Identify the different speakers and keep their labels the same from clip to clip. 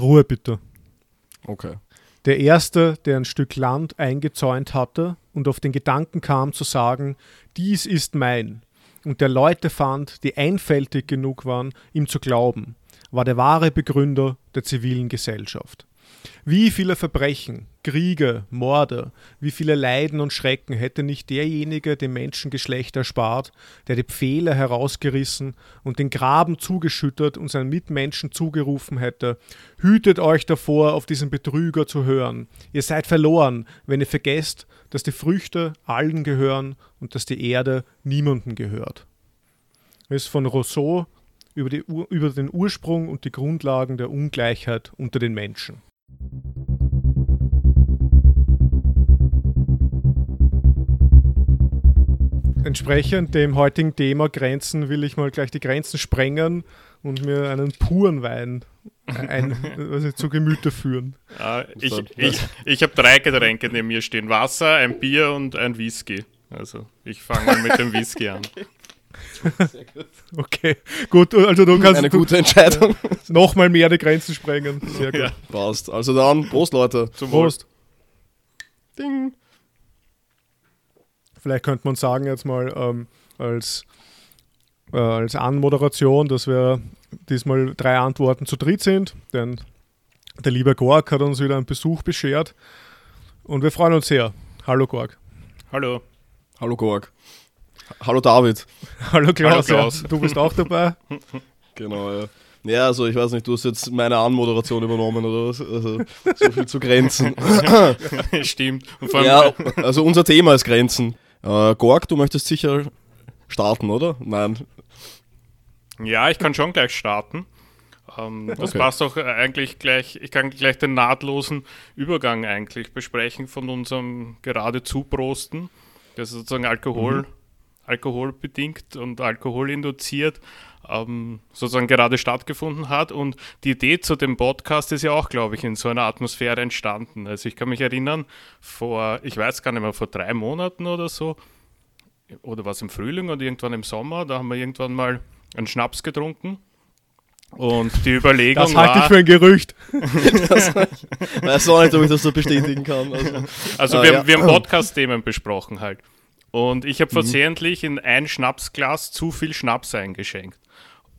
Speaker 1: Ruhe bitte.
Speaker 2: Okay.
Speaker 1: Der erste, der ein Stück Land eingezäunt hatte und auf den Gedanken kam zu sagen, dies ist mein, und der Leute fand, die einfältig genug waren, ihm zu glauben, war der wahre Begründer der zivilen Gesellschaft. Wie viele Verbrechen, Kriege, Morde, wie viele Leiden und Schrecken hätte nicht derjenige dem Menschengeschlecht erspart, der die Pfähle herausgerissen und den Graben zugeschüttet und seinen Mitmenschen zugerufen hätte, hütet euch davor, auf diesen Betrüger zu hören. Ihr seid verloren, wenn ihr vergesst, dass die Früchte allen gehören und dass die Erde niemandem gehört. Es ist von Rousseau über, die, über den Ursprung und die Grundlagen der Ungleichheit unter den Menschen. Entsprechend dem heutigen Thema Grenzen will ich mal gleich die Grenzen sprengen und mir einen puren Wein ein, also zu Gemüte führen.
Speaker 3: Ja, ich ich, ich habe drei Getränke neben mir stehen: Wasser, ein Bier und ein Whisky. Also ich fange mal mit dem Whisky an.
Speaker 1: Sehr gut. Okay, gut, also du kannst.
Speaker 2: Eine gute Entscheidung.
Speaker 1: Nochmal mehr die Grenzen sprengen. Sehr gut. Ja.
Speaker 2: Passt. Also dann, Prost, Leute.
Speaker 1: Zum Prost. Ding. Vielleicht könnte man sagen jetzt mal ähm, als, äh, als Anmoderation, dass wir diesmal drei Antworten zu dritt sind, denn der liebe Gorg hat uns wieder einen Besuch beschert und wir freuen uns sehr. Hallo Gorg.
Speaker 3: Hallo.
Speaker 2: Hallo Gorg. Hallo David.
Speaker 1: Hallo Klaus. Hallo Klaus. Ja, du bist auch dabei.
Speaker 2: genau, ja. Ja, also ich weiß nicht, du hast jetzt meine Anmoderation übernommen oder was? Also so viel zu Grenzen.
Speaker 3: Stimmt.
Speaker 2: ja, also unser Thema ist Grenzen. Äh, Gorg, du möchtest sicher starten, oder? Nein.
Speaker 3: Ja, ich kann schon gleich starten. Ähm, das okay. passt auch eigentlich gleich, ich kann gleich den nahtlosen Übergang eigentlich besprechen von unserem gerade Zuprosten. Das ist sozusagen Alkohol. Mhm alkoholbedingt und alkoholinduziert ähm, sozusagen gerade stattgefunden hat. Und die Idee zu dem Podcast ist ja auch, glaube ich, in so einer Atmosphäre entstanden. Also ich kann mich erinnern, vor, ich weiß gar nicht mehr, vor drei Monaten oder so, oder was im Frühling oder irgendwann im Sommer, da haben wir irgendwann mal einen Schnaps getrunken. Und die Überlegung
Speaker 1: Das halte ich für ein Gerücht.
Speaker 2: das, weiß auch nicht, ob ich das so bestätigen kann. Also,
Speaker 3: also ah, wir, ja. wir haben Podcast-Themen besprochen halt. Und ich habe mhm. versehentlich in ein Schnapsglas zu viel Schnaps eingeschenkt.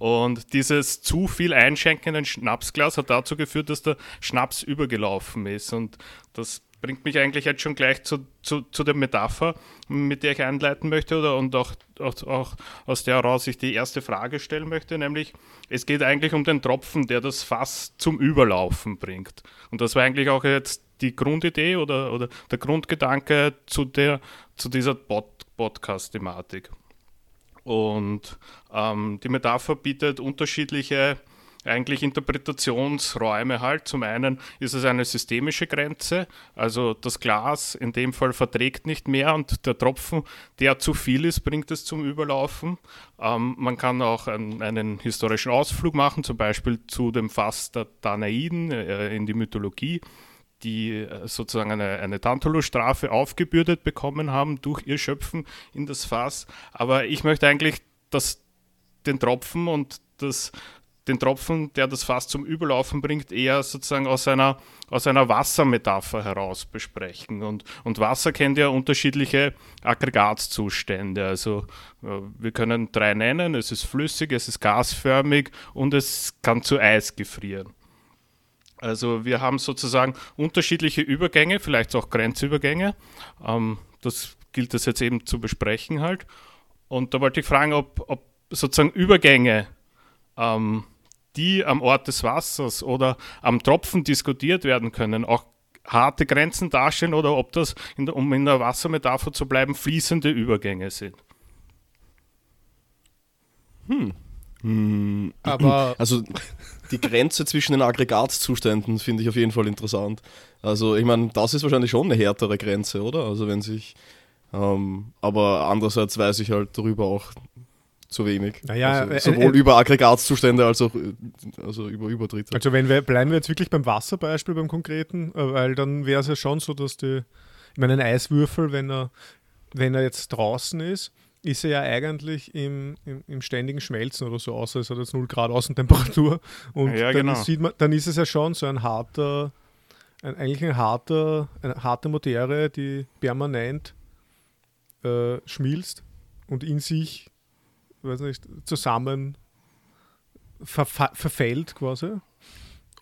Speaker 3: Und dieses zu viel Einschenken in ein Schnapsglas hat dazu geführt, dass der Schnaps übergelaufen ist. Und das bringt mich eigentlich jetzt schon gleich zu, zu, zu der Metapher, mit der ich einleiten möchte oder und auch, auch, auch aus der heraus ich die erste Frage stellen möchte, nämlich es geht eigentlich um den Tropfen, der das Fass zum Überlaufen bringt. Und das war eigentlich auch jetzt die Grundidee oder, oder der Grundgedanke zu, der, zu dieser Pod Podcast-Thematik. Und ähm, die Metapher bietet unterschiedliche eigentlich Interpretationsräume halt. Zum einen ist es eine systemische Grenze, also das Glas in dem Fall verträgt nicht mehr und der Tropfen, der zu viel ist, bringt es zum Überlaufen. Ähm, man kann auch einen, einen, historischen Ausflug machen, zum Beispiel zu dem Fass der Danaiden äh, in die Mythologie die äh, sozusagen eine, eine Tantalus-Strafe aufgebürdet bekommen haben durch ihr Schöpfen in das Fass. Aber ich möchte eigentlich das, den Tropfen und das, den Tropfen, der das Fass zum Überlaufen bringt, eher sozusagen aus einer, aus einer Wassermetapher heraus besprechen. Und, und Wasser kennt ja unterschiedliche Aggregatzustände. Also äh, wir können drei nennen. Es ist flüssig, es ist gasförmig und es kann zu Eis gefrieren. Also wir haben sozusagen unterschiedliche Übergänge, vielleicht auch Grenzübergänge. Ähm, das gilt es jetzt eben zu besprechen halt. Und da wollte ich fragen, ob, ob sozusagen Übergänge, ähm, die am Ort des Wassers oder am Tropfen diskutiert werden können, auch harte Grenzen darstellen oder ob das, in der, um in der Wassermetapher zu bleiben, fließende Übergänge sind.
Speaker 2: Hm. hm. Aber also die Grenze zwischen den Aggregatzuständen finde ich auf jeden Fall interessant. Also ich meine, das ist wahrscheinlich schon eine härtere Grenze, oder? Also wenn sich, ähm, aber andererseits weiß ich halt darüber auch zu wenig.
Speaker 1: Naja,
Speaker 2: also, äh, sowohl äh, über Aggregatzustände als auch äh, also über Übertritte.
Speaker 1: Also wenn wir bleiben wir jetzt wirklich beim Wasserbeispiel beim konkreten, äh, weil dann wäre es ja schon so, dass die, ich meine ein Eiswürfel, wenn er wenn er jetzt draußen ist ist er ja eigentlich im, im, im, ständigen Schmelzen oder so, außer es hat jetzt 0 Grad Außentemperatur. Und ja, dann, genau. man, dann ist es ja schon so ein harter, ein, eigentlich ein harter, eine harte Materie, die permanent äh, schmilzt und in sich, weiß nicht, zusammen ver verfällt quasi.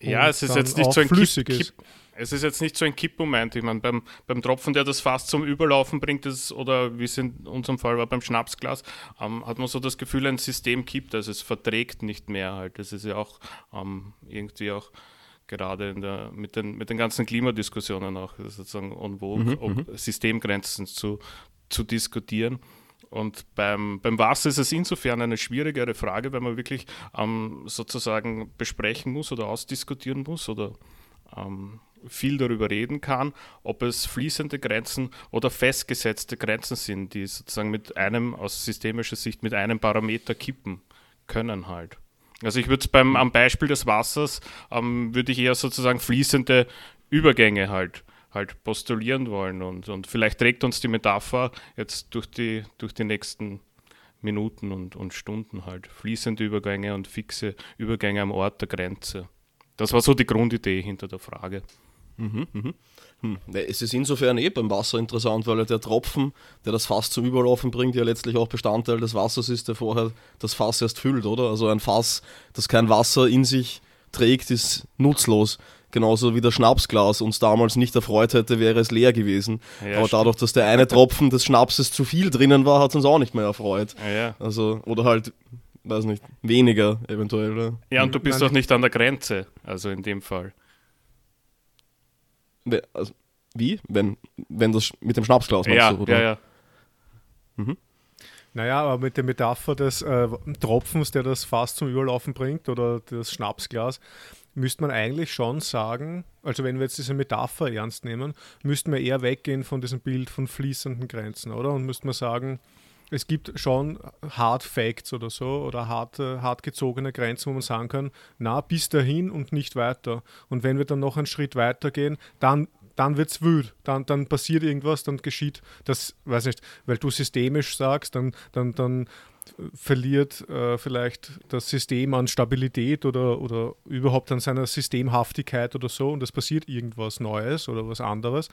Speaker 3: Ja, es ist jetzt nicht so ein Kipp, Kipp, es ist jetzt nicht so ein Kippmoment. Ich meine, beim, beim Tropfen, der das Fass zum Überlaufen bringt, das, oder wie es in unserem Fall war beim Schnapsglas, ähm, hat man so das Gefühl, ein System kippt, also es verträgt nicht mehr halt. Das ist ja auch ähm, irgendwie auch gerade der, mit, den, mit den ganzen Klimadiskussionen auch sozusagen on vogue, mhm, um mhm. Systemgrenzen zu, zu diskutieren. Und beim, beim Wasser ist es insofern eine schwierigere Frage, weil man wirklich ähm, sozusagen besprechen muss oder ausdiskutieren muss oder ähm, viel darüber reden kann, ob es fließende Grenzen oder festgesetzte Grenzen sind, die sozusagen mit einem, aus systemischer Sicht, mit einem Parameter kippen können halt. Also ich würde es beim am Beispiel des Wassers, ähm, würde ich eher sozusagen fließende Übergänge halt halt postulieren wollen und, und vielleicht trägt uns die Metapher jetzt durch die, durch die nächsten Minuten und, und Stunden halt fließende Übergänge und fixe Übergänge am Ort der Grenze. Das war so die Grundidee hinter der Frage.
Speaker 2: Mhm, mhm. Hm. Es ist insofern eh beim Wasser interessant, weil der Tropfen, der das Fass zum Überlaufen bringt, ja letztlich auch Bestandteil des Wassers ist, der vorher das Fass erst füllt, oder? Also ein Fass, das kein Wasser in sich trägt, ist nutzlos. Genauso wie das Schnapsglas uns damals nicht erfreut hätte, wäre es leer gewesen. Ja, Aber dadurch, dass der eine Tropfen des Schnapses zu viel drinnen war, hat es uns auch nicht mehr erfreut.
Speaker 3: Ja,
Speaker 2: also, oder halt weiß nicht, weniger eventuell. Oder?
Speaker 3: Ja, und du bist doch nicht an der Grenze, also in dem Fall.
Speaker 2: Also, wie? Wenn, wenn das mit dem Schnapsglas
Speaker 3: machst ja, du, oder? Ja, ja.
Speaker 1: Mhm. Naja, aber mit der Metapher des äh, Tropfens, der das Fass zum Überlaufen bringt, oder das Schnapsglas, müsste man eigentlich schon sagen, also wenn wir jetzt diese Metapher ernst nehmen, müssten wir eher weggehen von diesem Bild von fließenden Grenzen, oder? Und müssten wir sagen, es gibt schon Hard Facts oder so oder hart, hart gezogene Grenzen, wo man sagen kann, na, bis dahin und nicht weiter. Und wenn wir dann noch einen Schritt weiter gehen, dann, dann wird es wüt, dann, dann passiert irgendwas, dann geschieht das, weiß nicht, weil du systemisch sagst, dann, dann, dann verliert äh, vielleicht das System an Stabilität oder, oder überhaupt an seiner Systemhaftigkeit oder so und es passiert irgendwas Neues oder was anderes.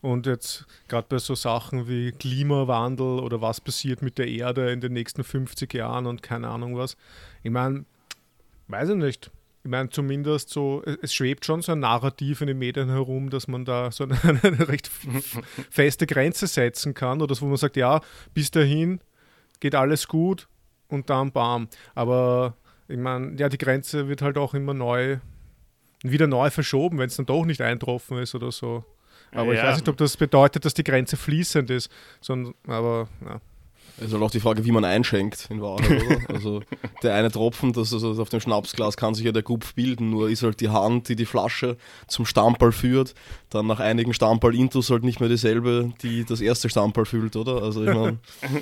Speaker 1: Und jetzt gerade bei so Sachen wie Klimawandel oder was passiert mit der Erde in den nächsten 50 Jahren und keine Ahnung was. Ich meine, weiß ich nicht. Ich meine, zumindest so, es schwebt schon so ein Narrativ in den Medien herum, dass man da so eine, eine recht feste Grenze setzen kann oder so, wo man sagt, ja, bis dahin geht alles gut und dann bam. Aber ich meine, ja, die Grenze wird halt auch immer neu, wieder neu verschoben, wenn es dann doch nicht eintroffen ist oder so. Aber ja. ich weiß nicht, ob das bedeutet, dass die Grenze fließend ist, sondern, aber ja.
Speaker 2: Es ist halt auch die Frage, wie man einschenkt in Wahrheit, oder? Also der eine Tropfen, das also auf dem Schnapsglas kann sich ja der Gupf bilden, nur ist halt die Hand, die die Flasche zum Stammball führt, dann nach einigen Stammball-Intus halt nicht mehr dieselbe, die das erste Stammball füllt, oder? Also ich meine,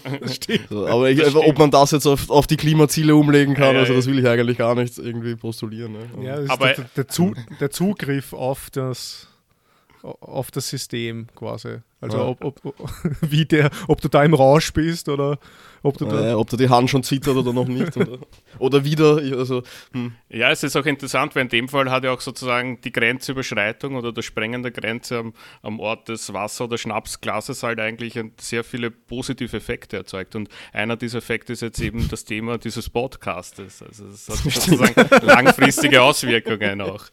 Speaker 2: so, aber ich, ob man das jetzt auf, auf die Klimaziele umlegen kann, ja, also das will ich eigentlich gar nicht irgendwie postulieren. Ne?
Speaker 1: Ja, aber der, der, Zug, der Zugriff auf das auf das System quasi. Also ja. ob, ob, wie der, ob du da im Rausch bist oder ob du
Speaker 2: da. ob da die Hand schon zittert oder noch nicht. oder, oder wieder. Also,
Speaker 3: hm. Ja, es ist auch interessant, weil in dem Fall hat ja auch sozusagen die Grenzüberschreitung oder das Sprengen der Grenze am, am Ort des Wasser- oder Schnapsglases halt eigentlich sehr viele positive Effekte erzeugt. Und einer dieser Effekte ist jetzt eben das Thema dieses Podcastes. Also es hat sozusagen langfristige Auswirkungen auch.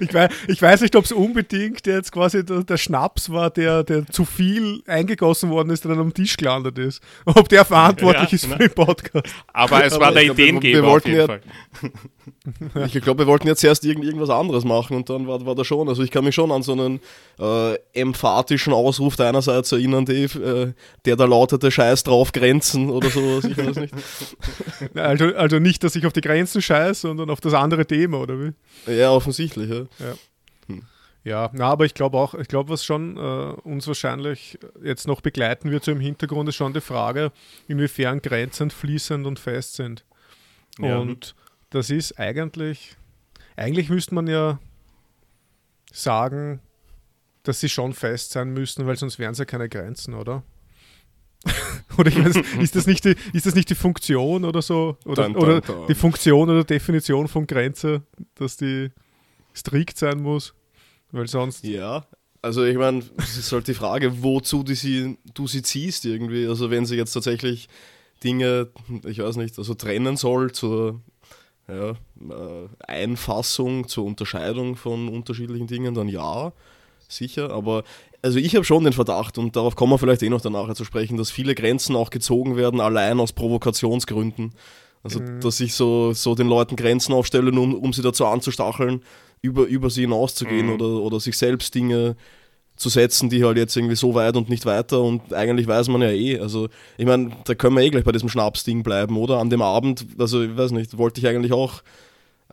Speaker 1: Ich weiß, ich weiß nicht, ob es unbedingt jetzt quasi der, der, Schnaps war, der, der zu viel eingegossen worden ist, der dann am Tisch gelandet ist. Ob der verantwortlich ja, ist für den Podcast.
Speaker 3: Aber es war Aber der Ideengeber auf jeden ja, Fall.
Speaker 2: Ich glaube, wir wollten jetzt erst irgend, irgendwas anderes machen und dann war, war das schon. Also ich kann mich schon an so einen äh, emphatischen Ausruf deinerseits erinnern, Dave, äh, der da lautete Scheiß drauf Grenzen oder sowas. Ich weiß nicht.
Speaker 1: Also, also nicht, dass ich auf die Grenzen scheiße, sondern auf das andere Thema, oder wie?
Speaker 2: Ja, offensichtlich, ja.
Speaker 1: Ja, hm. ja na, aber ich glaube auch, ich glaube, was schon äh, uns wahrscheinlich jetzt noch begleiten wird, so im Hintergrund ist schon die Frage, inwiefern Grenzen fließend und fest sind. Ja. Und das ist eigentlich, eigentlich müsste man ja sagen, dass sie schon fest sein müssen, weil sonst wären es ja keine Grenzen, oder? oder ich weiß, ist, das nicht die, ist das nicht die Funktion oder so? Oder, dun, dun, oder die Funktion oder Definition von Grenze, dass die strikt sein muss? Weil sonst.
Speaker 2: Ja, also ich meine, es ist halt die Frage, wozu du sie, du sie ziehst irgendwie. Also wenn sie jetzt tatsächlich Dinge, ich weiß nicht, also trennen soll zur ja, äh, Einfassung, zur Unterscheidung von unterschiedlichen Dingen, dann ja, sicher. Aber also ich habe schon den Verdacht, und darauf kommen wir vielleicht eh noch danach zu sprechen, dass viele Grenzen auch gezogen werden, allein aus Provokationsgründen. Also, mhm. dass ich so, so den Leuten Grenzen aufstelle, um, um sie dazu anzustacheln, über, über sie hinauszugehen mhm. oder, oder sich selbst Dinge zu setzen, die halt jetzt irgendwie so weit und nicht weiter und eigentlich weiß man ja eh, also ich meine, da können wir eh gleich bei diesem Schnapsding bleiben, oder? An dem Abend, also ich weiß nicht, wollte ich eigentlich auch,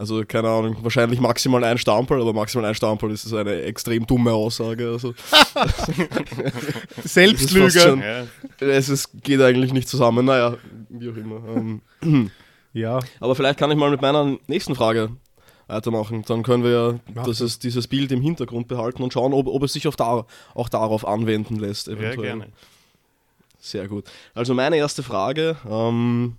Speaker 2: also keine Ahnung, wahrscheinlich maximal ein Stamperl, aber maximal ein Stamperl ist eine extrem dumme Aussage, also
Speaker 1: Selbstlüge.
Speaker 2: Es ist, geht eigentlich nicht zusammen, naja, wie auch immer. Ähm, ja. Aber vielleicht kann ich mal mit meiner nächsten Frage weitermachen. Dann können wir ja das ist, dieses Bild im Hintergrund behalten und schauen, ob, ob es sich auch, da, auch darauf anwenden lässt. Eventuell. Ja, gerne. Sehr gut. Also meine erste Frage ähm,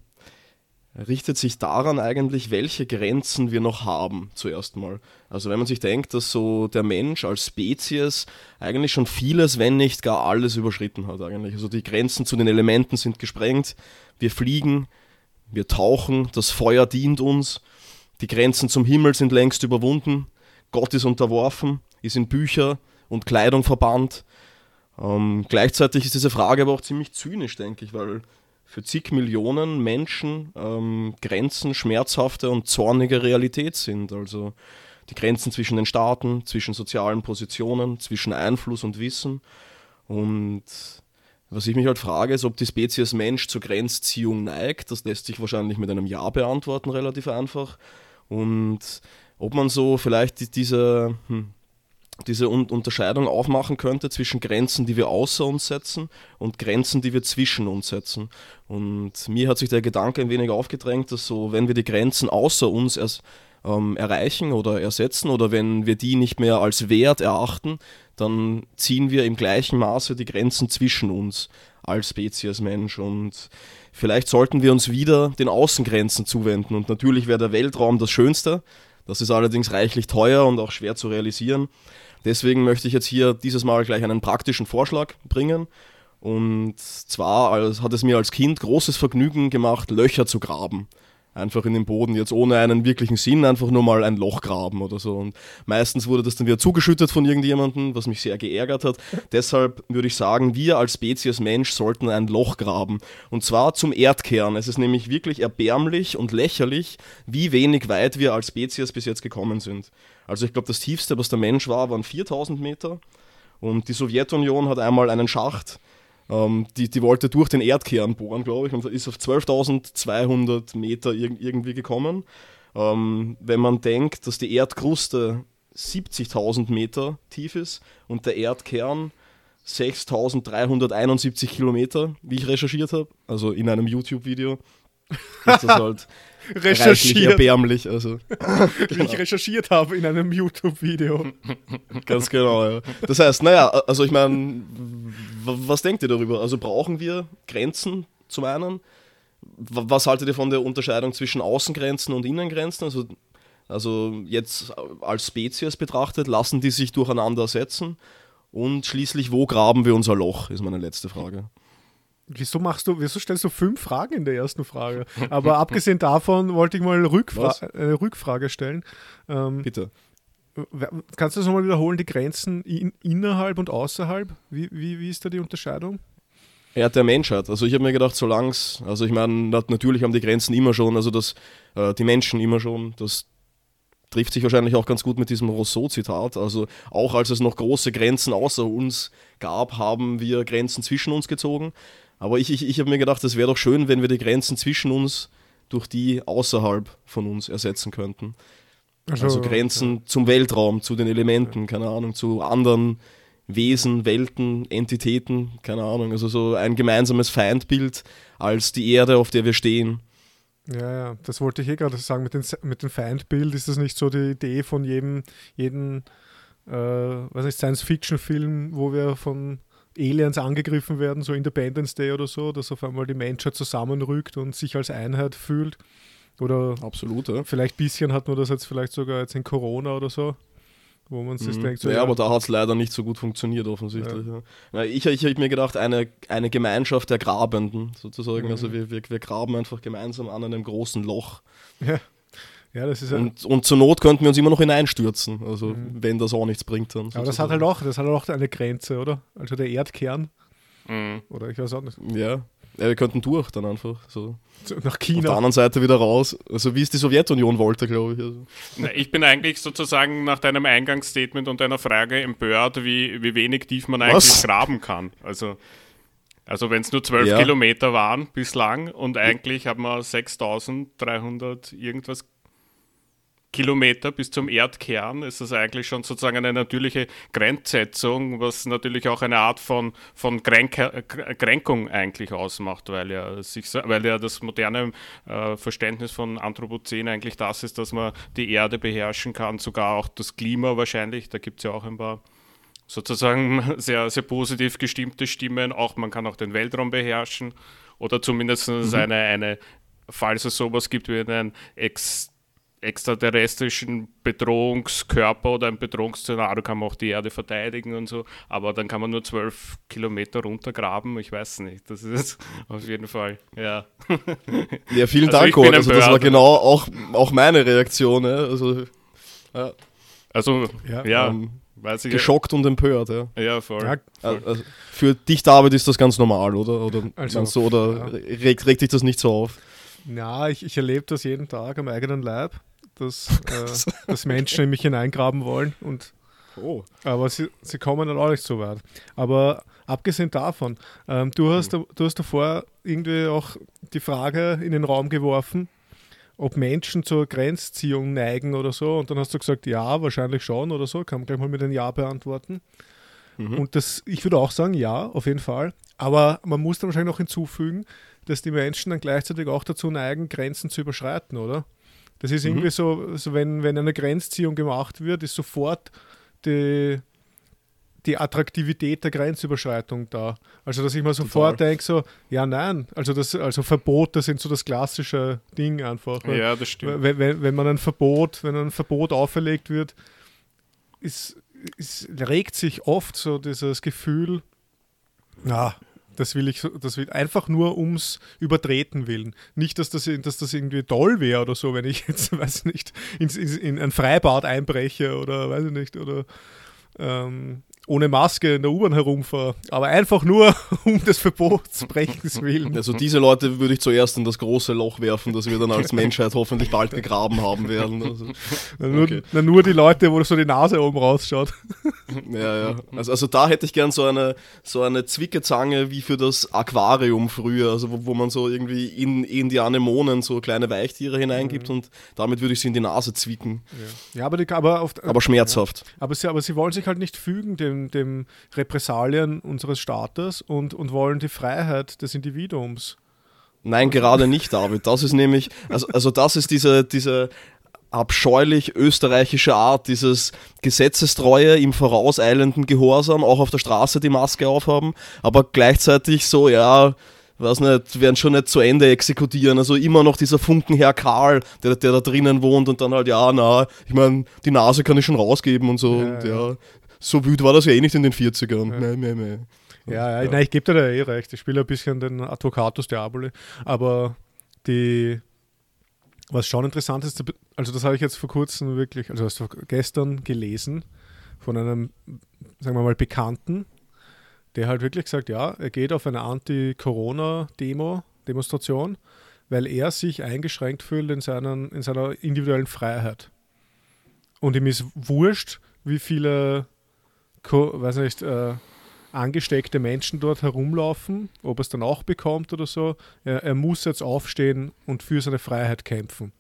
Speaker 2: richtet sich daran eigentlich, welche Grenzen wir noch haben, zuerst mal. Also wenn man sich denkt, dass so der Mensch als Spezies eigentlich schon vieles, wenn nicht gar alles überschritten hat eigentlich. Also die Grenzen zu den Elementen sind gesprengt, wir fliegen, wir tauchen, das Feuer dient uns die Grenzen zum Himmel sind längst überwunden. Gott ist unterworfen, ist in Bücher und Kleidung verbannt. Ähm, gleichzeitig ist diese Frage aber auch ziemlich zynisch, denke ich, weil für zig Millionen Menschen ähm, Grenzen schmerzhafte und zornige Realität sind. Also die Grenzen zwischen den Staaten, zwischen sozialen Positionen, zwischen Einfluss und Wissen. Und was ich mich halt frage, ist, ob die Spezies Mensch zur Grenzziehung neigt. Das lässt sich wahrscheinlich mit einem Ja beantworten, relativ einfach. Und ob man so vielleicht diese, hm, diese Un Unterscheidung aufmachen könnte zwischen Grenzen, die wir außer uns setzen und Grenzen, die wir zwischen uns setzen. Und mir hat sich der Gedanke ein wenig aufgedrängt, dass so, wenn wir die Grenzen außer uns erst ähm, erreichen oder ersetzen oder wenn wir die nicht mehr als Wert erachten, dann ziehen wir im gleichen Maße die Grenzen zwischen uns als Spezies Mensch. Und vielleicht sollten wir uns wieder den Außengrenzen zuwenden. Und natürlich wäre der Weltraum das Schönste. Das ist allerdings reichlich teuer und auch schwer zu realisieren. Deswegen möchte ich jetzt hier dieses Mal gleich einen praktischen Vorschlag bringen. Und zwar hat es mir als Kind großes Vergnügen gemacht, Löcher zu graben einfach in den Boden, jetzt ohne einen wirklichen Sinn, einfach nur mal ein Loch graben oder so. Und meistens wurde das dann wieder zugeschüttet von irgendjemandem, was mich sehr geärgert hat. Deshalb würde ich sagen, wir als Spezies Mensch sollten ein Loch graben. Und zwar zum Erdkern. Es ist nämlich wirklich erbärmlich und lächerlich, wie wenig weit wir als Spezies bis jetzt gekommen sind. Also ich glaube, das tiefste, was der Mensch war, waren 4000 Meter. Und die Sowjetunion hat einmal einen Schacht ähm, die, die wollte durch den Erdkern bohren, glaube ich, und ist auf 12.200 Meter irg irgendwie gekommen. Ähm, wenn man denkt, dass die Erdkruste 70.000 Meter tief ist und der Erdkern 6.371 Kilometer, wie ich recherchiert habe, also in einem YouTube-Video, ist das halt recherchiert. erbärmlich. Also,
Speaker 1: Wie genau. ich recherchiert habe in einem YouTube-Video.
Speaker 2: Ganz genau, ja. Das heißt, naja, also ich meine, was denkt ihr darüber? Also brauchen wir Grenzen zum einen? Was haltet ihr von der Unterscheidung zwischen Außengrenzen und Innengrenzen? Also, also jetzt als Spezies betrachtet, lassen die sich durcheinander setzen? Und schließlich, wo graben wir unser Loch, ist meine letzte Frage.
Speaker 1: Wieso machst du, wieso stellst du fünf Fragen in der ersten Frage? Aber abgesehen davon wollte ich mal Rückfra eine Rückfrage stellen.
Speaker 2: Ähm, Bitte.
Speaker 1: Kannst du das nochmal wiederholen, die Grenzen in, innerhalb und außerhalb? Wie, wie, wie ist da die Unterscheidung?
Speaker 2: Ja, der Mensch hat. Also ich habe mir gedacht, solange es, also ich meine, natürlich haben die Grenzen immer schon, also das, äh, die Menschen immer schon, das trifft sich wahrscheinlich auch ganz gut mit diesem Rousseau-Zitat. Also auch als es noch große Grenzen außer uns gab, haben wir Grenzen zwischen uns gezogen. Aber ich, ich, ich habe mir gedacht, es wäre doch schön, wenn wir die Grenzen zwischen uns durch die außerhalb von uns ersetzen könnten. Also, also Grenzen ja. zum Weltraum, zu den Elementen, keine Ahnung, zu anderen Wesen, Welten, Entitäten, keine Ahnung. Also so ein gemeinsames Feindbild als die Erde, auf der wir stehen.
Speaker 1: Ja, ja, das wollte ich eh gerade sagen. Mit, den, mit dem Feindbild ist das nicht so die Idee von jedem, jedem äh, Science-Fiction-Film, wo wir von Aliens angegriffen werden, so Independence Day oder so, dass auf einmal die Menschheit zusammenrückt und sich als Einheit fühlt. Oder
Speaker 2: Absolut, ja.
Speaker 1: vielleicht ein bisschen hat man das jetzt vielleicht sogar jetzt in Corona oder so, wo man sich
Speaker 2: Mhm.
Speaker 1: denkt, so,
Speaker 2: ja, aber da hat es leider nicht so gut funktioniert, offensichtlich. Ja. Ja, ich ich habe mir gedacht, eine, eine Gemeinschaft der Grabenden, sozusagen.
Speaker 1: Mhm.
Speaker 2: Also wir, wir, wir graben einfach gemeinsam an einem großen Loch.
Speaker 1: ja, ja, das ist ja,
Speaker 2: Und, und zur Not könnten wir uns immer noch hineinstürzen. Also wenn das auch nichts bringt dann.
Speaker 1: Mhm. aber das hat halt auch, das hat halt auch eine Grenze, oder? Also der Erdkern,
Speaker 3: Mhm.
Speaker 1: oder ich weiß auch nicht,
Speaker 2: Ja. ja, wir könnten durch dann einfach. So.
Speaker 1: nach
Speaker 2: Auf der
Speaker 1: China.
Speaker 2: anderen Seite wieder raus. Also wie es die Sowjetunion wollte, glaube ich. Also.
Speaker 3: Na, Ich bin eigentlich sozusagen nach deinem Eingangsstatement und deiner Frage empört, wie, wie wenig tief man eigentlich
Speaker 2: Was?
Speaker 3: graben kann. Also, also wenn es nur 12
Speaker 2: Ja.
Speaker 3: Kilometer waren bislang und eigentlich haben wir 6300 irgendwas Kilometer bis zum Erdkern, ist das eigentlich schon sozusagen eine natürliche Grenzsetzung, was natürlich auch eine Art von, von Kränke, äh, Kränkung eigentlich ausmacht, weil ja, sich, weil ja das moderne äh, Verständnis von Anthropozän eigentlich das ist, dass man die Erde beherrschen kann, sogar auch das Klima wahrscheinlich, da gibt es ja auch ein paar sozusagen sehr, sehr positiv gestimmte Stimmen, auch man kann auch den Weltraum beherrschen. Oder zumindest eine, eine, falls es sowas gibt wie einen ex extraterrestrischen Bedrohungskörper oder ein Bedrohungsszenario kann man auch die Erde verteidigen und so, aber dann kann man nur zwölf Kilometer runtergraben, ich weiß nicht, das ist auf jeden Fall, ja.
Speaker 2: Ja, vielen
Speaker 3: Also
Speaker 2: Dank. Also das war genau auch, auch meine Reaktion. Ja. Also ja,
Speaker 3: Also,
Speaker 1: Ja,
Speaker 3: ja,
Speaker 2: ähm,
Speaker 3: weiß ich.
Speaker 2: geschockt und empört. Ja.
Speaker 3: Ja, voll.
Speaker 1: Ja,
Speaker 2: Also für dich, David, ist das ganz normal, oder? Oder,
Speaker 1: Also,
Speaker 2: du, oder regt, regt dich das nicht so auf?
Speaker 1: Ja, ich, ich erlebe das jeden Tag am eigenen Leib, dass, äh, dass Menschen in mich hineingraben wollen und
Speaker 2: Oh.
Speaker 1: aber sie, sie kommen dann auch nicht so weit. Aber abgesehen davon, ähm, du, hast, du hast davor irgendwie auch die Frage in den Raum geworfen, ob Menschen zur Grenzziehung neigen oder so. Und dann hast du gesagt, ja, wahrscheinlich schon oder so. Kann man gleich mal mit einem Ja beantworten. Und das, ich würde auch sagen, ja, auf jeden Fall. Aber man muss dann wahrscheinlich noch hinzufügen, dass die Menschen dann gleichzeitig auch dazu neigen, Grenzen zu überschreiten, oder? Das ist irgendwie so, so wenn, wenn eine Grenzziehung gemacht wird, ist sofort die, die Attraktivität der Grenzüberschreitung da. Also, dass ich mir sofort denke, so, ja, nein, also, das, also Verbote sind so das klassische Ding einfach.
Speaker 3: Ja, das stimmt.
Speaker 1: wenn, wenn, wenn man ein Verbot, wenn ein Verbot auferlegt wird, ist, ist, regt sich oft so dieses Gefühl, ja, das will ich, das will einfach nur ums Übertreten willen. Nicht, dass das, dass das irgendwie toll wäre oder so, wenn ich jetzt, weiß nicht, ins, in ein Freibad einbreche oder weiß ich nicht, oder ähm, ohne Maske in der U-Bahn herumfahre. Aber einfach nur um des Verbotsbrechens willen.
Speaker 2: Also diese Leute würde ich zuerst in das große Loch werfen, das wir dann als Menschheit hoffentlich bald gegraben haben werden. Also,
Speaker 1: Na, nur,
Speaker 2: okay.
Speaker 1: na, nur die Leute, wo so die Nase oben rausschaut.
Speaker 2: ja, ja. Also, also da hätte ich gern so eine, so eine Zwickezange wie für das Aquarium früher, also wo, wo man so irgendwie in, in die Anemonen so kleine Weichtiere hineingibt und damit würde ich sie in die Nase zwicken.
Speaker 1: Ja, aber, die, aber, oft,
Speaker 2: Aber schmerzhaft.
Speaker 1: aber, sie, aber sie wollen sich halt nicht fügen dem, dem Repressalien unseres Staates und, und wollen die Freiheit des Individuums.
Speaker 2: Nein, gerade nicht, David. Das ist nämlich, also, also das ist diese, diese abscheulich österreichische Art, dieses Gesetzestreue im vorauseilenden Gehorsam, auch auf der Straße die Maske aufhaben, aber gleichzeitig so, ja, weiß nicht, werden schon nicht zu Ende exekutieren. Also immer noch dieser Funkenherr Karl, der, der da drinnen wohnt und dann halt, ja, na, ich meine, die Nase kann ich schon rausgeben und so.
Speaker 1: Ja,
Speaker 2: und
Speaker 1: ja.
Speaker 2: Ja, so wütend war das ja eh nicht in den 40ern. Nein, nein, nein.
Speaker 1: Ja, ja, Nein, ich gebe dir da eh recht. Ich spiele ein bisschen den Advocatus Diaboli. Aber die, was schon interessant ist, also das habe ich jetzt vor kurzem wirklich, also erst gestern gelesen von einem, sagen wir mal, Bekannten, der halt wirklich sagt, ja, er geht auf eine Anti-Corona-Demo, Demonstration, weil er sich eingeschränkt fühlt in, seinen, in seiner individuellen Freiheit. Und ihm ist wurscht, wie viele, weiß nicht, äh, angesteckte Menschen dort herumlaufen, ob er es dann auch bekommt oder so. Er, er muss jetzt aufstehen und für seine Freiheit kämpfen.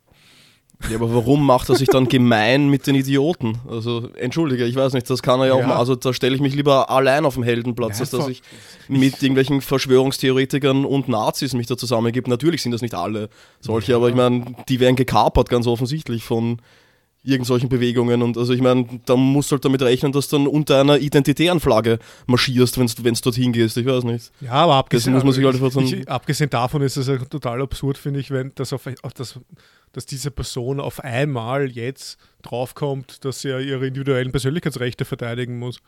Speaker 2: Ja, aber warum macht er sich dann gemein mit den Idioten? Also, entschuldige, ich weiß nicht, das kann er ja auch
Speaker 1: Ja.
Speaker 2: mal. Also, da stelle ich mich lieber allein auf dem Heldenplatz,
Speaker 1: Ja,
Speaker 2: als dass ich mit irgendwelchen Verschwörungstheoretikern und Nazis mich da zusammengebe. Natürlich sind das nicht alle solche, aber ich meine, die werden gekapert, ganz offensichtlich von irgendwelchen Bewegungen. Und also ich meine, da musst du halt damit rechnen, dass du dann unter einer identitären Flagge marschierst, wenn du dorthin gehst. Ich weiß nicht.
Speaker 1: Ja, aber abgesehen, muss man sich halt ich, ich, abgesehen davon ist es ja total absurd, finde ich, wenn das auf, auf das, dass diese Person auf einmal jetzt draufkommt, dass sie ja ihre individuellen Persönlichkeitsrechte verteidigen muss.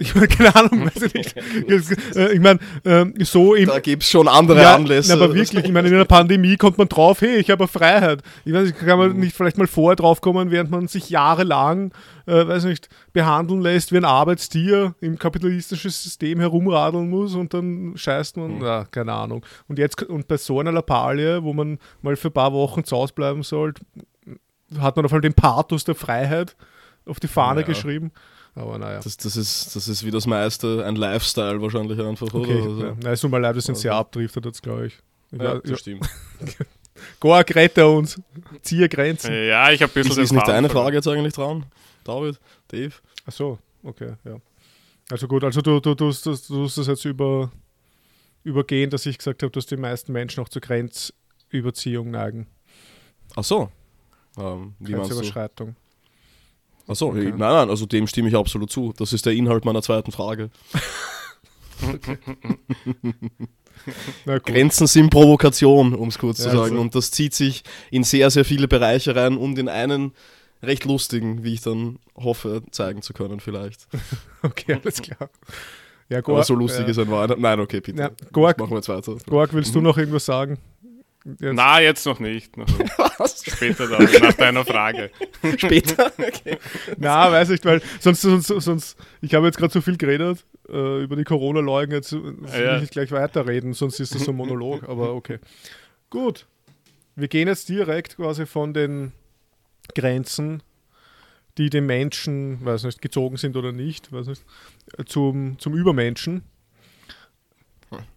Speaker 1: Ich meine, keine Ahnung, weiß ich nicht. Äh, ich meine, ähm, so im.
Speaker 2: Da gibt es schon andere ja, Anlässe.
Speaker 1: aber wirklich, ich meine, in einer Pandemie kommt man drauf, hey, ich habe Freiheit. Ich weiß nicht, kann man mhm. nicht vielleicht mal vorher drauf kommen, während man sich jahrelang, äh, weiß nicht, behandeln lässt wie ein Arbeitstier im kapitalistischen System herumradeln muss und dann scheißt man, mhm. ja, keine Ahnung. Und jetzt, und bei so einer Lappalie, wo man mal für ein paar Wochen zu Hause bleiben sollte, hat man auf einmal den Pathos der Freiheit auf die Fahne ja. geschrieben. Aber naja.
Speaker 2: Das, das, ist, das ist wie das meiste ein Lifestyle wahrscheinlich einfach, okay, oder? Also,
Speaker 1: ja. Na, es tut mir leid, wir sind sehr abdriftet jetzt, glaube ich.
Speaker 2: ich. Ja, das ja. stimmt.
Speaker 1: Gorg, rette uns. Ziehe Grenzen.
Speaker 3: Ja, ich habe ein bisschen.
Speaker 2: Ist, ist nicht deine Frage jetzt eigentlich dran, David, Dave?
Speaker 1: Ach so, okay, ja. Also gut, also du, du, du, du, du musst das jetzt über, übergehen, dass ich gesagt habe, dass die meisten Menschen auch zur Grenzüberziehung neigen.
Speaker 2: Ach so. Ähm,
Speaker 1: wie Grenzüberschreitung.
Speaker 2: Achso, okay. nein, nein, also dem stimme ich absolut zu. Das ist der Inhalt meiner zweiten Frage. Grenzen sind Provokation, um es kurz ja, zu sagen. Also. Und das zieht sich in sehr, sehr viele Bereiche rein und in einen recht lustigen, wie ich dann hoffe, zeigen zu können, vielleicht.
Speaker 1: okay, alles klar.
Speaker 2: Ja, Gorg, Aber so lustig ja. ist ein Weihnachten. Nein, okay, bitte. Ja,
Speaker 1: Gorg, machen wir jetzt weiter. Gorg, willst du noch irgendwas sagen?
Speaker 3: Jetzt. Na, jetzt noch nicht. Noch nicht. Was? Später dann, nach deiner Frage.
Speaker 2: Später? Okay.
Speaker 1: Na, weiß ich, weil sonst, sonst, sonst ich habe jetzt gerade so viel geredet äh, über die Corona-Leugen, jetzt will ja. ich nicht gleich weiterreden, sonst ist das so ein Monolog, aber okay. Gut. Wir gehen jetzt direkt quasi von den Grenzen, die dem Menschen, weiß nicht, gezogen sind oder nicht, weiß nicht, zum, zum Übermenschen.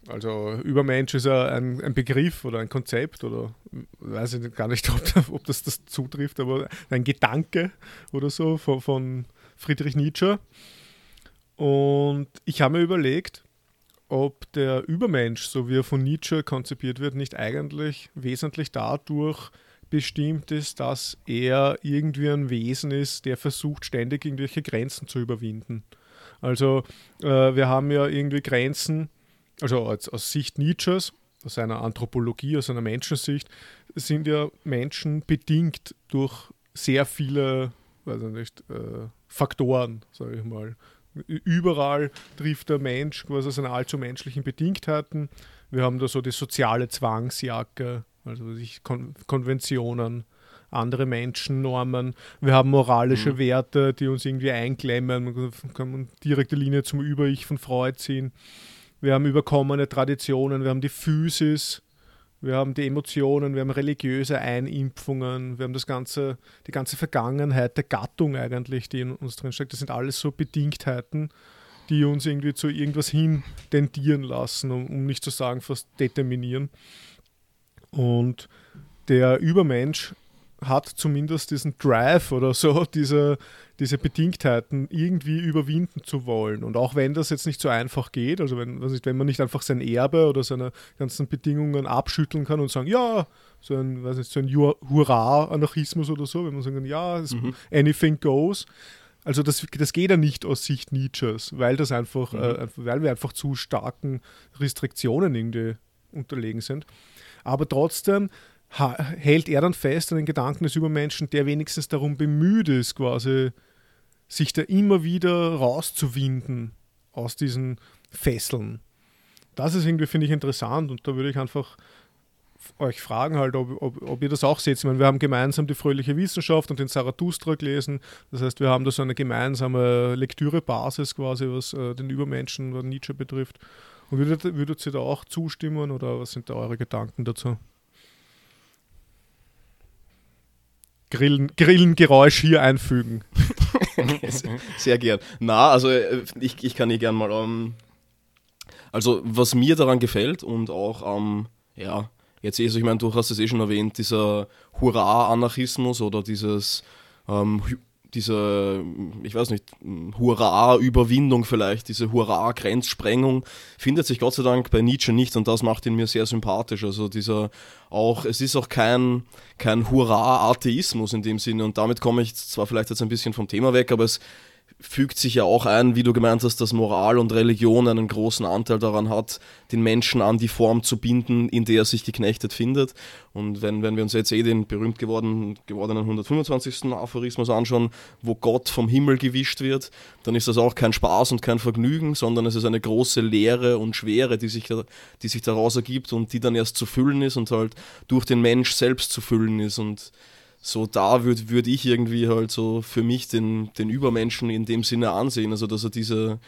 Speaker 1: Also Übermensch ist ja ein, ein, Begriff oder ein Konzept oder weiß ich gar nicht, ob, ob das das zutrifft, aber ein Gedanke oder so von, von Friedrich Nietzsche. Und ich habe mir überlegt, ob der Übermensch, so wie er von Nietzsche konzipiert wird, nicht eigentlich wesentlich dadurch bestimmt ist, dass er irgendwie ein Wesen ist, der versucht, ständig irgendwelche Grenzen zu überwinden. Also äh, wir haben ja irgendwie Grenzen, also als, aus Sicht Nietzsches, aus seiner Anthropologie, aus seiner Menschensicht, sind ja Menschen bedingt durch sehr viele weiß ich nicht, äh, Faktoren, sage ich mal. Überall trifft der Mensch quasi seine allzu menschlichen Bedingtheiten. Wir haben da so die soziale Zwangsjacke, also sich Kon Konventionen, andere Menschen, Normen. Wir haben moralische mhm. Werte, die uns irgendwie einklemmen. Man kann direkte Linie zum Über-Ich von Freud ziehen wir haben überkommene Traditionen, wir haben die Physis, wir haben die Emotionen, wir haben religiöse Einimpfungen, wir haben das ganze, die ganze Vergangenheit der Gattung eigentlich, die in uns drin steckt. Das sind alles so Bedingtheiten, die uns irgendwie zu irgendwas hin tendieren lassen, um, um nicht zu sagen fast determinieren. Und der Übermensch hat zumindest diesen Drive oder so, diese, diese Bedingtheiten irgendwie überwinden zu wollen. Und auch wenn das jetzt nicht so einfach geht, also wenn, wenn man nicht einfach sein Erbe oder seine ganzen Bedingungen abschütteln kann und sagen, ja, so ein, weiß nicht, so ein Hurra-Anarchismus oder so, wenn man sagen kann, ja, mhm. anything goes. Also das, das geht ja nicht aus Sicht Nietzsches, weil das einfach, mhm. äh, weil wir einfach zu starken Restriktionen irgendwie unterlegen sind. Aber trotzdem hält er dann fest an den Gedanken des Übermenschen, der wenigstens darum bemüht ist, quasi sich da immer wieder rauszuwinden aus diesen Fesseln. Das ist irgendwie, finde ich, interessant und da würde ich einfach euch fragen halt, ob, ob, ob, ihr das auch seht. Ich meine, wir haben gemeinsam die fröhliche Wissenschaft und den Zarathustra gelesen. Das heißt, wir haben da so eine gemeinsame Lektürebasis quasi, was äh, den Übermenschen oder Nietzsche betrifft. Und würdet, würdet ihr da auch zustimmen oder was sind da eure Gedanken dazu? Grillen, Grillengeräusch hier einfügen.
Speaker 2: Sehr gern. Na, also äh, ich, ich kann hier gern mal. Um, ähm, also, was mir daran gefällt und auch am, um, ja, jetzt eh, also ich meine, du hast es eh schon erwähnt, dieser Hurra-Anarchismus oder dieses, ähm, diese, ich weiß nicht, Hurra-Überwindung vielleicht, diese Hurra-Grenzsprengung, findet sich Gott sei Dank bei Nietzsche nicht und das macht ihn mir sehr sympathisch. Also dieser auch, es ist auch kein, kein Hurra-Atheismus in dem Sinne und damit komme ich zwar vielleicht jetzt ein bisschen vom Thema weg, aber es fügt sich ja auch ein, wie du gemeint hast, dass Moral und Religion einen großen Anteil daran hat, den Menschen an die Form zu binden, in der er sich geknechtet findet. Und wenn, wenn wir uns jetzt eh den berühmt geworden, gewordenen 125. Aphorismus anschauen, wo Gott vom Himmel gewischt wird, dann ist das auch kein Spaß und kein Vergnügen, sondern es ist eine große Leere und Schwere, die sich, die sich daraus ergibt und die dann erst zu füllen ist und halt durch den Mensch selbst zu füllen ist. Und so da würde würd ich irgendwie halt so für mich den, den Übermenschen in dem Sinne ansehen. Also dass er diese,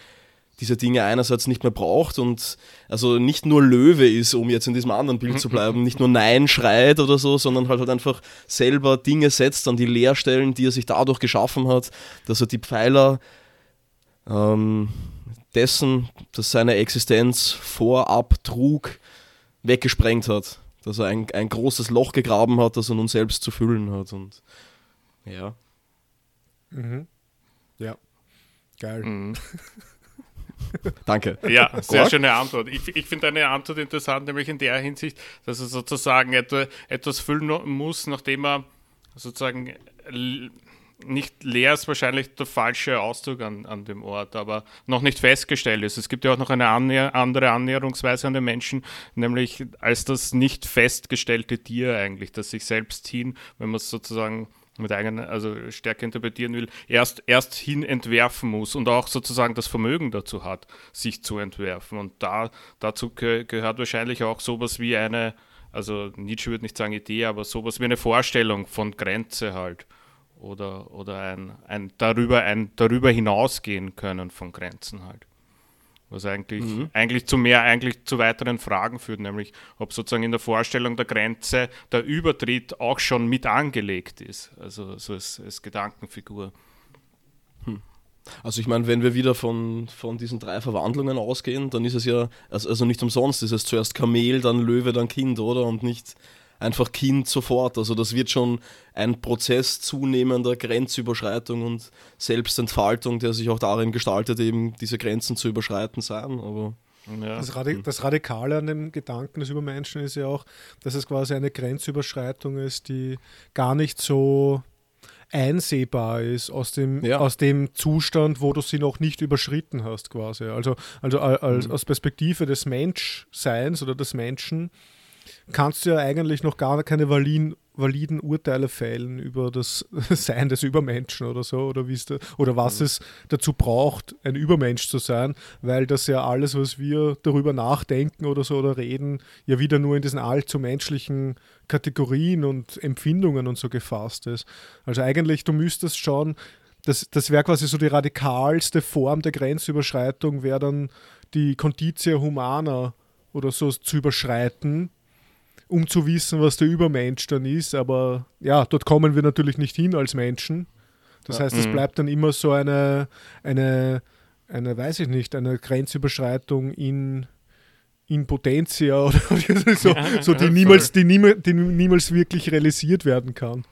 Speaker 2: diese Dinge einerseits nicht mehr braucht und also nicht nur Löwe ist, um jetzt in diesem anderen Bild zu bleiben, nicht nur Nein schreit oder so, sondern halt, halt einfach selber Dinge setzt an die Leerstellen, die er sich dadurch geschaffen hat, dass er die Pfeiler ähm, dessen, dass seine Existenz vorab trug, weggesprengt hat dass er ein, ein großes Loch gegraben hat, das er nun selbst zu füllen hat. Und ja.
Speaker 1: Mhm. Ja. Geil. Mhm.
Speaker 2: Danke.
Speaker 3: Ja, sehr schöne Antwort. Ich, ich finde eine Antwort interessant, nämlich in der Hinsicht, dass er sozusagen etwas füllen muss, nachdem er sozusagen nicht leer ist wahrscheinlich der falsche Ausdruck an, an dem Ort, aber noch nicht festgestellt ist. Es gibt ja auch noch eine annäher andere Annäherungsweise an den Menschen, nämlich als das nicht festgestellte Tier eigentlich, das sich selbst hin, wenn man es sozusagen mit eigenen, also stärker interpretieren will, erst, erst hin entwerfen muss und auch sozusagen das Vermögen dazu hat, sich zu entwerfen. Und da, dazu gehört wahrscheinlich auch sowas wie eine, also Nietzsche würde nicht sagen Idee, aber sowas wie eine Vorstellung von Grenze halt oder, oder ein, ein, darüber, ein darüber hinausgehen können von Grenzen halt. Was eigentlich, mhm. eigentlich zu mehr, eigentlich zu weiteren Fragen führt, nämlich ob sozusagen in der Vorstellung der Grenze der Übertritt auch schon mit angelegt ist. Also so als, als Gedankenfigur.
Speaker 2: Hm. Also ich meine, wenn wir wieder von, von diesen drei Verwandlungen ausgehen, dann ist es ja, also, also nicht umsonst ist es zuerst Kamel, dann Löwe, dann Kind, oder? Und nicht einfach Kind sofort. Also das wird schon ein Prozess zunehmender Grenzüberschreitung und Selbstentfaltung, der sich auch darin gestaltet, eben diese Grenzen zu überschreiten sein. Aber
Speaker 1: ja. Das, Radik das, Radikale an dem Gedanken des Übermenschen ist ja auch, dass es quasi eine Grenzüberschreitung ist, die gar nicht so einsehbar ist aus dem, ja. aus dem Zustand, wo du sie noch nicht überschritten hast, quasi. Also, also als, mhm. aus Perspektive des Menschseins oder des Menschen kannst du ja eigentlich noch gar keine validen, validen Urteile fällen über das Sein des Übermenschen oder so, oder, wie da, oder was mhm. es dazu braucht, ein Übermensch zu sein, weil das ja alles, was wir darüber nachdenken oder so oder reden, ja wieder nur in diesen allzu menschlichen Kategorien und Empfindungen und so gefasst ist. Also eigentlich, du müsstest schon, das, das wäre quasi so die radikalste Form der Grenzüberschreitung, wäre dann die Conditio Humana oder so zu überschreiten, um zu wissen, was der Übermensch dann ist. Aber ja, dort kommen wir natürlich nicht hin als Menschen. Das ja. heißt, es mhm. bleibt dann immer so eine, eine, eine, weiß ich nicht, eine Grenzüberschreitung in, in Potentia oder so, so die, niemals, die, niemals, die niemals wirklich realisiert werden kann.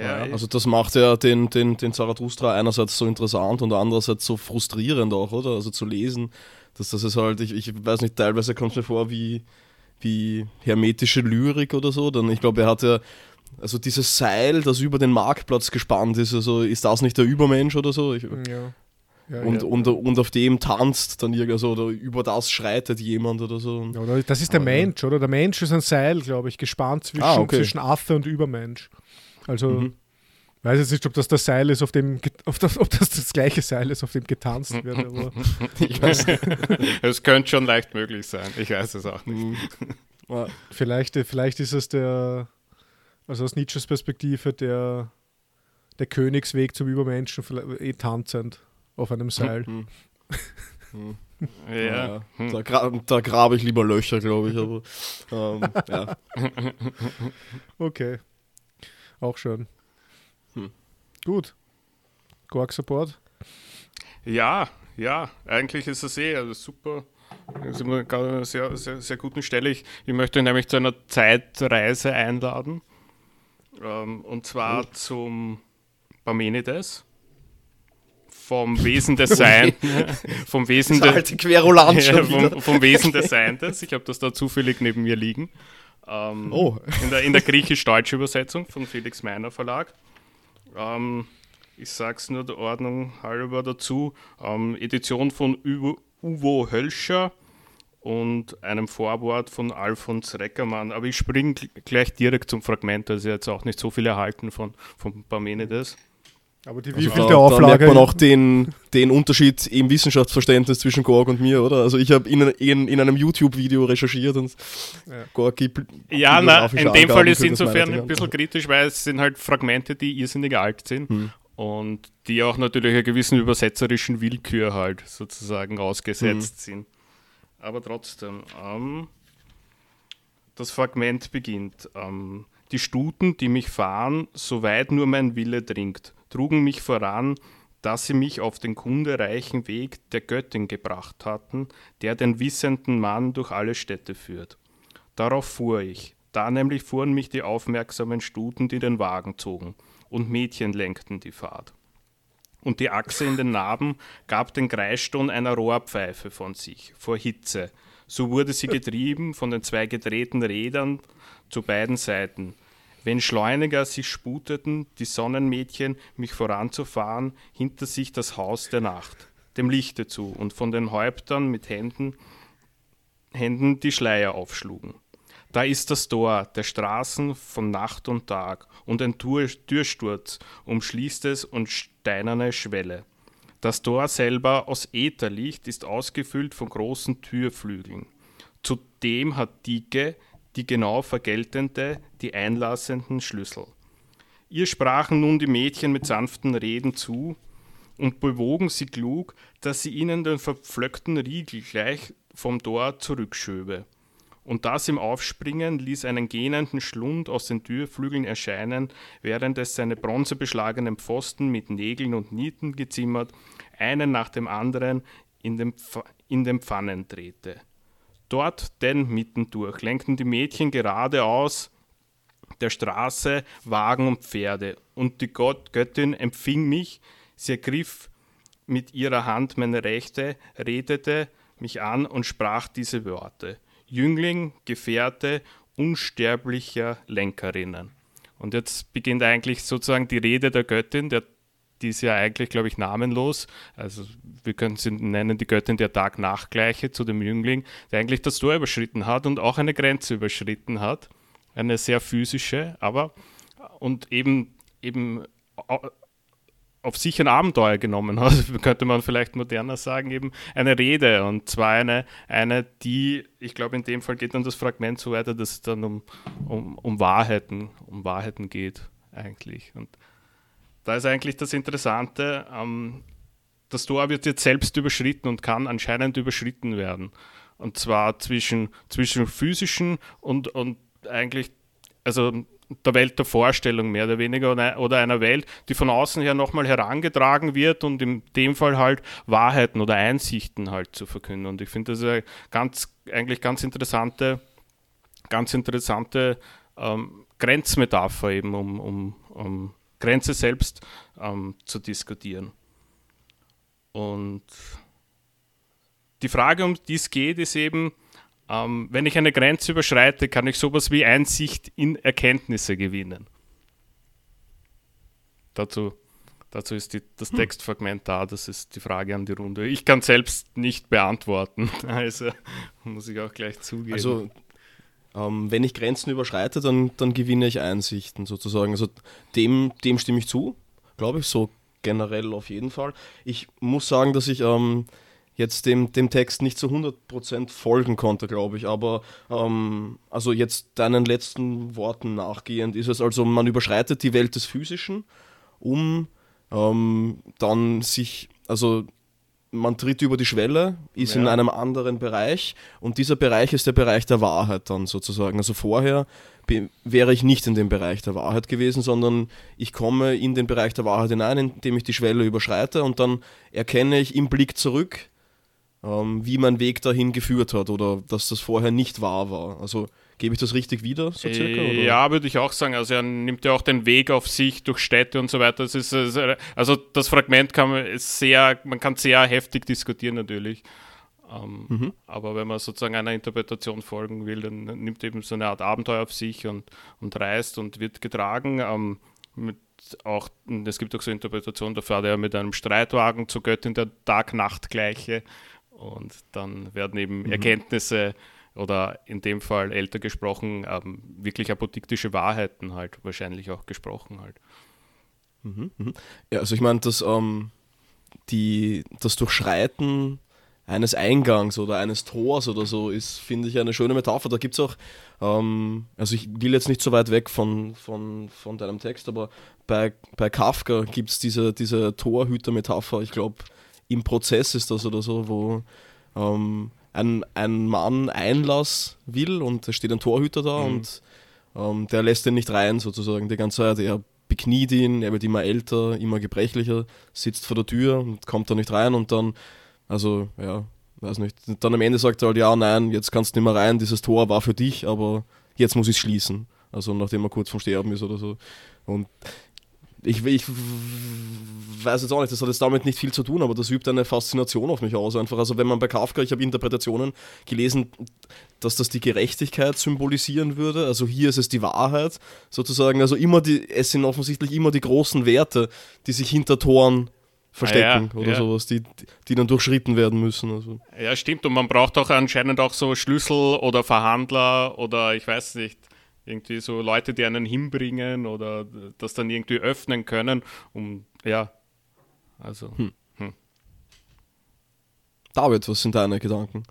Speaker 2: Ja, also das macht ja den, den, den Zarathustra einerseits so interessant und andererseits so frustrierend auch, oder? Also zu lesen, dass das ist halt, ich, ich weiß nicht, teilweise kommt es mir vor wie, wie hermetische Lyrik oder so. Dann, ich glaube, er hat ja, also dieses Seil, das über den Marktplatz gespannt ist, also ist das nicht der Übermensch oder so? Ich, ja. Ja, und, ja. Und, und auf dem tanzt dann irgendwas so, oder über das schreitet jemand oder so.
Speaker 1: Ja, oder das ist der Mensch, oder? Der Mensch ist ein Seil, glaube ich, gespannt zwischen, ah, okay. zwischen Affe und Übermensch. Also, mhm. Weiß jetzt nicht, ob das das Seil ist, auf dem, auf das, ob das das gleiche Seil ist, auf dem getanzt wird. Aber
Speaker 3: ich weiß Es könnte schon leicht möglich sein. Ich weiß es auch nicht.
Speaker 1: Mhm. vielleicht, vielleicht ist es der, also aus Nietzsches Perspektive, der, der Königsweg zum Übermenschen, eh tanzend auf einem Seil. Mhm.
Speaker 2: Mhm. Ja. ja. Da, gra da grabe ich lieber Löcher, glaube ich. Aber, ähm, ja.
Speaker 1: Okay. Auch schön. Hm. Gut. Quark Support?
Speaker 3: Ja, ja, eigentlich ist es eh also super. Da sind wir gerade an einer sehr, sehr, sehr guten Stelle. Ich, ich möchte nämlich zu einer Zeitreise einladen. Ähm, und zwar oh. zum Parmenides vom Wesen des Sein, vom Wesen
Speaker 2: des ja,
Speaker 3: vom, vom, Wesen des Seintes. Ich habe das da zufällig neben mir liegen. Ähm, oh. In der, in der griechisch-deutschen Übersetzung von Felix Meiner Verlag. Ähm, ich sage es nur der Ordnung halber dazu. Ähm, Edition von Uwe, Uwe Hölscher und einem Vorwort von Alfons Reckermann. Aber ich springe gleich direkt zum Fragment, also jetzt auch nicht so viel erhalten von, von Parmenides.
Speaker 1: Aber die wievielte also, Auflage? Da
Speaker 2: merkt man auch den, den Unterschied im Wissenschaftsverständnis zwischen Gorg und mir, oder? Also ich habe in, in, in, einem YouTube-Video recherchiert und ja.
Speaker 3: Gorg gibt Ja, na, in dem Fall ist es insofern ein bisschen kritisch, weil es sind halt Fragmente, die irrsinnig alt sind hm. und die auch natürlich einer gewissen übersetzerischen Willkür halt sozusagen ausgesetzt hm. sind. Aber trotzdem, ähm, das Fragment beginnt. Ähm, die Stuten, die mich fahren, soweit nur mein Wille dringt trugen mich voran, dass sie mich auf den kundereichen Weg der Göttin gebracht hatten, der den wissenden Mann durch alle Städte führt. Darauf fuhr ich. Da nämlich fuhren mich die aufmerksamen Stuten, die den Wagen zogen, und Mädchen lenkten die Fahrt. Und die Achse in den Narben gab den Kreiston einer Rohrpfeife von sich, vor Hitze. So wurde sie getrieben von den zwei gedrehten Rädern zu beiden Seiten, wenn schleuniger sich sputeten die Sonnenmädchen, mich voranzufahren, hinter sich das Haus der Nacht, dem Lichte zu, und von den Häuptern mit Händen, Händen die Schleier aufschlugen. Da ist das Tor der Straßen von Nacht und Tag, und ein Türsturz umschließt es und steinerne Schwelle. Das Tor selber aus Ätherlicht ist ausgefüllt von großen Türflügeln. Zudem hat Dike die genau vergeltende, die einlassenden Schlüssel. Ihr sprachen nun die Mädchen mit sanften Reden zu und bewogen sie klug, dass sie ihnen den verpflöckten Riegel gleich vom Tor zurückschöbe. Und das im Aufspringen ließ einen gähnenden Schlund aus den Türflügeln erscheinen, während es seine bronzebeschlagenen Pfosten mit Nägeln und Nieten gezimmert, einen nach dem anderen in den, in den Pfannen drehte. Dort denn mittendurch lenkten die Mädchen geradeaus der Straße Wagen und Pferde, und die Gott, Göttin empfing mich, sie ergriff mit ihrer Hand meine Rechte, redete mich an und sprach diese Worte. Jüngling, Gefährte, unsterblicher Lenkerinnen. Und jetzt beginnt eigentlich sozusagen die Rede der Göttin, der die ist ja eigentlich, glaube ich, namenlos. Also wir können sie nennen die Göttin der Tag-Nachgleiche zu dem Jüngling, der eigentlich das Tor überschritten hat und auch eine Grenze überschritten hat. Eine sehr physische, aber und eben, eben auf sich ein Abenteuer genommen hat, könnte man vielleicht moderner sagen, eben eine Rede und zwar eine, eine die, ich glaube in dem Fall geht dann das Fragment so weiter, dass es dann um, um, um Wahrheiten, um Wahrheiten geht eigentlich. Und da ist eigentlich das Interessante, ähm, das Tor wird jetzt selbst überschritten und kann anscheinend überschritten werden. Und zwar zwischen, zwischen physischen und, und eigentlich, also der Welt der Vorstellung mehr oder weniger oder einer Welt, die von außen her nochmal herangetragen wird und in dem Fall halt Wahrheiten oder Einsichten halt zu verkünden. Und ich finde das eine ganz, eigentlich ganz interessante, ganz interessante ähm, Grenzmetapher eben, um, um, um Grenze selbst ähm, zu diskutieren. Und die Frage, um die es geht, ist eben, ähm, wenn ich eine Grenze überschreite, kann ich sowas wie Einsicht in Erkenntnisse gewinnen. Dazu, dazu ist die, das hm. Textfragment da, das ist die Frage an die Runde. Ich kann selbst nicht beantworten, also muss ich auch gleich zugeben.
Speaker 2: Also ähm, wenn ich Grenzen überschreite, dann, dann gewinne ich Einsichten sozusagen. Also dem, dem stimme ich zu, glaube ich, so generell auf jeden Fall. Ich muss sagen, dass ich ähm, jetzt dem, dem Text nicht zu 100% folgen konnte, glaube ich. Aber ähm, also jetzt deinen letzten Worten nachgehend ist es also, man überschreitet die Welt des Physischen, um ähm, dann sich, also man tritt über die Schwelle, ist ja. in einem anderen Bereich und dieser Bereich ist der Bereich der Wahrheit dann sozusagen. Also vorher wäre ich nicht in dem Bereich der Wahrheit gewesen, sondern ich komme in den Bereich der Wahrheit hinein, indem ich die Schwelle überschreite und dann erkenne ich im Blick zurück, ähm, wie mein Weg dahin geführt hat oder dass das vorher nicht wahr war. Also Gebe ich das richtig wieder,
Speaker 3: so circa? Oder? Ja, würde ich auch sagen. Also er nimmt ja auch den Weg auf sich durch Städte und so weiter. Das ist, also das Fragment kann man sehr, man kann sehr heftig diskutieren natürlich. Ähm, mhm. Aber wenn man sozusagen einer Interpretation folgen will, dann nimmt eben so eine Art Abenteuer auf sich und, und reist und wird getragen. Ähm, mit auch, es gibt auch so Interpretationen, da fährt er mit einem Streitwagen zur Göttin der Tag-Nacht-Gleiche und dann werden eben mhm. Erkenntnisse oder in dem Fall älter gesprochen, ähm, wirklich apodiktische Wahrheiten halt wahrscheinlich auch gesprochen halt.
Speaker 2: Mhm, mh. Ja, also ich meine, dass ähm, die, das Durchschreiten eines Eingangs oder eines Tors oder so ist, finde ich, eine schöne Metapher. Da gibt es auch, ähm, also ich will jetzt nicht so weit weg von, von, von deinem Text, aber bei, bei Kafka gibt es diese, diese Torhüter-Metapher, ich glaube, im Prozess ist das oder so, wo ähm, ein, ein Mann Einlass will und es steht ein Torhüter da mhm. und ähm, der lässt ihn nicht rein sozusagen die ganze Zeit. Er bekniet ihn, er wird immer älter, immer gebrechlicher, sitzt vor der Tür und kommt da nicht rein und dann, also ja, weiß nicht, dann am Ende sagt er halt, ja, nein, jetzt kannst du nicht mehr rein, dieses Tor war für dich, aber jetzt muss ich es schließen. Also nachdem er kurz vom Sterben ist oder so. Und ich, ich weiß jetzt auch nicht, das hat jetzt damit nicht viel zu tun, aber das übt eine Faszination auf mich aus. Einfach, also wenn man bei Kafka, ich habe Interpretationen gelesen, dass das die Gerechtigkeit symbolisieren würde. Also hier ist es die Wahrheit sozusagen. Also immer die, es sind offensichtlich immer die großen Werte, die sich hinter Toren verstecken ah, ja, oder ja. sowas, die, die dann durchschritten werden müssen. Also.
Speaker 3: Ja, stimmt. Und man braucht auch anscheinend auch so Schlüssel oder Verhandler oder ich weiß nicht irgendwie so Leute, die einen hinbringen oder das dann irgendwie öffnen können, um, ja, also. Hm. Hm.
Speaker 2: David, was sind deine Gedanken?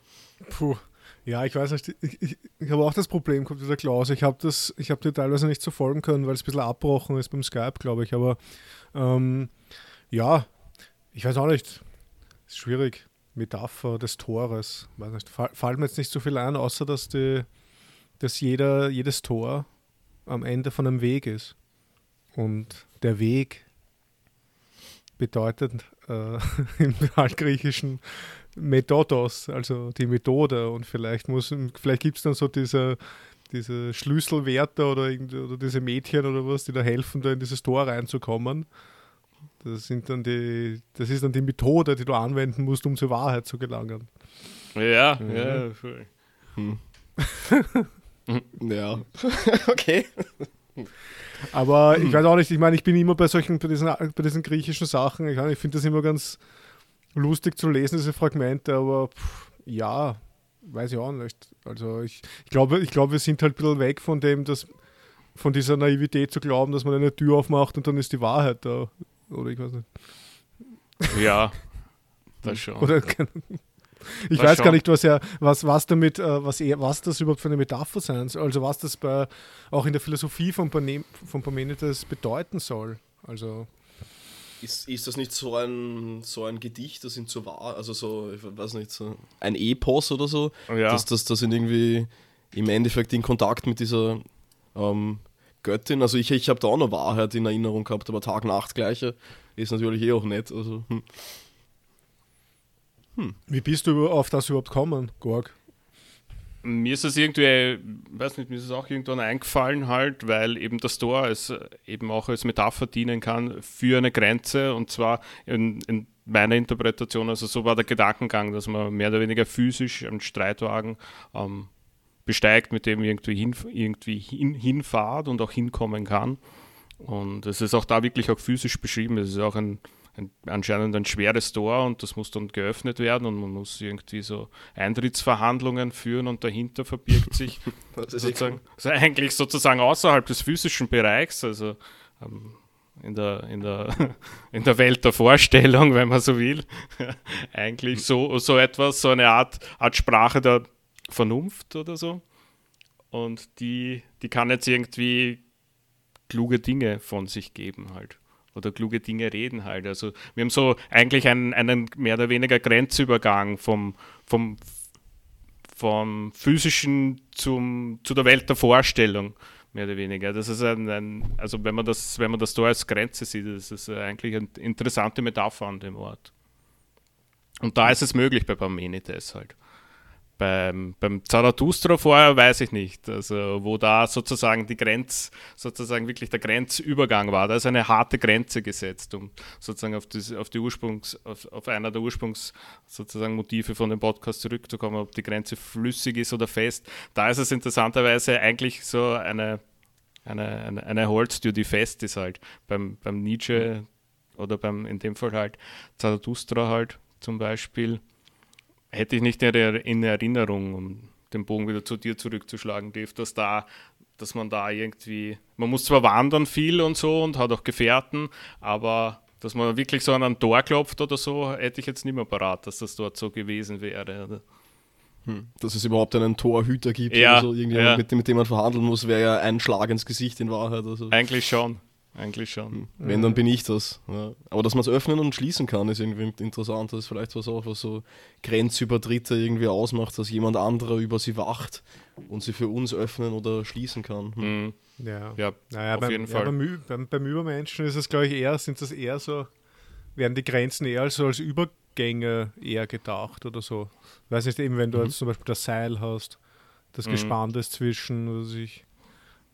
Speaker 1: Puh, ja, ich weiß nicht, ich, ich, ich habe auch das Problem, kommt wieder Klaus, ich habe das, ich habe dir teilweise nicht so folgen können, weil es ein bisschen abbrochen ist beim Skype, glaube ich, aber ähm, ja, ich weiß auch nicht, ist schwierig. Metapher des Tores, weiß nicht, fällt mir jetzt nicht so viel ein, außer dass die dass jeder, jedes Tor am Ende von einem Weg ist. Und der Weg bedeutet äh, im altgriechischen Methodos, also die Methode. Und vielleicht muss, vielleicht gibt es dann so diese, diese Schlüsselwärter oder, oder diese Mädchen oder was, die da helfen, da in dieses Tor reinzukommen. Das sind dann die, das ist dann die Methode, die du anwenden musst, um zur Wahrheit zu gelangen.
Speaker 3: Ja, mhm. ja, voll. Hm.
Speaker 2: Ja, okay.
Speaker 1: Aber ich weiß auch nicht, ich meine, ich bin immer bei solchen, bei diesen, bei diesen griechischen Sachen, ich, ich finde das immer ganz lustig zu lesen, diese Fragmente, aber pff, ja, weiß ich auch nicht. Also ich, ich glaube, ich glaube, wir sind halt ein bisschen weg von dem, dass von dieser Naivität zu glauben, dass man eine Tür aufmacht und dann ist die Wahrheit da. Oder ich weiß nicht.
Speaker 3: Ja, das schon. Oder,
Speaker 1: ich weiß gar nicht, was er, was, was damit, äh, was, was das überhaupt für eine Metapher sein soll. Also was das bei, auch in der Philosophie von, von Parmenides bedeuten soll. Also
Speaker 2: ist, ist das nicht so ein, so ein Gedicht, das ihn so wahr, also so, ich weiß nicht, so ein Epos oder so, ja. dass das, das irgendwie im Endeffekt in Kontakt mit dieser ähm, Göttin, also ich, ich habe da auch noch Wahrheit in Erinnerung gehabt, aber Tag-Nacht gleiche ist natürlich eh auch nett. Also, hm.
Speaker 1: Hm. Wie bist du auf das überhaupt gekommen, Gorg?
Speaker 3: Mir ist es irgendwie, weiß nicht, mir ist es auch irgendwann eingefallen halt, weil eben das Tor als, eben auch als Metapher dienen kann für eine Grenze und zwar in, in meiner Interpretation, also so war der Gedankengang, dass man mehr oder weniger physisch einen Streitwagen ähm, besteigt, mit dem irgendwie, hin, irgendwie hin, hinfahrt und auch hinkommen kann. Und es ist auch da wirklich auch physisch beschrieben. Es ist auch ein ein, anscheinend ein schweres Tor und das muss dann geöffnet werden und man muss irgendwie so Eintrittsverhandlungen führen und dahinter verbirgt sich sozusagen, also eigentlich sozusagen außerhalb des physischen Bereichs, also ähm, in der, in, der, in der Welt der Vorstellung, wenn man so will, eigentlich so, so etwas, so eine Art, Art Sprache der Vernunft oder so. Und die, die kann jetzt irgendwie kluge Dinge von sich geben halt oder kluge Dinge reden halt. Also wir haben so eigentlich einen, einen mehr oder weniger Grenzübergang vom, vom, vom physischen zum, zu der Welt der Vorstellung, mehr oder weniger. Das ist ein, ein, also wenn man das, wenn man das da als Grenze sieht, das ist eigentlich eine interessante Metapher an dem Ort. Und da ist es möglich bei Parmenides halt. Beim, beim Zarathustra vorher weiß ich nicht, also wo da sozusagen die Grenz, sozusagen wirklich der Grenzübergang war. Da ist eine harte Grenze gesetzt, um sozusagen auf, das, auf die Ursprungs, auf, auf einer der Ursprungs sozusagen Motive von dem Podcast zurückzukommen, ob die Grenze flüssig ist oder fest. Da ist es interessanterweise eigentlich so eine, eine, eine, eine Holztür, die fest ist halt. Beim, beim Nietzsche oder beim, in dem Fall halt Zarathustra halt zum Beispiel hätte ich nicht in Erinnerung, um den Bogen wieder zu dir zurückzuschlagen, Dave, dass da, dass man da irgendwie, man muss zwar wandern viel und so und hat auch Gefährten, aber dass man wirklich so an ein Tor klopft oder so, hätte ich jetzt nicht mehr parat, dass das dort so gewesen wäre.
Speaker 2: Hm. Dass es überhaupt einen Torhüter gibt,
Speaker 3: ja,
Speaker 2: so,
Speaker 3: ja.
Speaker 2: mit, dem, mit, dem man verhandeln muss, wäre ja ein Schlag ins Gesicht in Wahrheit. Also.
Speaker 3: Eigentlich schon. Eigentlich schon. Hm.
Speaker 2: Wenn, dann bin ich das. Ja. Aber dass man es öffnen und schließen kann, ist irgendwie interessant. Das ist vielleicht was auch, was so Grenzübertritte irgendwie ausmacht, dass jemand anderer über sie wacht und sie für uns öffnen oder schließen kann.
Speaker 3: Hm.
Speaker 1: Ja. ja, naja, auf beim, jeden Fall. beim, beim, beim, Übermenschen ist es, glaube ich, eher, sind das eher so, werden die Grenzen eher so als Übergänge eher gedacht oder so. Ich weiß nicht, eben wenn du mhm. jetzt zum Beispiel das Seil hast, das mhm. Gespann ist zwischen, was ich,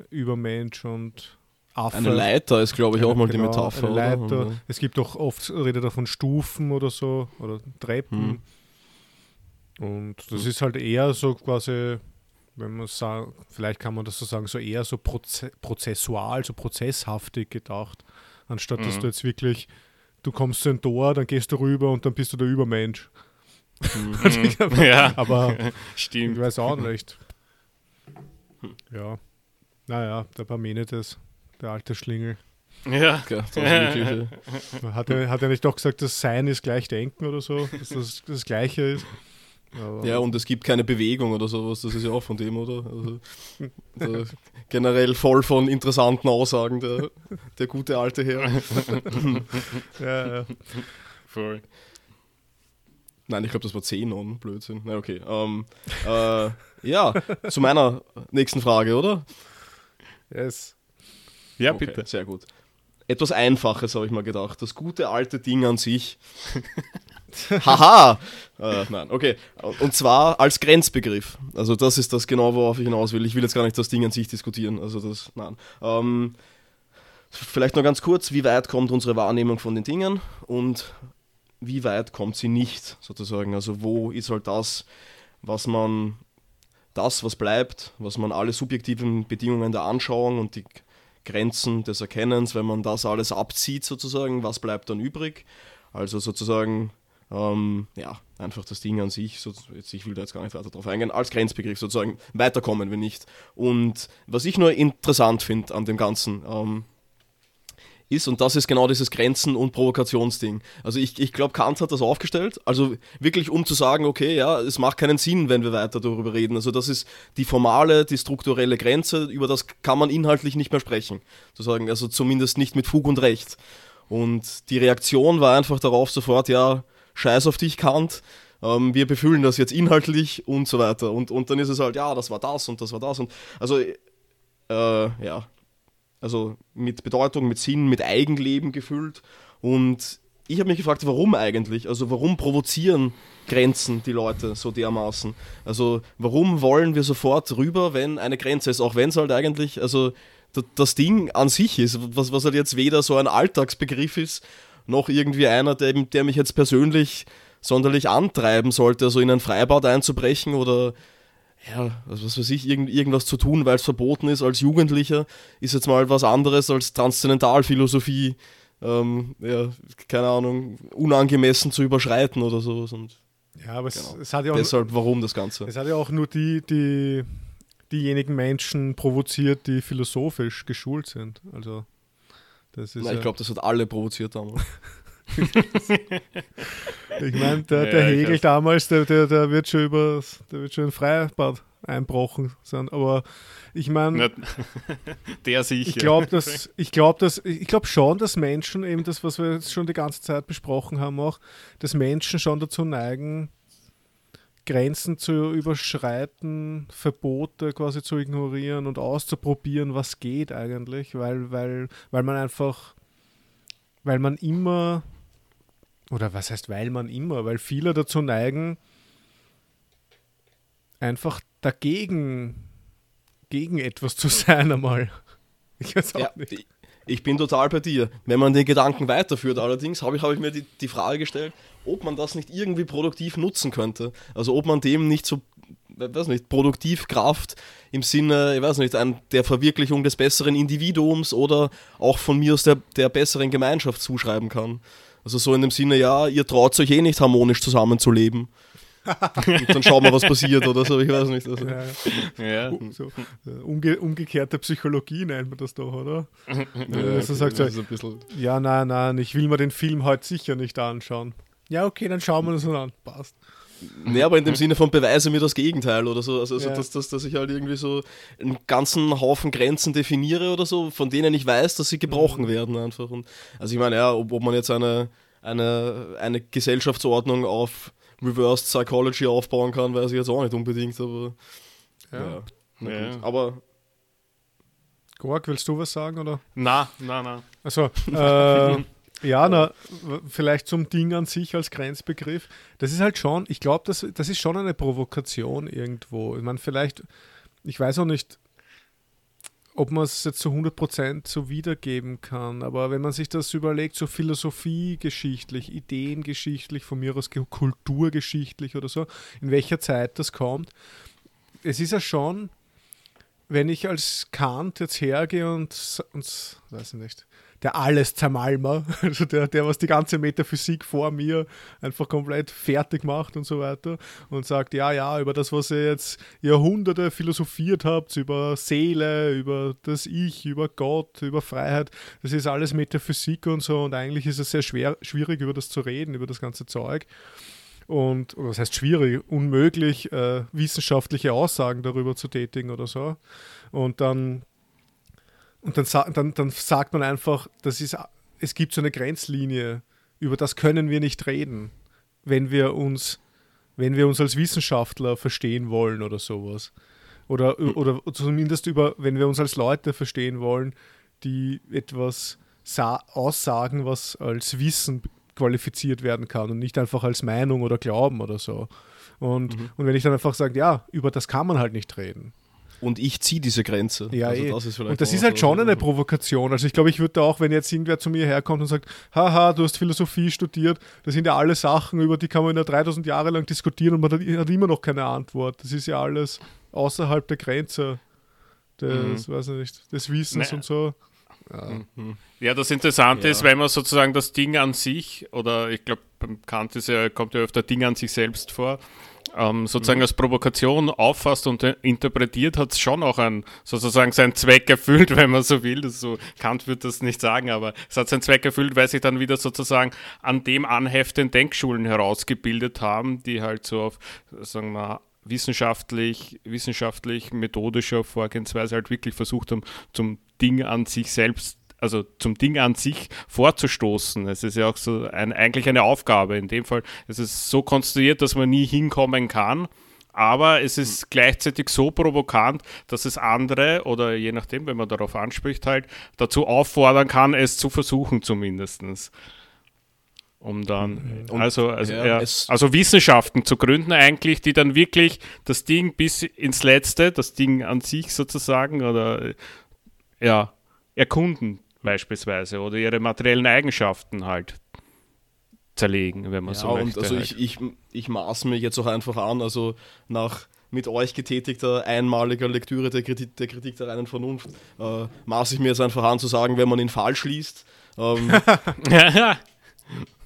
Speaker 1: Übermensch und
Speaker 2: Affe. Eine Leiter ist, glaube ich, auch mal genau, die Metapher.
Speaker 1: Eine Leiter. Oder? Es gibt auch oft, redet er von Stufen oder so, oder Treppen. Hm. Und das hm. ist halt eher so quasi, wenn man sagt, vielleicht kann man das so sagen, so eher so proze prozessual, so prozesshaftig gedacht, anstatt mhm. dass du jetzt wirklich, du kommst zu einem Tor, dann gehst du rüber und dann bist du der Übermensch.
Speaker 3: Mhm. ja,
Speaker 1: aber
Speaker 3: stimmt.
Speaker 1: Ich weiß auch nicht. Ja. Naja, der Parmenides der alte Schlingel.
Speaker 3: Ja.
Speaker 1: Hat, er, hat er nicht doch gesagt, dass Sein ist gleich Denken oder so, dass das das Gleiche ist?
Speaker 2: Aber ja, und es gibt keine Bewegung oder sowas, das ist ja auch von dem, oder? Also, generell voll von interessanten Aussagen, der, der gute alte Herr.
Speaker 1: ja, ja.
Speaker 3: Voll.
Speaker 2: Nein, ich glaube, das war Zenon, Blödsinn. Na, okay. Ähm, äh, ja, zu meiner nächsten Frage, oder?
Speaker 1: Yes.
Speaker 3: Ja, okay, bitte.
Speaker 2: Sehr gut. Etwas Einfaches habe ich mal gedacht. Das gute alte Ding an sich. Haha! äh, nein, okay. Und zwar als Grenzbegriff. Also das ist das genau, worauf ich hinaus will. Ich will jetzt gar nicht das Ding an sich diskutieren. Also das, nein. Ähm, vielleicht noch ganz kurz, wie weit kommt unsere Wahrnehmung von den Dingen und wie weit kommt sie nicht, sozusagen. Also wo ist halt das, was man, das, was bleibt, was man alle subjektiven Bedingungen der Anschauung und die Grenzen des Erkennens, wenn man das alles abzieht sozusagen, was bleibt dann übrig? Also sozusagen, ähm, ja, einfach das Ding an sich, so, jetzt, ich will da jetzt gar nicht weiter drauf eingehen, als Grenzbegriff sozusagen, weiterkommen wir nicht. Und was ich nur interessant finde an dem Ganzen, ähm, ist, und das ist genau dieses Grenzen- und Provokationsding. Also ich, ich glaube, Kant hat das aufgestellt, also wirklich um zu sagen, okay, ja, es macht keinen Sinn, wenn wir weiter darüber reden. Also das ist die formale, die strukturelle Grenze, über das kann man inhaltlich nicht mehr sprechen. Sozusagen, also zumindest nicht mit Fug und Recht. Und die Reaktion war einfach darauf sofort, ja, scheiß auf dich, Kant, ähm, wir befühlen das jetzt inhaltlich und so weiter. Und, und dann ist es halt, ja, das war das und das war das. Und also, äh, ja, also mit Bedeutung, mit Sinn, mit Eigenleben gefüllt. Und ich habe mich gefragt, warum eigentlich? Also warum provozieren Grenzen die Leute so dermaßen? Also warum wollen wir sofort rüber, wenn eine Grenze ist, auch wenn es halt eigentlich, also das Ding an sich ist, was, was halt jetzt weder so ein Alltagsbegriff ist, noch irgendwie einer, der, der mich jetzt persönlich sonderlich antreiben sollte, also in ein Freibad einzubrechen oder ja, also was weiß ich, irgend, irgendwas zu tun, weil es verboten ist als Jugendlicher, ist jetzt mal was anderes als Transzendentalphilosophie, ähm, ja, keine Ahnung, unangemessen zu überschreiten oder sowas. Und
Speaker 1: ja, aber genau. es, es, hat ja auch.
Speaker 2: Deshalb, warum das Ganze?
Speaker 1: Es hat ja auch nur die, die, diejenigen Menschen provoziert, die philosophisch geschult sind. Also,
Speaker 2: das ist. Nein, ja ich glaube, das hat alle provoziert damals.
Speaker 1: ich meine, der, der ja, Hegel damals, der, der, der, wird schon über, der wird schon in Freibad einbrochen sein. Aber ich meine,
Speaker 3: der sicher.
Speaker 1: Ich glaube, dass ich glaube, dass ich glaube schon, dass Menschen eben das, was wir jetzt schon die ganze Zeit besprochen haben, auch, dass Menschen schon dazu neigen, Grenzen zu überschreiten, Verbote quasi zu ignorieren und auszuprobieren, was geht eigentlich, weil, weil, weil man einfach, weil man immer oder was heißt, weil man immer, weil viele dazu neigen, einfach dagegen gegen etwas zu sein einmal.
Speaker 2: Ich weiß auch ja, nicht. Ich bin total bei dir. Wenn man den Gedanken weiterführt, allerdings habe ich, hab ich mir die, die Frage gestellt, ob man das nicht irgendwie produktiv nutzen könnte. Also ob man dem nicht so, weiß nicht, Produktivkraft im Sinne, ich weiß nicht, ein, der Verwirklichung des besseren Individuums oder auch von mir aus der, der besseren Gemeinschaft zuschreiben kann. Also so in dem Sinne, ja, ihr traut euch eh nicht harmonisch zusammenzuleben und dann schauen wir, was passiert oder so, ich weiß nicht. Also. Ja,
Speaker 1: ja. So, umge umgekehrte Psychologie nennt man das doch, oder? ja, also sagt so, ja, nein, nein, ich will mir den Film heute sicher nicht anschauen. Ja, okay, dann schauen wir uns an. Passt.
Speaker 2: Nee, aber in dem Sinne von beweise mir das Gegenteil oder so. Also, also ja. dass, dass, dass ich halt irgendwie so einen ganzen Haufen Grenzen definiere oder so, von denen ich weiß, dass sie gebrochen mhm. werden einfach. Und, also ich meine, ja, ob, ob man jetzt eine, eine, eine Gesellschaftsordnung auf Reversed Psychology aufbauen kann, weiß ich jetzt auch nicht unbedingt, aber. Ja. ja, ja. Aber.
Speaker 1: Gorg, willst du was sagen, oder?
Speaker 3: Na, na, na.
Speaker 1: Also, äh, ja, na, vielleicht zum Ding an sich als Grenzbegriff. Das ist halt schon, ich glaube, das, das ist schon eine Provokation irgendwo. Ich meine, vielleicht, ich weiß auch nicht, ob man es jetzt zu 100% so wiedergeben kann. Aber wenn man sich das überlegt, so philosophiegeschichtlich, ideengeschichtlich, von mir aus kulturgeschichtlich oder so, in welcher Zeit das kommt, es ist ja schon, wenn ich als Kant jetzt hergehe und, und weiß ich nicht, der alles Zermalmer, also der, der, was die ganze Metaphysik vor mir einfach komplett fertig macht und so weiter und sagt, ja, ja, über das, was ihr jetzt Jahrhunderte philosophiert habt, über Seele, über das Ich, über Gott, über Freiheit, das ist alles Metaphysik und so und eigentlich ist es sehr schwer, schwierig, über das zu reden, über das ganze Zeug. Und, das heißt schwierig, unmöglich, äh, wissenschaftliche Aussagen darüber zu tätigen oder so. Und dann und dann, dann, dann sagt man einfach, das ist, es gibt so eine Grenzlinie, über das können wir nicht reden, wenn wir uns, wenn wir uns als Wissenschaftler verstehen wollen oder sowas. Oder, hm. oder zumindest über, wenn wir uns als Leute verstehen wollen, die etwas aussagen, was als Wissen qualifiziert werden kann und nicht einfach als Meinung oder Glauben oder so. Und, mhm. und wenn ich dann einfach sage, ja, über das kann man halt nicht reden
Speaker 2: und ich ziehe diese Grenze.
Speaker 1: Ja, also eh. das und das ist halt schon eine Provokation. Also ich glaube, ich würde auch, wenn jetzt irgendwer zu mir herkommt und sagt, haha, du hast Philosophie studiert, das sind ja alle Sachen, über die kann man ja 3000 Jahre lang diskutieren und man hat immer noch keine Antwort. Das ist ja alles außerhalb der Grenze des, mhm. weiß nicht, des Wissens nee. und so.
Speaker 3: Ja. Mhm. ja, das Interessante ja. ist, wenn man sozusagen das Ding an sich, oder ich glaube, beim Kant ist ja, kommt ja öfter Ding an sich selbst vor, ähm, sozusagen mhm. als Provokation auffasst und interpretiert, hat es schon auch ein, sozusagen seinen Zweck erfüllt, wenn man so will. Das so, Kant würde das nicht sagen, aber es hat seinen Zweck erfüllt, weil sich dann wieder sozusagen an dem anheften Denkschulen herausgebildet haben, die halt so auf, sagen wir, wissenschaftlich, wissenschaftlich methodischer Vorgehensweise halt wirklich versucht haben, zum Ding an sich selbst also zum Ding an sich vorzustoßen. Es ist ja auch so ein, eigentlich eine Aufgabe. In dem Fall es ist es so konstruiert, dass man nie hinkommen kann. Aber es ist gleichzeitig so provokant, dass es andere oder je nachdem, wenn man darauf anspricht, halt dazu auffordern kann, es zu versuchen zumindest. Um dann, Und, also, also, ja, ja, also Wissenschaften zu gründen, eigentlich, die dann wirklich das Ding bis ins Letzte, das Ding an sich sozusagen, oder ja, erkunden beispielsweise oder ihre materiellen Eigenschaften halt zerlegen, wenn man
Speaker 2: ja,
Speaker 3: so möchte.
Speaker 2: Und also halt. ich, ich, ich maß mir jetzt auch einfach an, also nach mit euch getätigter einmaliger Lektüre der Kritik der, Kritik der reinen Vernunft äh, maße ich mir jetzt einfach an zu sagen, wenn man ihn falsch liest. Ähm,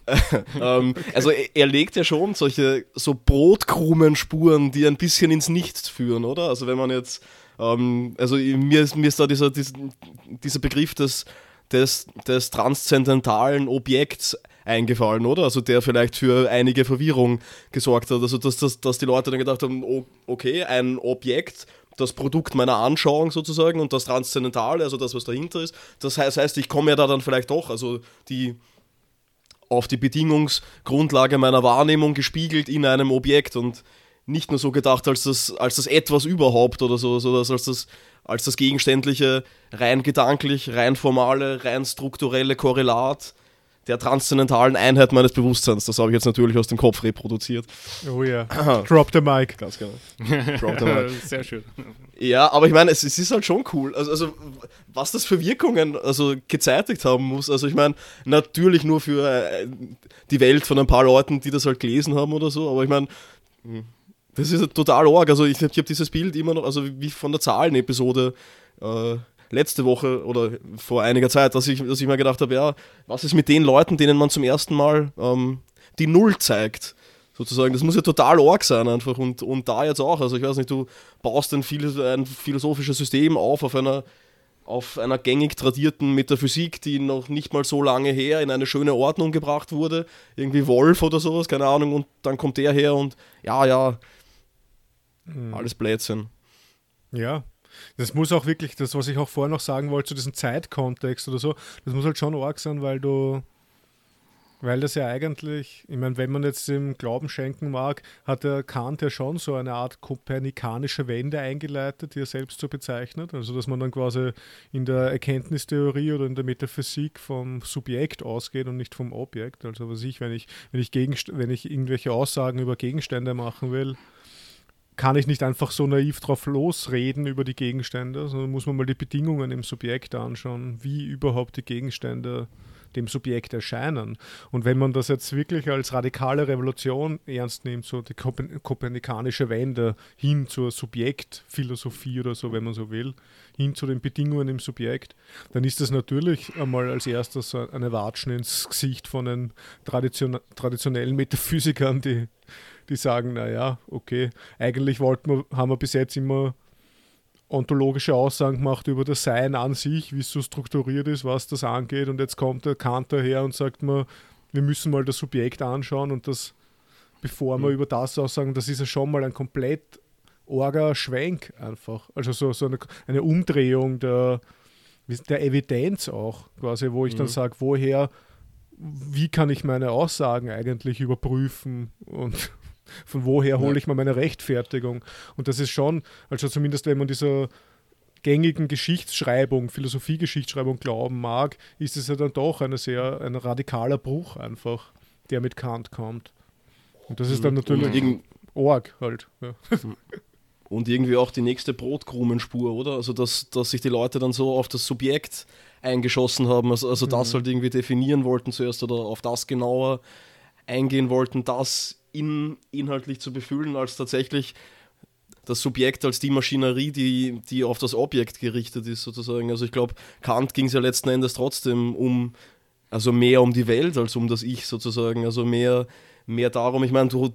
Speaker 2: ähm, also er, er, legt ja schon solche so Brotkrumen-Spuren, die ein bisschen ins Nichts führen, oder? Also wenn man jetzt ähm, also mir ist, mir ist da dieser, dieser, Begriff des des, des transzendentalen Objekts eingefallen, oder? Also der vielleicht für einige Verwirrung gesorgt hat. Also dass, dass, dass die Leute dann gedacht haben, okay, ein Objekt, das Produkt meiner Anschauung sozusagen und das Transzendentale, also das, was dahinter ist. Das heißt, heißt ich komme ja da dann vielleicht doch, also die auf die Bedingungsgrundlage meiner Wahrnehmung gespiegelt in einem Objekt und nicht nur so gedacht als das, als das etwas überhaupt oder so, sondern als das, als das gegenständliche, rein gedanklich, rein formale, rein strukturelle Korrelat der transzendentalen Einheit meines Bewusstseins. Das habe ich jetzt natürlich aus dem Kopf reproduziert.
Speaker 1: Oh ja. Drop the mic.
Speaker 2: Ganz genau. Drop the mic.
Speaker 3: Sehr schön.
Speaker 2: Ja, aber ich meine, es, es, ist halt schon cool. Also, also, was das für Wirkungen also gezeitigt haben muss. Also ich meine, natürlich nur für äh, die Welt von ein paar Leuten, die das halt gelesen haben oder so, aber ich meine, hm, das ist total arg. Also ich, ich habe dieses Bild immer noch, also wie von der Zahlen-Episode äh, letzte Woche oder vor einiger Zeit, dass ich, dass ich mir gedacht habe, ja, was ist mit den Leuten, denen man zum ersten Mal ähm, die Null zeigt? Sozusagen, das muss ja total arg sein einfach und, und da jetzt auch. Also ich weiß nicht, du baust ein, ein philosophisches System auf auf einer auf einer gängig tradierten Metaphysik, die noch nicht mal so lange her in eine schöne Ordnung gebracht wurde, irgendwie Wolf oder sowas, keine Ahnung, und dann kommt der her und ja, ja, mhm. alles Blödsinn.
Speaker 1: Ja, das muss auch wirklich, das, was ich auch vorher noch sagen wollte, zu diesem Zeitkontext oder so, das muss halt schon arg sein, weil du, weil das ja eigentlich, ich meine, wenn man jetzt dem Glauben schenken mag, hat der Kant ja schon so eine Art kopernikanische Wende eingeleitet, die er selbst so bezeichnet. Also, dass man dann quasi in der Erkenntnistheorie oder in der Metaphysik vom Subjekt ausgeht und nicht vom Objekt. Also, was ich, wenn ich, wenn ich, Gegenst wenn ich irgendwelche Aussagen über Gegenstände machen will, kann ich nicht einfach so naiv drauf losreden über die Gegenstände, sondern muss man mal die Bedingungen im Subjekt anschauen, wie überhaupt die Gegenstände dem Subjekt erscheinen. Und wenn man das jetzt wirklich als radikale Revolution ernst nimmt, so die kopernikanische Wende hin zur Subjektphilosophie oder so, wenn man so will, hin zu den Bedingungen im Subjekt, dann ist das natürlich einmal als erstes eine Watschen ins Gesicht von den tradition traditionellen Metaphysikern, die die sagen, naja, okay, eigentlich wollten wir, haben wir bis jetzt immer ontologische Aussagen gemacht über das Sein an sich, wie es so strukturiert ist, was das angeht. Und jetzt kommt der Kant daher und sagt mir, wir müssen mal das Subjekt anschauen und das, bevor wir mhm. über das aussagen, das ist ja schon mal ein komplett orger Schwenk einfach. Also so, so eine, eine Umdrehung der, der Evidenz auch, quasi, wo ich mhm. dann sage, woher, wie kann ich meine Aussagen eigentlich überprüfen und von woher hole ich mal meine Rechtfertigung? Und das ist schon, also zumindest wenn man dieser gängigen Geschichtsschreibung, Philosophie-Geschichtsschreibung glauben mag, ist es ja dann doch eine sehr, ein radikaler Bruch einfach, der mit Kant kommt. Und das ist dann mhm. natürlich Org halt. Ja.
Speaker 2: Und irgendwie auch die nächste Brotkrumenspur, oder? Also, dass, dass sich die Leute dann so auf das Subjekt eingeschossen haben, also, also das mhm. halt irgendwie definieren wollten zuerst oder auf das genauer eingehen wollten, das in, inhaltlich zu befüllen, als tatsächlich das Subjekt als die Maschinerie, die, die auf das Objekt gerichtet ist, sozusagen. Also ich glaube, Kant ging es ja letzten Endes trotzdem um, also mehr um die Welt als um das Ich sozusagen. Also mehr, mehr darum, ich meine, du,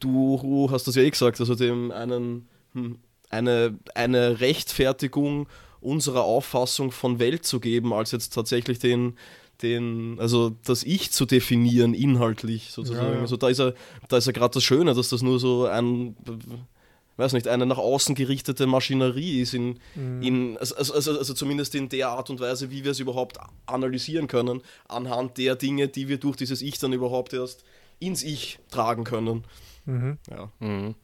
Speaker 2: du hast das ja eh gesagt, also dem einen, hm, eine, eine Rechtfertigung unserer Auffassung von Welt zu geben, als jetzt tatsächlich den, den, also das Ich zu definieren, inhaltlich sozusagen. Ja, ja. Also da ist ja, da ist ja gerade das Schöne, dass das nur so ein, weiß nicht, eine nach außen gerichtete Maschinerie ist, in, mhm. in, also, also, also zumindest in der Art und Weise, wie wir es überhaupt analysieren können, anhand der Dinge, die wir durch dieses Ich dann überhaupt erst ins Ich tragen können. Mhm. Ja. Mhm.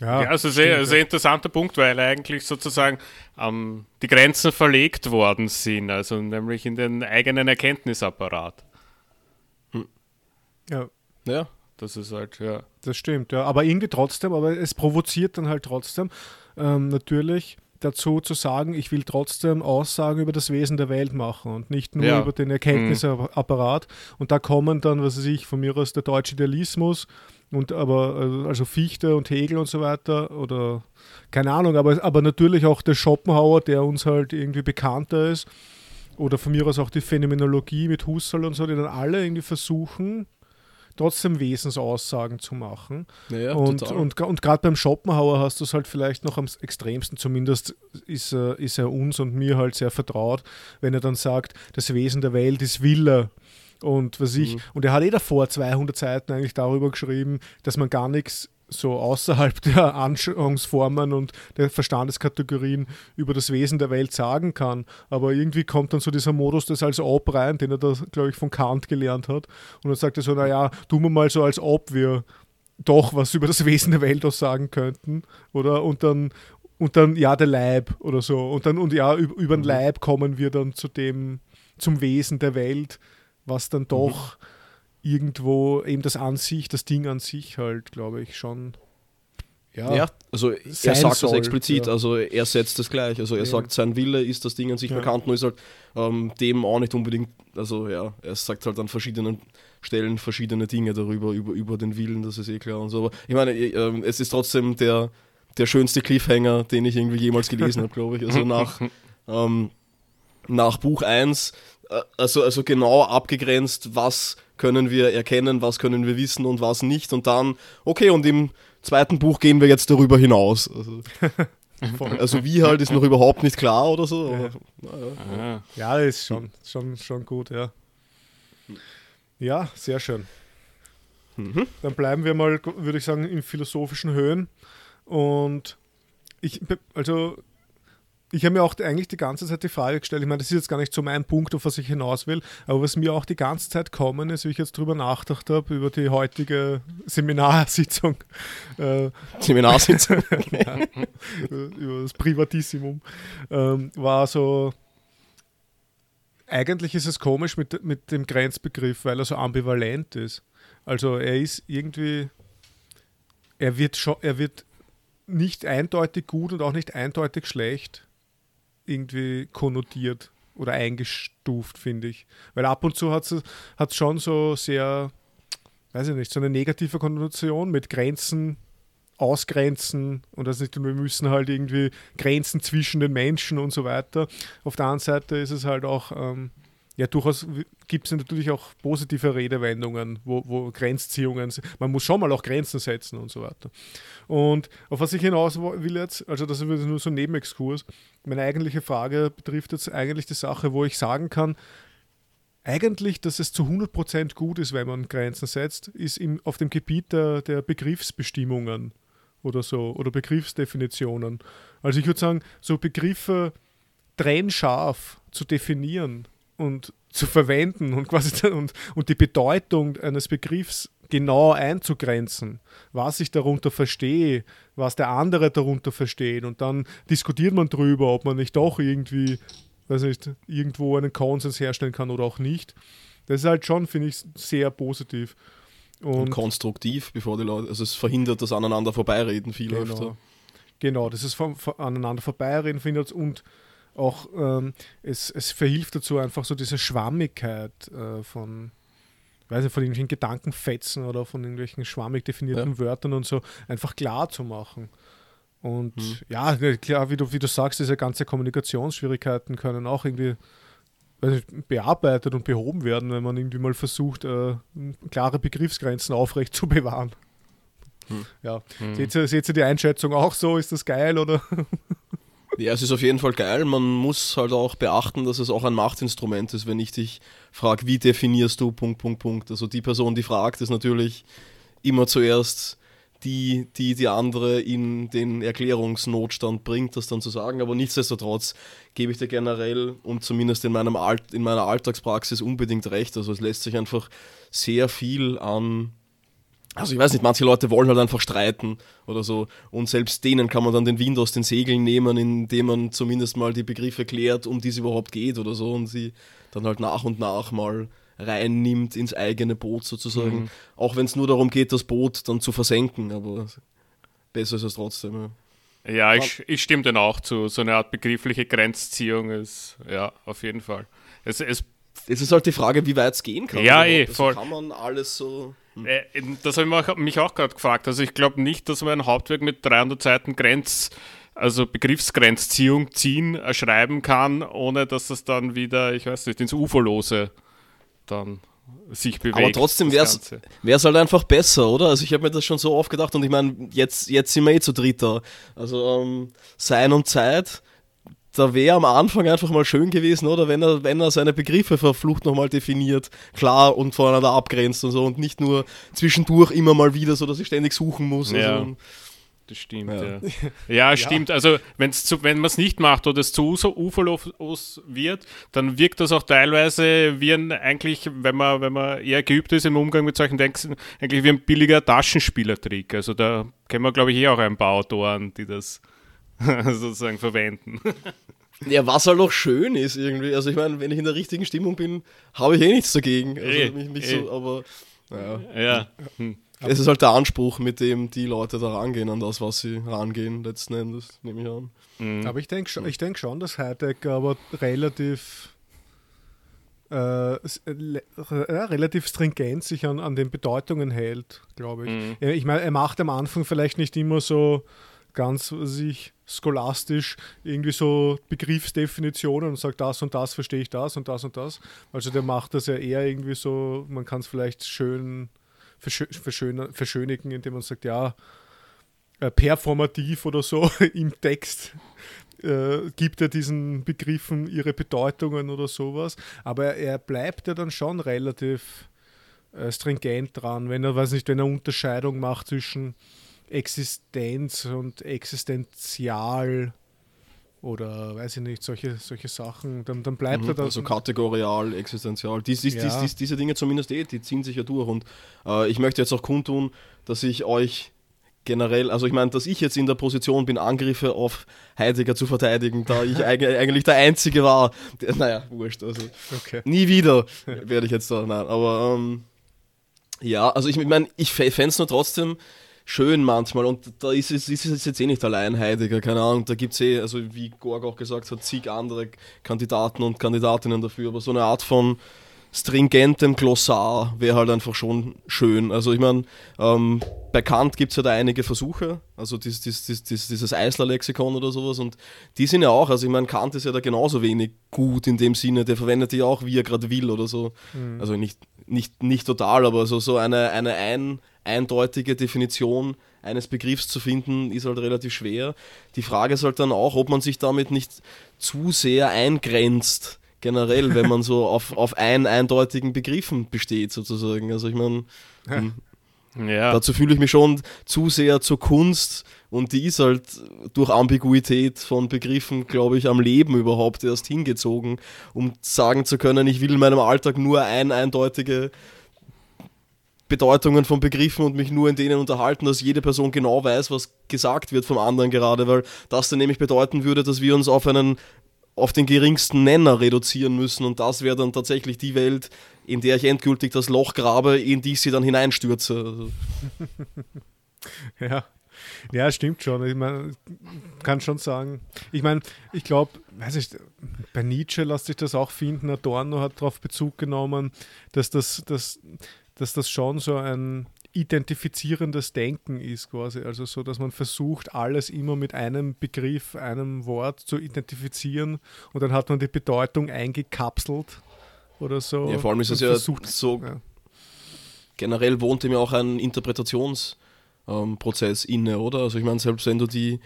Speaker 3: Ja, ja also sehr, sehr interessanter Punkt, weil eigentlich sozusagen ähm, die Grenzen verlegt worden sind, also nämlich in den eigenen Erkenntnisapparat.
Speaker 1: Hm. Ja.
Speaker 3: Ja, das ist halt, ja.
Speaker 1: Das stimmt, ja. Aber irgendwie trotzdem, aber es provoziert dann halt trotzdem ähm, natürlich dazu zu sagen, ich will trotzdem Aussagen über das Wesen der Welt machen und nicht nur ja. über den Erkenntnisapparat. Mhm. Und da kommen dann, was weiß ich, von mir aus der deutsche Idealismus und aber also Fichte und Hegel und so weiter oder keine Ahnung, aber, aber natürlich auch der Schopenhauer, der uns halt irgendwie bekannter ist oder von mir aus auch die Phänomenologie mit Husserl und so, die dann alle irgendwie versuchen, trotzdem Wesensaussagen zu machen.
Speaker 2: Ja,
Speaker 1: und, und, und gerade beim Schopenhauer hast du es halt vielleicht noch am extremsten, zumindest ist, er, ist er uns und mir halt sehr vertraut, wenn er dann sagt, das Wesen der Welt ist Wille. Und was ich, mhm. und er hat eh davor 200 Seiten eigentlich darüber geschrieben, dass man gar nichts so außerhalb der Anschauungsformen und der Verstandeskategorien über das Wesen der Welt sagen kann. Aber irgendwie kommt dann so dieser Modus des als Ob rein, den er da, glaube ich, von Kant gelernt hat. Und dann sagt er so, naja, tun wir mal so als ob wir doch was über das Wesen der Welt aussagen könnten. Oder? Und dann, und dann, ja, der Leib oder so. Und dann, und ja, über, über den mhm. Leib kommen wir dann zu dem, zum Wesen der Welt was dann doch mhm. irgendwo eben das an sich, das Ding an sich halt, glaube ich, schon.
Speaker 2: Ja, ja also er sagt soll, das explizit, ja. also er setzt das gleich. Also er ja. sagt, sein Wille ist das Ding an sich bekannt, nur ist halt ähm, dem auch nicht unbedingt, also ja, er sagt halt an verschiedenen Stellen verschiedene Dinge darüber, über, über den Willen, das ist eh klar und so. Aber ich meine, äh, es ist trotzdem der, der schönste Cliffhanger, den ich irgendwie jemals gelesen habe, glaube ich. Also nach, ähm, nach Buch 1 äh, also, also genau abgegrenzt, was können wir erkennen, was können wir wissen und was nicht. Und dann, okay, und im zweiten Buch gehen wir jetzt darüber hinaus. Also, also wie halt ist noch überhaupt nicht klar oder so. Aber,
Speaker 1: ja. ja, ist schon, schon, schon gut, ja. Ja, sehr schön. Mhm. Dann bleiben wir mal, würde ich sagen, in philosophischen Höhen. Und ich, also ich habe mir auch eigentlich die ganze Zeit die Frage gestellt, ich meine, das ist jetzt gar nicht so mein Punkt, auf was ich hinaus will, aber was mir auch die ganze Zeit kommen ist, wie ich jetzt drüber nachgedacht habe, über die heutige Seminarsitzung.
Speaker 2: Äh, Seminarsitzung?
Speaker 1: ja, über das Privatissimum, ähm, war so, eigentlich ist es komisch mit, mit dem Grenzbegriff, weil er so ambivalent ist. Also er ist irgendwie, er wird, schon, er wird nicht eindeutig gut und auch nicht eindeutig schlecht irgendwie konnotiert oder eingestuft, finde ich. Weil ab und zu hat es schon so sehr, weiß ich nicht, so eine negative Konnotation mit Grenzen, Ausgrenzen und das nicht, wir müssen halt irgendwie Grenzen zwischen den Menschen und so weiter. Auf der anderen Seite ist es halt auch ähm, ja, durchaus gibt es natürlich auch positive Redewendungen, wo, wo Grenzziehungen, man muss schon mal auch Grenzen setzen und so weiter. Und auf was ich hinaus will jetzt, also das ist nur so ein Nebenexkurs, meine eigentliche Frage betrifft jetzt eigentlich die Sache, wo ich sagen kann, eigentlich, dass es zu 100% gut ist, wenn man Grenzen setzt, ist im, auf dem Gebiet der, der Begriffsbestimmungen oder so, oder Begriffsdefinitionen. Also ich würde sagen, so Begriffe trennscharf zu definieren, und zu verwenden und quasi und, und die Bedeutung eines Begriffs genau einzugrenzen, was ich darunter verstehe, was der andere darunter versteht. Und dann diskutiert man darüber, ob man nicht doch irgendwie, weiß nicht, irgendwo einen Konsens herstellen kann oder auch nicht. Das ist halt schon, finde ich, sehr positiv.
Speaker 2: Und, und, konstruktiv, bevor die Leute, also es verhindert das aneinander vorbeireden viel
Speaker 1: genau.
Speaker 2: öfter.
Speaker 1: Genau, das ist von, von aneinander vorbeireden findet und auch ähm, es, es verhilft dazu einfach so diese Schwammigkeit äh, von, weiß nicht, von irgendwelchen Gedankenfetzen oder von irgendwelchen schwammig definierten ja. Wörtern und so einfach klar zu machen. Und mhm. ja, klar, wie du, wie du sagst, diese ganze Kommunikationsschwierigkeiten können auch irgendwie nicht, bearbeitet und behoben werden, wenn man irgendwie mal versucht, äh, klare Begriffsgrenzen aufrecht zu bewahren. Hm. Ja. Hm. Seht, ihr, seht ihr die Einschätzung auch so? Ist das geil oder?
Speaker 2: Ja, es ist auf jeden Fall geil. Man muss halt auch beachten, dass es auch ein Machtinstrument ist, wenn ich dich frage, wie definierst du Punkt, Punkt, Punkt. Also die Person, die fragt, ist natürlich immer zuerst die, die die andere in den Erklärungsnotstand bringt, das dann zu sagen. Aber nichtsdestotrotz gebe ich dir generell und zumindest in, meinem Alt, in meiner Alltagspraxis unbedingt recht. Also es lässt sich einfach sehr viel an also ich weiß nicht, manche Leute wollen halt einfach streiten oder so. Und selbst denen kann man dann den Wind aus den Segeln nehmen, indem man zumindest mal die Begriffe klärt, um die es überhaupt geht oder so. Und sie dann halt nach und nach mal reinnimmt ins eigene Boot sozusagen. Mhm. Auch wenn es nur darum geht, das Boot dann zu versenken. Aber besser ist es trotzdem.
Speaker 3: Ja, ja ich, ich stimme dann auch zu. So eine Art begriffliche Grenzziehung ist, ja, auf jeden Fall. Es, es,
Speaker 2: es ist halt die Frage, wie weit es gehen kann.
Speaker 3: Ja, eh,
Speaker 2: voll. Kann man alles so
Speaker 3: das habe ich mich auch gerade gefragt. Also ich glaube nicht, dass man ein Hauptwerk mit 300 Seiten Grenz, also Begriffsgrenzziehung ziehen, äh, schreiben kann, ohne dass es dann wieder, ich weiß nicht, ins UFO-Lose dann sich bewegt.
Speaker 2: Aber trotzdem wäre es halt einfach besser, oder? Also ich habe mir das schon so oft gedacht und ich meine, jetzt, jetzt sind wir eh zu dritter. Also ähm, Sein und Zeit da wäre am Anfang einfach mal schön gewesen, oder? Wenn er, wenn er seine Begriffe verflucht nochmal definiert, klar und voneinander abgrenzt und so und nicht nur zwischendurch immer mal wieder, so dass ich ständig suchen muss.
Speaker 3: Ja.
Speaker 2: Also,
Speaker 3: das stimmt, ja. Ja, ja stimmt. Also wenn's zu, wenn man es nicht macht oder es zu uferlos wird, dann wirkt das auch teilweise wie ein, eigentlich, wenn man, wenn man eher geübt ist im Umgang mit solchen Denken, eigentlich wie ein billiger Taschenspielertrick. Also da kennen wir, glaube ich, eh auch ein paar Autoren, die das sozusagen verwenden.
Speaker 2: Ja, was halt auch schön ist irgendwie. Also ich meine, wenn ich in der richtigen Stimmung bin, habe ich eh nichts dagegen. Also eh, mich, mich eh. so, aber ja. ja. Hm. Es ist halt der Anspruch, mit dem die Leute da rangehen, an das, was sie rangehen, letzten Endes, nehme ich an.
Speaker 1: Mhm. Aber ich denke schon, denk schon, dass Heidegger aber relativ äh relativ stringent sich an, an den Bedeutungen hält, glaube ich. Mhm. Ich meine, er macht am Anfang vielleicht nicht immer so ganz sich scholastisch irgendwie so Begriffsdefinitionen und sagt, das und das verstehe ich das und das und das. Also der macht das ja eher irgendwie so, man kann es vielleicht schön verschön, verschönigen, indem man sagt, ja, äh, performativ oder so im Text äh, gibt er diesen Begriffen ihre Bedeutungen oder sowas. Aber er bleibt ja dann schon relativ äh, stringent dran, wenn er, weiß nicht, wenn er Unterscheidung macht zwischen Existenz und Existenzial oder weiß ich nicht, solche, solche Sachen, dann, dann bleibt mhm, er da.
Speaker 2: Also kategorial, existenzial. Dies, dies, ja. dies, diese Dinge zumindest eh, die ziehen sich ja durch. Und äh, ich möchte jetzt auch kundtun, dass ich euch generell, also ich meine, dass ich jetzt in der Position bin, Angriffe auf Heidegger zu verteidigen, da ich eigentlich der Einzige war. Der, naja, wurscht. Also okay. nie wieder werde ich jetzt da, nein, aber ähm, ja, also ich meine, ich fände es nur trotzdem schön manchmal und da ist es, ist es jetzt eh nicht allein Heidegger, keine Ahnung, da gibt es eh, also wie Gorg auch gesagt hat, zig andere Kandidaten und Kandidatinnen dafür, aber so eine Art von stringentem Glossar wäre halt einfach schon schön. Also ich meine, ähm, bei Kant gibt es ja da einige Versuche, also dies, dies, dies, dieses Eisler-Lexikon oder sowas und die sind ja auch, also ich meine, Kant ist ja da genauso wenig gut in dem Sinne, der verwendet die auch, wie er gerade will oder so. Mhm. Also nicht, nicht, nicht total, aber so, so eine, eine ein eindeutige Definition eines Begriffs zu finden, ist halt relativ schwer. Die Frage ist halt dann auch, ob man sich damit nicht zu sehr eingrenzt, generell, wenn man so auf, auf einen eindeutigen Begriffen besteht, sozusagen. Also ich meine, hm, ja. dazu fühle ich mich schon zu sehr zur Kunst und die ist halt durch Ambiguität von Begriffen, glaube ich, am Leben überhaupt erst hingezogen, um sagen zu können, ich will in meinem Alltag nur ein eindeutige Bedeutungen von Begriffen und mich nur in denen unterhalten, dass jede Person genau weiß, was gesagt wird vom anderen gerade, weil das dann nämlich bedeuten würde, dass wir uns auf einen auf den geringsten Nenner reduzieren müssen und das wäre dann tatsächlich die Welt, in der ich endgültig das Loch grabe, in die ich sie dann hineinstürze.
Speaker 1: Ja. Ja, stimmt schon. Ich meine, kann schon sagen. Ich meine, ich glaube, weiß ich, bei Nietzsche lässt sich das auch finden. Adorno hat darauf Bezug genommen, dass das, dass dass das schon so ein identifizierendes Denken ist quasi. Also so, dass man versucht, alles immer mit einem Begriff, einem Wort zu identifizieren und dann hat man die Bedeutung eingekapselt oder so.
Speaker 2: Ja, vor allem ist es ja versucht, so, ja. generell wohnt ihm ja auch ein Interpretationsprozess ähm, inne, oder? Also ich meine, selbst wenn du die,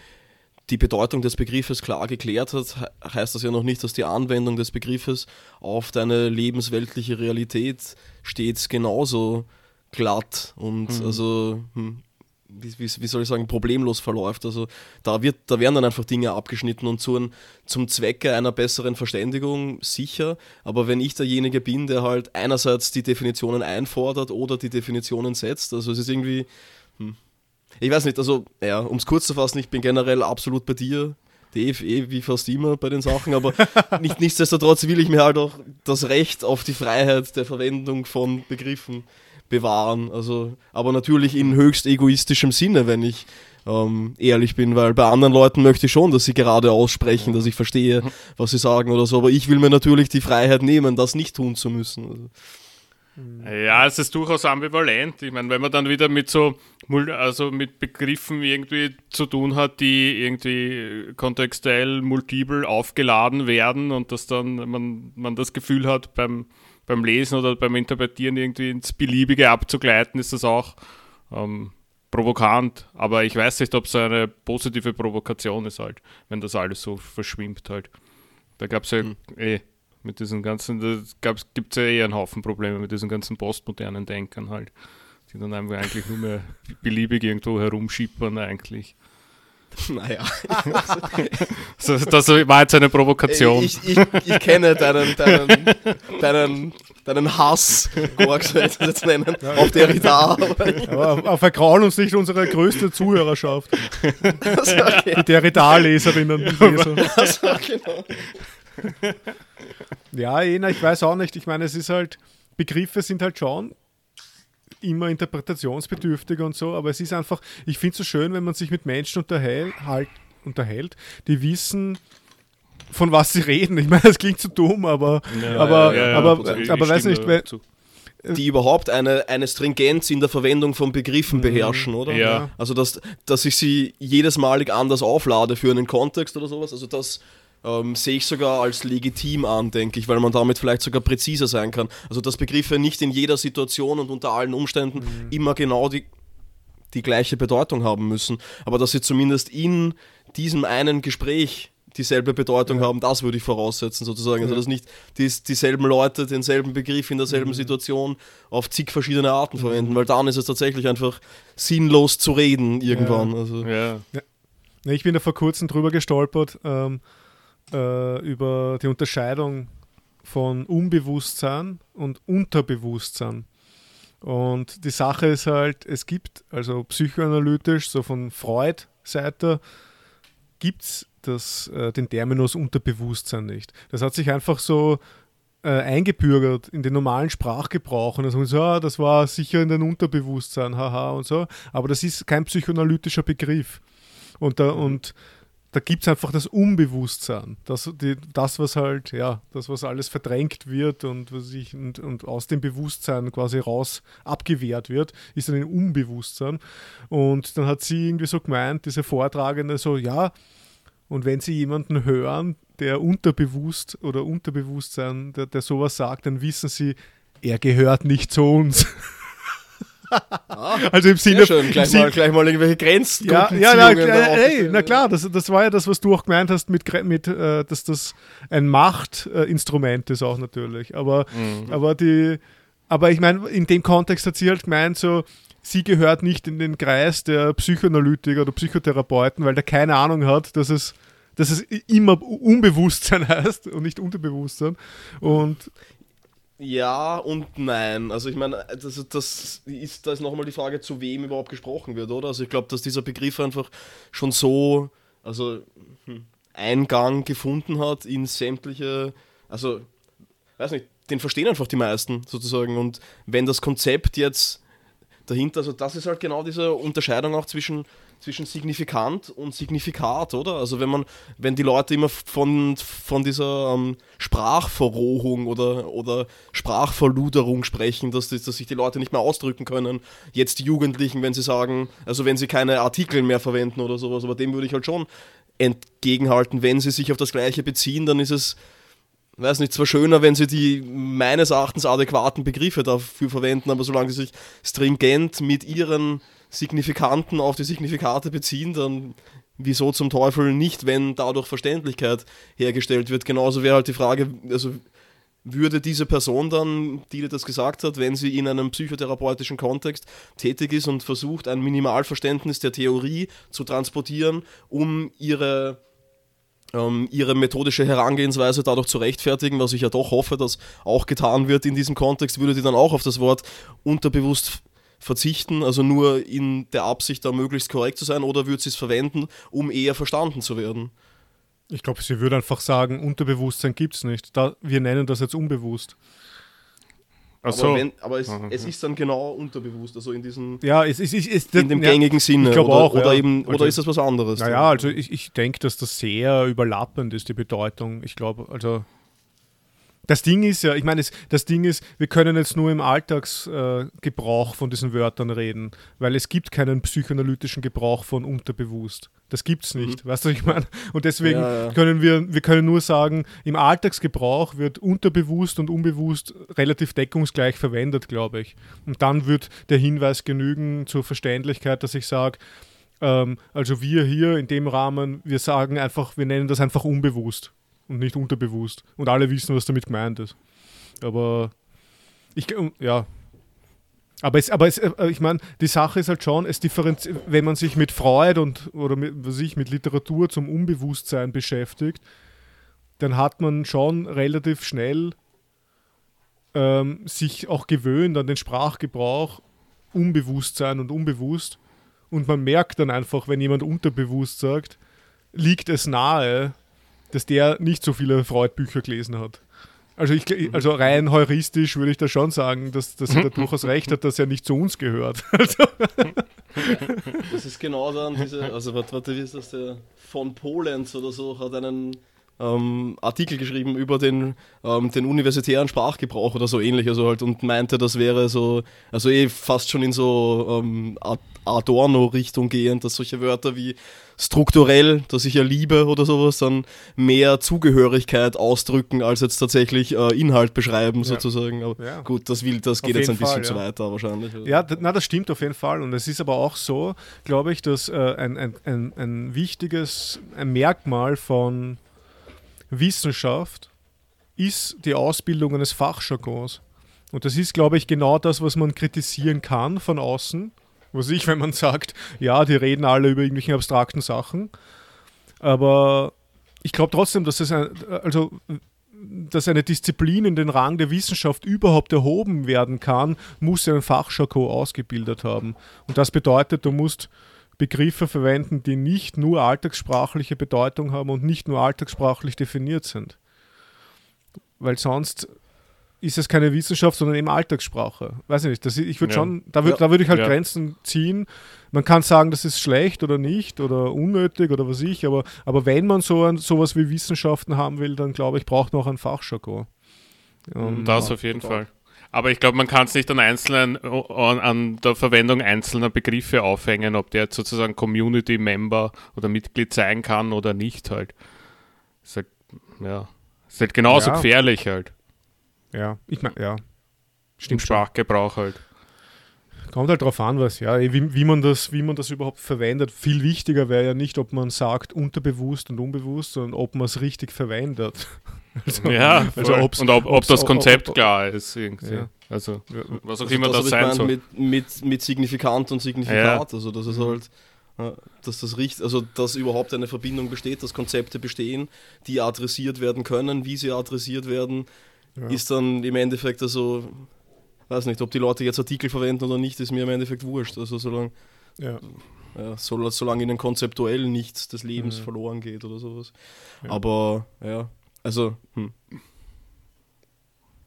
Speaker 2: die Bedeutung des Begriffes klar geklärt hast, heißt das ja noch nicht, dass die Anwendung des Begriffes auf deine lebensweltliche Realität stets genauso glatt und mhm. also hm, wie, wie, wie, soll ich sagen, problemlos verläuft. Also da wird, da werden dann einfach Dinge abgeschnitten und zu, zum Zwecke einer besseren Verständigung sicher. Aber wenn ich derjenige bin, der halt einerseits die Definitionen einfordert oder die Definitionen setzt, also es ist irgendwie. Hm, ich weiß nicht, also, ja, um es kurz zu fassen, ich bin generell absolut bei dir, Dave, eh wie fast immer bei den Sachen, aber nicht, nichtsdestotrotz will ich mir halt auch das Recht auf die Freiheit der Verwendung von Begriffen bewahren. Also, aber natürlich in höchst egoistischem Sinne, wenn ich ähm, ehrlich bin, weil bei anderen Leuten möchte ich schon, dass sie gerade aussprechen, dass ich verstehe, was sie sagen oder so, aber ich will mir natürlich die Freiheit nehmen, das nicht tun zu müssen. Also.
Speaker 3: Ja, es ist durchaus ambivalent. Ich meine, wenn man dann wieder mit so, also mit Begriffen irgendwie zu tun hat, die irgendwie kontextuell multiple aufgeladen werden und dass dann man, man das Gefühl hat, beim, beim Lesen oder beim Interpretieren irgendwie ins Beliebige abzugleiten, ist das auch ähm, provokant. Aber ich weiß nicht, ob es eine positive Provokation ist halt, wenn das alles so verschwimmt halt. Da gab es ja mhm. eh mit diesen ganzen, da gibt es ja eh einen Haufen Probleme mit diesen ganzen postmodernen Denkern halt, die dann einfach eigentlich nur mehr beliebig irgendwo herumschippern eigentlich.
Speaker 2: Naja.
Speaker 3: so, das war jetzt eine Provokation.
Speaker 2: Ich, ich, ich kenne deinen, deinen, deinen, deinen Hass, Gorg soll ich das jetzt nennen, ja, auf Derrida.
Speaker 1: Aber auf vergrauen uns nicht unsere größte Zuhörerschaft. Okay. Die Derrida-Leserinnen und Leser. Also, genau. Ja, Ena, ich weiß auch nicht. Ich meine, es ist halt, Begriffe sind halt schon immer interpretationsbedürftig und so, aber es ist einfach, ich finde es so schön, wenn man sich mit Menschen unterhält, halt, unterhält die wissen, von was sie reden. Ich meine, das klingt so dumm, aber, ja, aber, ja, ja, aber, aber, aber weiß nicht, weil,
Speaker 2: die überhaupt eine, eine Stringenz in der Verwendung von Begriffen mhm. beherrschen, oder?
Speaker 3: Ja.
Speaker 2: Also, dass, dass ich sie jedes Malig anders auflade für einen Kontext oder sowas. Also, das, ähm, sehe ich sogar als legitim an, denke ich, weil man damit vielleicht sogar präziser sein kann. Also dass Begriffe nicht in jeder Situation und unter allen Umständen mhm. immer genau die, die gleiche Bedeutung haben müssen, aber dass sie zumindest in diesem einen Gespräch dieselbe Bedeutung ja. haben, das würde ich voraussetzen sozusagen. Also, ja. Also dass nicht dies, dieselben Leute denselben Begriff in derselben mhm. Situation auf zig verschiedene Arten mhm. verwenden, weil dann ist es tatsächlich einfach sinnlos zu reden irgendwann.
Speaker 3: Ja.
Speaker 2: Also.
Speaker 3: Ja.
Speaker 1: Ich bin da vor kurzem drüber gestolpert. Ähm, äh, über die Unterscheidung von Unbewusstsein und Unterbewusstsein. Und die Sache ist halt, es gibt, also psychoanalytisch, so von Freud-Seite, gibt es äh, den Terminus Unterbewusstsein nicht. Das hat sich einfach so äh, eingebürgert in den normalen Sprachgebrauch und dann so, ah, das war sicher in den Unterbewusstsein, haha und so. Aber das ist kein psychoanalytischer Begriff. Und, da, und da gibt es einfach das Unbewusstsein. Das, die, das, was halt, ja, das, was alles verdrängt wird und, was ich, und, und aus dem Bewusstsein quasi raus abgewehrt wird, ist dann ein Unbewusstsein. Und dann hat sie irgendwie so gemeint, diese Vortragende, so, ja, und wenn sie jemanden hören, der unterbewusst oder Unterbewusstsein, der, der sowas sagt, dann wissen sie, er gehört nicht zu uns.
Speaker 2: Ah, also im Sinne schön, gleich, mal, gleich mal irgendwelche Grenzen.
Speaker 1: Ja, ja na, ey, na klar, das, das war ja das, was du auch gemeint hast, mit, mit äh, dass das ein Machtinstrument ist auch natürlich. Aber, mhm. aber die, aber ich meine, in dem Kontext hat sie halt gemeint, so, sie gehört nicht in den Kreis der Psychoanalytiker oder Psychotherapeuten, weil der keine Ahnung hat, dass es dass es immer Unbewusstsein heißt und nicht Unterbewusstsein. Und
Speaker 2: ja und nein. Also ich meine, das, das ist, da ist nochmal die Frage, zu wem überhaupt gesprochen wird, oder? Also ich glaube, dass dieser Begriff einfach schon so, also hm, Eingang gefunden hat in sämtliche, also weiß nicht, den verstehen einfach die meisten sozusagen. Und wenn das Konzept jetzt dahinter, also das ist halt genau diese Unterscheidung auch zwischen zwischen signifikant und signifikat, oder? Also wenn man, wenn die Leute immer von, von dieser ähm, Sprachverrohung oder, oder Sprachverluderung sprechen, dass, dass sich die Leute nicht mehr ausdrücken können, jetzt die Jugendlichen, wenn sie sagen, also wenn sie keine Artikel mehr verwenden oder sowas, aber dem würde ich halt schon entgegenhalten, wenn sie sich auf das Gleiche beziehen, dann ist es weiß nicht, zwar schöner, wenn sie die meines Erachtens adäquaten Begriffe dafür verwenden, aber solange sie sich stringent mit ihren Signifikanten auf die Signifikate beziehen, dann wieso zum Teufel nicht, wenn dadurch Verständlichkeit hergestellt wird. Genauso wäre halt die Frage, also würde diese Person dann, die das gesagt hat, wenn sie in einem psychotherapeutischen Kontext tätig ist und versucht, ein Minimalverständnis der Theorie zu transportieren, um ihre, ähm, ihre methodische Herangehensweise dadurch zu rechtfertigen, was ich ja doch hoffe, dass auch getan wird in diesem Kontext, würde die dann auch auf das Wort unterbewusst verzichten, also nur in der Absicht, da möglichst korrekt zu sein, oder würde sie es verwenden, um eher verstanden zu werden?
Speaker 1: Ich glaube, sie würde einfach sagen, Unterbewusstsein gibt es nicht. Da, wir nennen das jetzt unbewusst.
Speaker 2: Ach so. aber, wenn, aber es, es, ist dann genau unterbewusst, also in diesem
Speaker 1: ja, es, es, es,
Speaker 2: in dem gängigen ja, Sinne. Ich
Speaker 1: glaube auch.
Speaker 2: Oder,
Speaker 1: ja.
Speaker 2: eben, oder also, ist das was anderes?
Speaker 1: Naja, also ich, ich denke, dass das sehr überlappend ist, die Bedeutung. Ich glaube, also das Ding ist ja, ich meine, das Ding ist, wir können jetzt nur im Alltagsgebrauch äh, von diesen Wörtern reden, weil es gibt keinen psychoanalytischen Gebrauch von unterbewusst. Das gibt es nicht, mhm. weißt du, ich meine? Und deswegen ja, ja. können wir, wir können nur sagen, im Alltagsgebrauch wird unterbewusst und unbewusst relativ deckungsgleich verwendet, glaube ich. Und dann wird der Hinweis genügen zur Verständlichkeit, dass ich sage, ähm, also wir hier in dem Rahmen, wir sagen einfach, wir nennen das einfach unbewusst und nicht unterbewusst. Und alle wissen, was damit gemeint ist. Aber ich, ja. Aber, es, aber es, äh, ich meine, die Sache ist halt schon, es wenn man sich mit Freud und oder mit, was ich, mit Literatur zum Unbewusstsein beschäftigt, dann hat man schon relativ schnell ähm, sich auch gewöhnt an den Sprachgebrauch, Unbewusstsein und unbewusst. Und man merkt dann einfach, wenn jemand unterbewusst sagt, liegt es nahe, dass der nicht so viele Freud-Bücher gelesen hat. Also, ich, mhm. also rein heuristisch würde ich da schon sagen, dass, dass er da durchaus recht hat, dass er nicht zu uns gehört. Also.
Speaker 2: Das ist genau dann diese, also warte, wie ist das, der von Polenz oder so hat einen ähm, Artikel geschrieben über den, ähm, den universitären Sprachgebrauch oder so ähnlich, also halt und meinte, das wäre so, also eh fast schon in so ähm, Adorno-Richtung gehend, dass solche Wörter wie strukturell, dass ich ja liebe oder sowas, dann mehr Zugehörigkeit ausdrücken, als jetzt tatsächlich äh, Inhalt beschreiben, ja. sozusagen. Aber ja. gut, das, will, das geht jetzt ein bisschen Fall, zu weit wahrscheinlich.
Speaker 1: Ja, na, das stimmt auf jeden Fall. Und es ist aber auch so, glaube ich, dass äh, ein, ein, ein, ein wichtiges ein Merkmal von Wissenschaft ist die Ausbildung eines Fachjargons. Und das ist, glaube ich, genau das, was man kritisieren kann von außen. Was ich, wenn man sagt, ja, die reden alle über irgendwelche abstrakten Sachen. Aber ich glaube trotzdem, dass es ein, also dass eine Disziplin in den Rang der Wissenschaft überhaupt erhoben werden kann, muss ein Fachjargon ausgebildet haben. Und das bedeutet, du musst Begriffe verwenden, die nicht nur alltagssprachliche Bedeutung haben und nicht nur alltagssprachlich definiert sind. Weil sonst ist es keine Wissenschaft, sondern eben Alltagssprache. Weiß ich nicht, das, ich würde ja. schon, da würde ja. würd ich halt ja. Grenzen ziehen. Man kann sagen, das ist schlecht oder nicht oder unnötig oder was ich, aber, aber wenn man so ein, sowas wie Wissenschaften haben will, dann glaube ich, braucht man auch ein Fachjargon.
Speaker 3: das auf jeden Fall. Aber ich glaube, man kann es nicht an einzelnen, an, an, der Verwendung einzelner Begriffe aufhängen, ob der jetzt sozusagen Community-Member oder Mitglied sein kann oder nicht halt. Ist halt, ja. Ist halt genauso ja. gefährlich halt.
Speaker 1: Ja, ich meine, ja.
Speaker 3: Stimmt. Im Sprachgebrauch halt.
Speaker 1: Kommt halt drauf an, was, ja, wie, wie, man das, wie man das überhaupt verwendet. Viel wichtiger wäre ja nicht, ob man sagt unterbewusst und unbewusst, sondern ob man es richtig verwendet.
Speaker 3: Also, ja, also und ob, ob das Konzept ob, ob, klar ist. Ja. Also, was auch also immer das, das sein soll.
Speaker 2: Mit, mit, mit Signifikant und Signifikat, ja. also das ist halt dass das richtig, also dass überhaupt eine Verbindung besteht, dass Konzepte bestehen, die adressiert werden können, wie sie adressiert werden, ja. ist dann im Endeffekt also, weiß nicht, ob die Leute jetzt Artikel verwenden oder nicht, ist mir im Endeffekt wurscht. Also solange, ja. Ja, solange ihnen konzeptuell nichts des Lebens ja. verloren geht oder sowas. Aber ja, also, hm.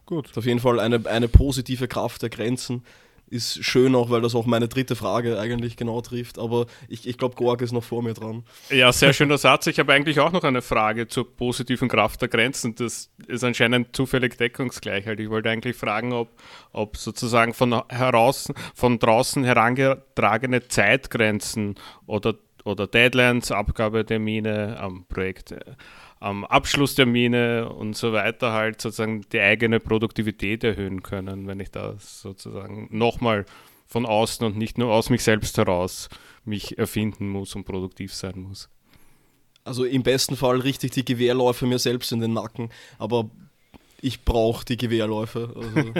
Speaker 2: Gut. Auf jeden Fall eine, eine positive Kraft der Grenzen. Ist schön auch, weil das auch meine dritte Frage eigentlich genau trifft. Aber ich, ich glaube, Gorg ist noch vor mir dran.
Speaker 3: Ja, sehr schöner Satz. Ich habe eigentlich auch noch eine Frage zur positiven Kraft der Grenzen. Das ist anscheinend zufällig Deckungsgleichheit. Ich wollte eigentlich fragen, ob, ob sozusagen von, heraus, von draußen herangetragene Zeitgrenzen oder, oder Deadlines, Abgabetermine am Projekt ähm, Abschlusstermine und so weiter halt sozusagen die eigene Produktivität erhöhen können, wenn ich da sozusagen nochmal von außen und nicht nur aus mich selbst heraus mich erfinden muss und produktiv sein muss.
Speaker 2: Also im besten Fall richte ich die Gewehrläufe mir selbst in den Nacken, aber ich brauche die Gewehrläufe. Also,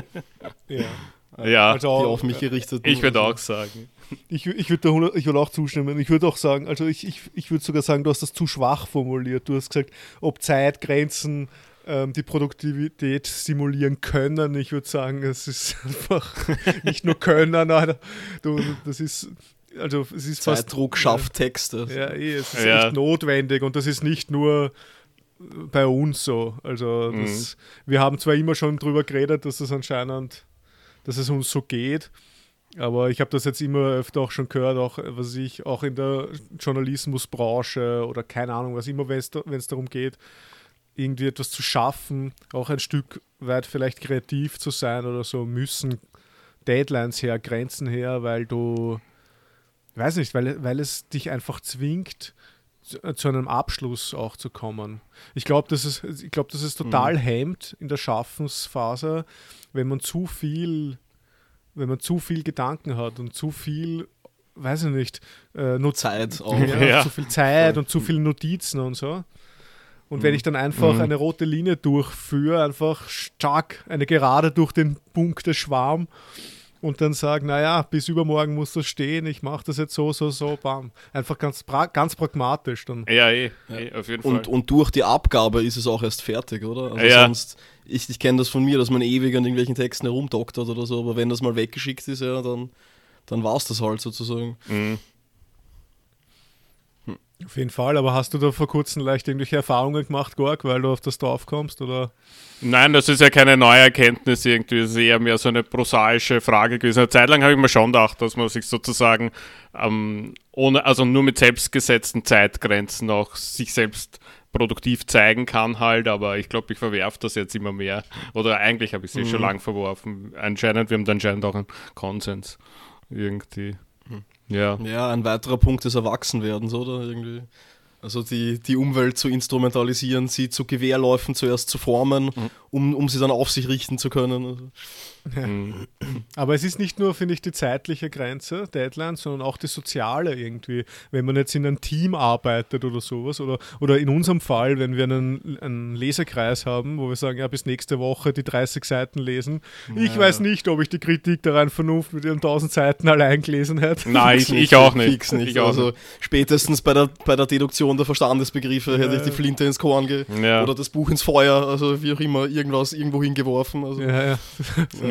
Speaker 3: ja. ja,
Speaker 2: also, die auf mich gerichtet
Speaker 3: Ich würde auch sagen.
Speaker 1: Ich, ich würde würd auch zustimmen. Ich würde auch sagen, also ich, ich, ich würde sogar sagen, du hast das zu schwach formuliert. Du hast gesagt, ob Zeitgrenzen ähm, die Produktivität simulieren können. Ich würde sagen, es ist einfach nicht nur können, du, das ist also es ist
Speaker 2: fast Druck schafft Texte.
Speaker 1: Ja, eh, es ist ja. echt notwendig und das ist nicht nur bei uns so. Also das, mhm. wir haben zwar immer schon drüber geredet, dass es anscheinend, dass es uns so geht. Aber ich habe das jetzt immer öfter auch schon gehört, auch was ich auch in der Journalismusbranche oder keine Ahnung, was immer, wenn es darum geht, irgendwie etwas zu schaffen, auch ein Stück weit vielleicht kreativ zu sein oder so, müssen Deadlines her, Grenzen her, weil du, weiß nicht, weil, weil es dich einfach zwingt, zu, einem Abschluss auch zu kommen. Ich glaube, dass es, ich glaube, dass es total mhm. hemmt in der Schaffensphase, wenn man zu viel wenn man zu viel Gedanken hat und zu viel, weiß ich nicht,
Speaker 2: äh, Not Zeit
Speaker 1: auch. Ja, ja. Zu viel Zeit und zu viele Notizen und so. Und mhm. wenn ich dann einfach mhm. eine rote Linie durchführe, einfach stark eine Gerade durch den Punkt des Schwarm und dann sagen, naja, bis übermorgen muss das stehen, ich mache das jetzt so, so, so, bam. Einfach ganz, pra ganz pragmatisch dann.
Speaker 3: Ja, eh, eh auf jeden
Speaker 2: Fall. Und, und durch die Abgabe ist es auch erst fertig, oder? Also ja. sonst, ich, ich kenne das von mir, dass man ewig an irgendwelchen Texten herumdoktert oder so, aber wenn das mal weggeschickt ist, ja, dann, dann war es das halt sozusagen. Mhm.
Speaker 1: Auf jeden Fall, aber hast du da vor kurzem leicht irgendwelche Erfahrungen gemacht, Gorg, weil du auf das drauf kommst? Oder?
Speaker 3: Nein, das ist ja keine neue Erkenntnis irgendwie, das ist eher mehr so eine prosaische Frage gewesen. Eine Zeit lang habe ich mir schon gedacht, dass man sich sozusagen ähm, ohne, also nur mit selbstgesetzten Zeitgrenzen auch sich selbst produktiv zeigen kann halt, aber ich glaube, ich verwerfe das jetzt immer mehr. Oder eigentlich habe ich es mhm. schon lange verworfen. Anscheinend, wir haben dann anscheinend auch einen Konsens irgendwie.
Speaker 2: Ja. Ja, ein weiterer Punkt des Erwachsenwerdens, oder? Irgendwie. Also die, die Umwelt zu instrumentalisieren, sie zu Gewehrläufen zuerst zu formen, mhm. um, um sie dann auf sich richten zu können. Also
Speaker 1: Mhm. Aber es ist nicht nur, finde ich, die zeitliche Grenze, Deadline, sondern auch die soziale irgendwie. Wenn man jetzt in einem Team arbeitet oder sowas, oder, oder in unserem Fall, wenn wir einen, einen Lesekreis haben, wo wir sagen, ja, bis nächste Woche die 30 Seiten lesen. Ja. Ich weiß nicht, ob ich die Kritik daran Vernunft mit ihren 1000 Seiten allein gelesen hätte.
Speaker 3: Nein, ich, ich auch nicht.
Speaker 2: Fix nicht. Ich also nicht. spätestens bei der, bei der Deduktion der Verstandesbegriffe ja. hätte ich die Flinte ins Korn ge ja. oder das Buch ins Feuer, also wie auch immer, irgendwas irgendwo hingeworfen. Also.
Speaker 1: Ja, ja.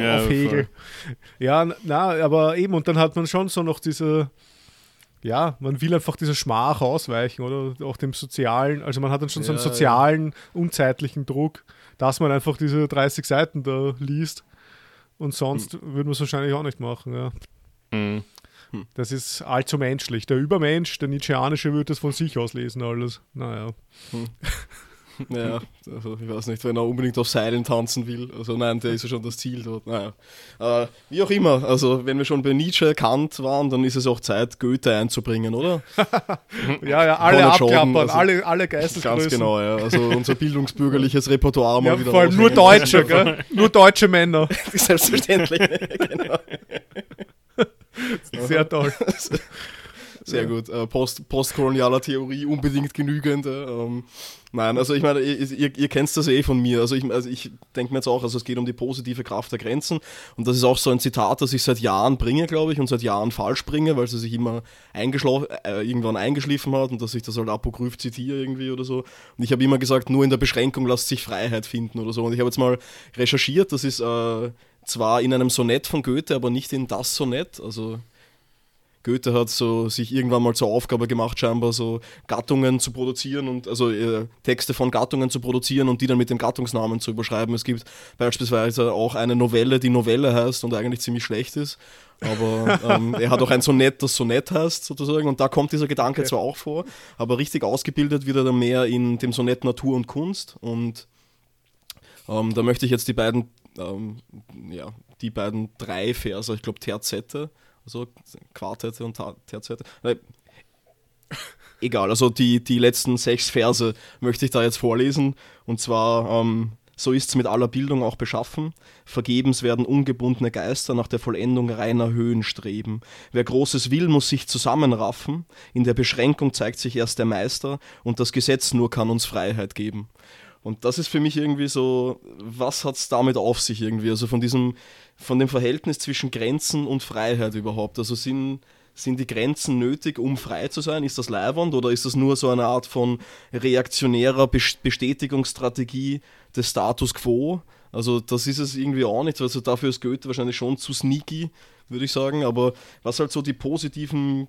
Speaker 1: Ja, auf Hegel. Ja, na, aber eben, und dann hat man schon so noch diese, ja, man will einfach dieser Schmach ausweichen oder auch dem sozialen, also man hat dann schon ja, so einen sozialen, ja. unzeitlichen Druck, dass man einfach diese 30 Seiten da liest und sonst hm. würde man es wahrscheinlich auch nicht machen, ja. Hm. hm. Das ist allzu menschlich. Der Übermensch, der Nietzscheanische, würde das von sich aus lesen, alles. Naja. Hm.
Speaker 2: Naja, also ich weiß nicht, wenn er unbedingt auf Seilen tanzen will. Also nein, der ist ja schon das Ziel dort. Naja. Äh, wie auch immer, also wenn wir schon bei Nietzsche erkannt waren, dann ist es auch Zeit, Goethe einzubringen, oder?
Speaker 1: ja, ja, alle abklappern, also, alle, alle Geistesgrößen.
Speaker 2: Ganz genau, ja. Also unser bildungsbürgerliches Repertoire
Speaker 1: mal ja, wieder Vor allem nur Deutsche, gell? Nur deutsche Männer.
Speaker 2: Selbstverständlich, genau.
Speaker 1: Sehr toll.
Speaker 2: Sehr ja. gut. Äh, Post, postkolonialer Theorie unbedingt genügend. Ähm, nein, also ich meine, ihr, ihr, ihr kennt das eh von mir. Also ich, also ich denke mir jetzt auch, also es geht um die positive Kraft der Grenzen. Und das ist auch so ein Zitat, das ich seit Jahren bringe, glaube ich, und seit Jahren falsch bringe, weil es sich immer äh, irgendwann eingeschliffen hat und dass ich das halt apokryph zitiere irgendwie oder so. Und ich habe immer gesagt, nur in der Beschränkung lässt sich Freiheit finden oder so. Und ich habe jetzt mal recherchiert, das ist äh, zwar in einem Sonett von Goethe, aber nicht in das Sonett. Also Goethe hat so sich irgendwann mal zur Aufgabe gemacht, scheinbar so Gattungen zu produzieren und also äh, Texte von Gattungen zu produzieren und die dann mit dem Gattungsnamen zu überschreiben. Es gibt beispielsweise auch eine Novelle, die Novelle heißt und eigentlich ziemlich schlecht ist. Aber ähm, er hat auch ein Sonett, das Sonett heißt sozusagen. Und da kommt dieser Gedanke okay. zwar auch vor, aber richtig ausgebildet wird er dann mehr in dem Sonett Natur und Kunst. Und ähm, da möchte ich jetzt die beiden, ähm, ja, die beiden drei Verse, ich glaube Terzette, also Quartette und Terzette. Egal, also die, die letzten sechs Verse möchte ich da jetzt vorlesen. Und zwar, ähm, so ist's mit aller Bildung auch beschaffen. Vergebens werden ungebundene Geister nach der Vollendung reiner Höhen streben. Wer Großes will, muss sich zusammenraffen. In der Beschränkung zeigt sich erst der Meister und das Gesetz nur kann uns Freiheit geben. Und das ist für mich irgendwie so, was hat es damit auf sich irgendwie? Also von diesem, von dem Verhältnis zwischen Grenzen und Freiheit überhaupt. Also sind, sind die Grenzen nötig, um frei zu sein? Ist das leiwand oder ist das nur so eine Art von reaktionärer Bestätigungsstrategie des Status quo? Also das ist es irgendwie auch nicht. Also dafür ist Goethe wahrscheinlich schon zu sneaky, würde ich sagen. Aber was halt so die positiven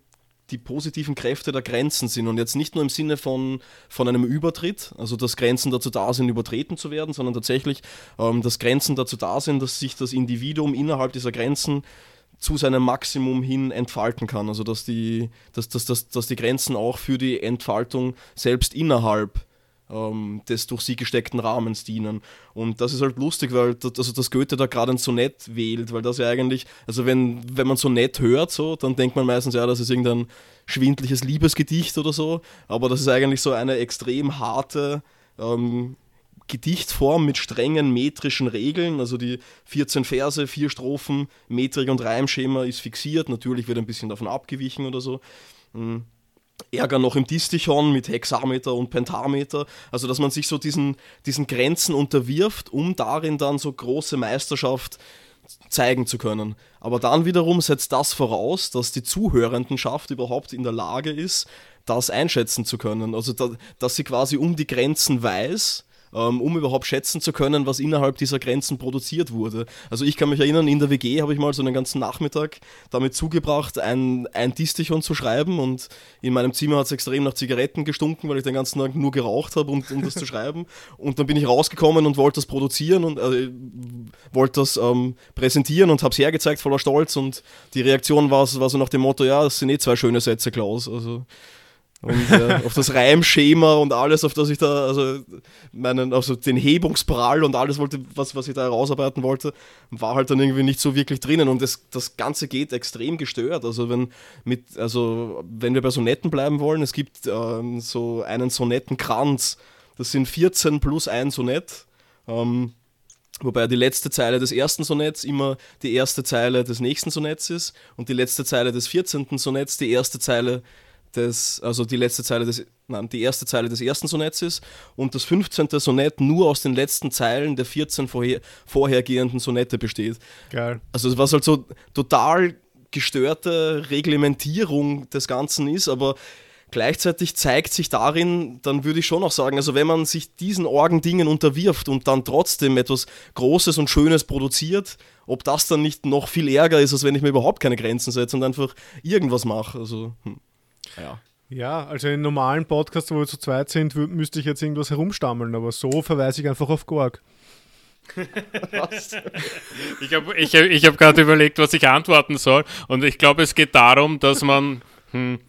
Speaker 2: die positiven Kräfte der Grenzen sind und jetzt nicht nur im Sinne von, von einem Übertritt, also dass Grenzen dazu da sind, übertreten zu werden, sondern tatsächlich, ähm, dass Grenzen dazu da sind, dass sich das Individuum innerhalb dieser Grenzen zu seinem Maximum hin entfalten kann. Also dass die, dass, dass, dass, dass die Grenzen auch für die Entfaltung selbst innerhalb ähm, des durch sie gesteckten Rahmens dienen. Und das ist halt lustig, weil das, also das Goethe da gerade ein Sonett wählt, weil das ja eigentlich, also wenn, wenn man Sonett hört, so, dann denkt man meistens, ja, das ist irgendein schwindliches Liebesgedicht oder so, aber das ist eigentlich so eine extrem harte ähm, Gedichtform mit strengen metrischen Regeln, also die 14 Verse, vier Strophen, Metrik und Reimschema ist fixiert, natürlich wird ein bisschen davon abgewichen oder so. Ärger noch im Distichon mit Hexameter und Pentameter. Also, dass man sich so diesen, diesen Grenzen unterwirft, um darin dann so große Meisterschaft zeigen zu können. Aber dann wiederum setzt das voraus, dass die Zuhörendenschaft überhaupt in der Lage ist, das einschätzen zu können. Also, da, dass sie quasi um die Grenzen weiß um überhaupt schätzen zu können, was innerhalb dieser Grenzen produziert wurde. Also ich kann mich erinnern, in der WG habe ich mal so einen ganzen Nachmittag damit zugebracht, ein, ein Distichon zu schreiben und in meinem Zimmer hat es extrem nach Zigaretten gestunken, weil ich den ganzen Tag nur geraucht habe, um, um das zu schreiben. Und dann bin ich rausgekommen und wollte das produzieren und äh, wollte das ähm, präsentieren und habe es hergezeigt voller Stolz und die Reaktion war, war so nach dem Motto, ja, das sind eh zwei schöne Sätze, Klaus. Also und äh, auf das Reimschema und alles, auf das ich da, also meinen, also den Hebungsprall und alles wollte, was, was ich da herausarbeiten wollte, war halt dann irgendwie nicht so wirklich drinnen und das, das Ganze geht extrem gestört. Also wenn mit, also wenn wir bei Sonetten bleiben wollen, es gibt ähm, so einen Sonettenkranz, das sind 14 plus ein Sonett. Ähm, Wobei die letzte Zeile des ersten Sonetts immer die erste Zeile des nächsten Sonetts ist und die letzte Zeile des 14. Sonetts die erste Zeile des, also die letzte Zeile des, nein, die erste Zeile des ersten Sonetts ist und das 15. Sonett nur aus den letzten Zeilen der 14 vorher, vorhergehenden Sonette besteht.
Speaker 1: Geil.
Speaker 2: Also was halt so total gestörte Reglementierung des Ganzen ist, aber gleichzeitig zeigt sich darin, dann würde ich schon auch sagen, also wenn man sich diesen Orgendingen unterwirft und dann trotzdem etwas Großes und Schönes produziert, ob das dann nicht noch viel ärger ist, als wenn ich mir überhaupt keine Grenzen setze und einfach irgendwas mache. Also, hm.
Speaker 1: Ja. Ja, also in normalen Podcasts, wo wir zu zweit sind, müsste ich jetzt irgendwas herumstammeln, aber so verweise ich einfach auf Gorg.
Speaker 3: was? Ich habe ich, ich hab gerade überlegt, was ich antworten soll. Und ich glaube, es geht darum, dass man. Hm,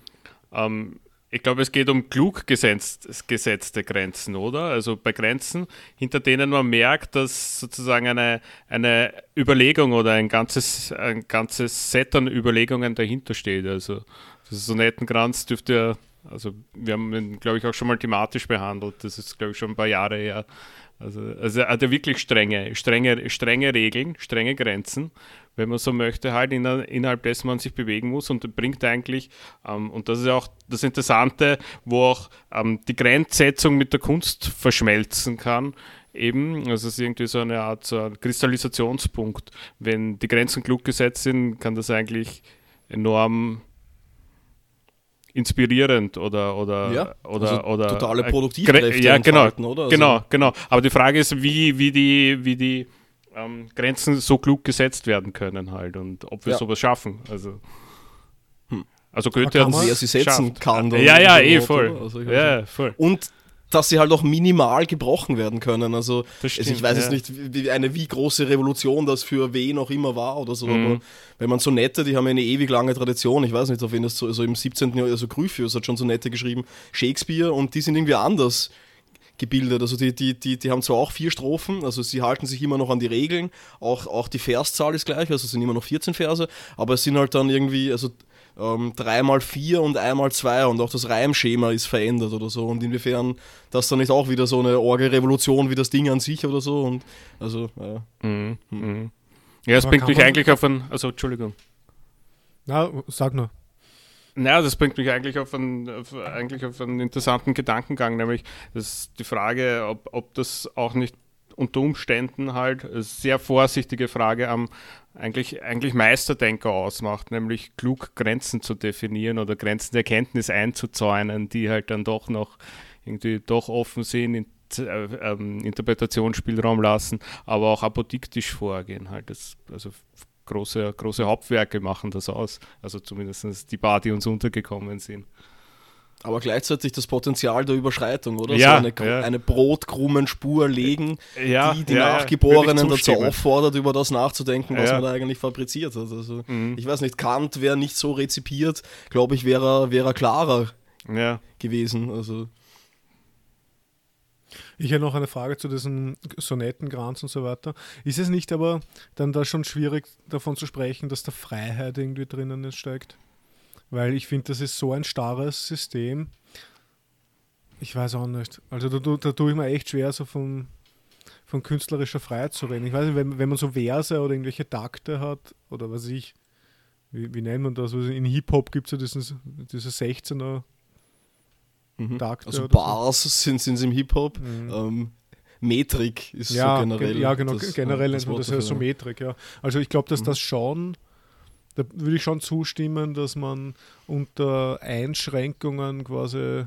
Speaker 3: ähm, ich glaube, es geht um klug gesetzt, gesetzte Grenzen, oder? Also bei Grenzen, hinter denen man merkt, dass sozusagen eine, eine Überlegung oder ein ganzes, ein ganzes Set an Überlegungen dahinter steht. Also das Sonettenkranz dürfte ja, also wir haben ihn, glaube ich, auch schon mal thematisch behandelt. Das ist, glaube ich, schon ein paar Jahre her. Also, also er hat ja wirklich strenge, strenge, strenge Regeln, strenge Grenzen, wenn man so möchte, halt in, innerhalb dessen man sich bewegen muss und bringt eigentlich, ähm, und das ist ja auch das Interessante, wo auch ähm, die Grenzsetzung mit der Kunst verschmelzen kann, eben, also es ist irgendwie so eine Art so ein Kristallisationspunkt. Wenn die Grenzen klug gesetzt sind, kann das eigentlich enorm inspirierend oder oder
Speaker 2: ja,
Speaker 3: oder,
Speaker 2: also
Speaker 3: oder
Speaker 2: totale Produktivkräfte
Speaker 3: ja genau oder? Also genau genau aber die Frage ist wie wie die wie die ähm, Grenzen so klug gesetzt werden können halt und ob wir ja. sowas schaffen also hm. also Goethe
Speaker 2: hat sie setzen schafft. kann
Speaker 3: ja ja eh voll also ja voll
Speaker 2: und dass sie halt auch minimal gebrochen werden können. Also, stimmt, also ich weiß ja. jetzt nicht, wie, eine wie große Revolution das für wen auch immer war oder so, mhm. aber wenn man so nette, die haben ja eine ewig lange Tradition, ich weiß nicht, auf wen das so, also im 17. Jahr, also Gryphius hat schon so nette geschrieben, Shakespeare und die sind irgendwie anders gebildet. Also die, die, die, die haben zwar auch vier Strophen, also sie halten sich immer noch an die Regeln, auch, auch die Verszahl ist gleich, also es sind immer noch 14 Verse, aber es sind halt dann irgendwie, also ähm, 3x4 und 1x2 und auch das Reimschema ist verändert oder so. Und inwiefern das dann nicht auch wieder so eine Orgelrevolution wie das Ding an sich oder so. Und also, ja.
Speaker 3: Mhm. Mhm. Ja, es bringt mich eigentlich auf ein. Also, Entschuldigung.
Speaker 1: Na, sag nur.
Speaker 3: Naja, das bringt mich eigentlich auf einen, auf, eigentlich auf einen interessanten Gedankengang, nämlich das die Frage, ob, ob das auch nicht unter Umständen halt sehr vorsichtige Frage am eigentlich, eigentlich Meisterdenker ausmacht, nämlich klug Grenzen zu definieren oder Grenzen der Erkenntnis einzuzäunen, die halt dann doch noch irgendwie doch offen sind, in, äh, ähm, Interpretationsspielraum lassen, aber auch apodiktisch vorgehen. Halt das, also große, große Hauptwerke machen das aus, also zumindest die paar, die uns untergekommen sind.
Speaker 2: Aber gleichzeitig das Potenzial der Überschreitung, oder?
Speaker 3: Ja,
Speaker 2: so eine,
Speaker 3: ja.
Speaker 2: eine Brotkrumenspur legen,
Speaker 3: ja,
Speaker 2: die die ja, Nachgeborenen dazu auffordert, über das nachzudenken, was man da eigentlich fabriziert hat. Also, mhm. Ich weiß nicht, Kant wäre nicht so rezipiert, glaube ich, wäre er klarer gewesen. Also.
Speaker 1: Ich hätte noch eine Frage zu diesen Sonetten, Granz und so weiter. Ist es nicht aber dann da schon schwierig davon zu sprechen, dass da Freiheit irgendwie drinnen steckt? Weil ich finde, das ist so ein starres System. Ich weiß auch nicht. Also da, da, da tue ich mir echt schwer, so von, von künstlerischer Freiheit zu reden. Ich weiß nicht, wenn, wenn man so Verse oder irgendwelche Takte hat, oder was ich, wie, wie nennt man das? Also in Hip-Hop gibt es ja diesen, diese 16er
Speaker 2: mhm. Takte. Also Bars so. sind es im Hip-Hop. Mhm. Ähm, Metrik ist
Speaker 1: ja,
Speaker 2: so generell.
Speaker 1: Ja, genau, das, generell nennt man das ja so Metrik, ja. Also ich glaube, dass mhm. das schon, da würde ich schon zustimmen, dass man unter Einschränkungen quasi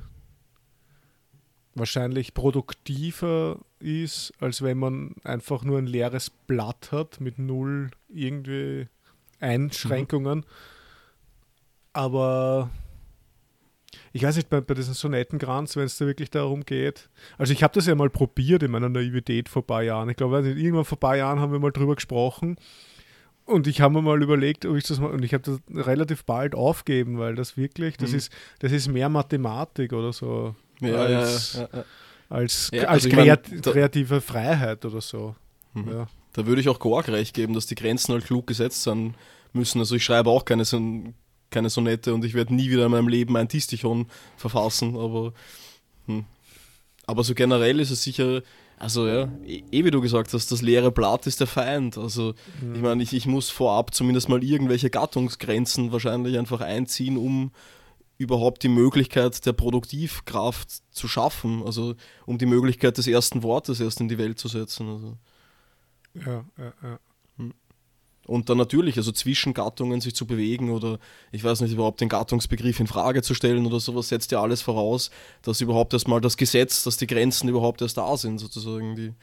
Speaker 1: wahrscheinlich produktiver ist, als wenn man einfach nur ein leeres Blatt hat mit null irgendwie Einschränkungen. Mhm. Aber ich weiß nicht, bei, bei diesen Sonettengranz, wenn es da wirklich darum geht. Also ich habe das ja mal probiert in meiner Naivität vor ein paar Jahren. Ich glaube, irgendwann vor ein paar Jahren haben wir mal drüber gesprochen. Und ich habe mir mal überlegt, ob ich das mal, und ich habe das relativ bald aufgeben, weil das wirklich, das mhm. ist, das ist mehr Mathematik oder so. Ja, als, ja, ja, als, als also kreat mein, kreative Freiheit oder so.
Speaker 2: Mhm. Da würde ich auch Gorg recht geben, dass die Grenzen halt klug gesetzt sein müssen. Also ich schreibe auch keine, keine Sonette und ich werde nie wieder in meinem Leben ein Distichon verfassen, aber, hm. aber so generell ist es sicher, also ja, eh, eh wie du gesagt hast, das leere Blatt ist der Feind. Also mhm. ich meine, ich, ich muss vorab zumindest mal irgendwelche Gattungsgrenzen wahrscheinlich einfach einziehen, um überhaupt die Möglichkeit der Produktivkraft zu schaffen, also um die Möglichkeit des ersten Wortes erst in die Welt zu setzen. Also.
Speaker 1: Ja, ja, ja.
Speaker 2: Und dann natürlich, also zwischen Gattungen sich zu bewegen oder ich weiß nicht, überhaupt den Gattungsbegriff in Frage zu stellen oder sowas, setzt ja alles voraus, dass überhaupt erstmal das Gesetz, dass die Grenzen überhaupt erst da sind, sozusagen, die,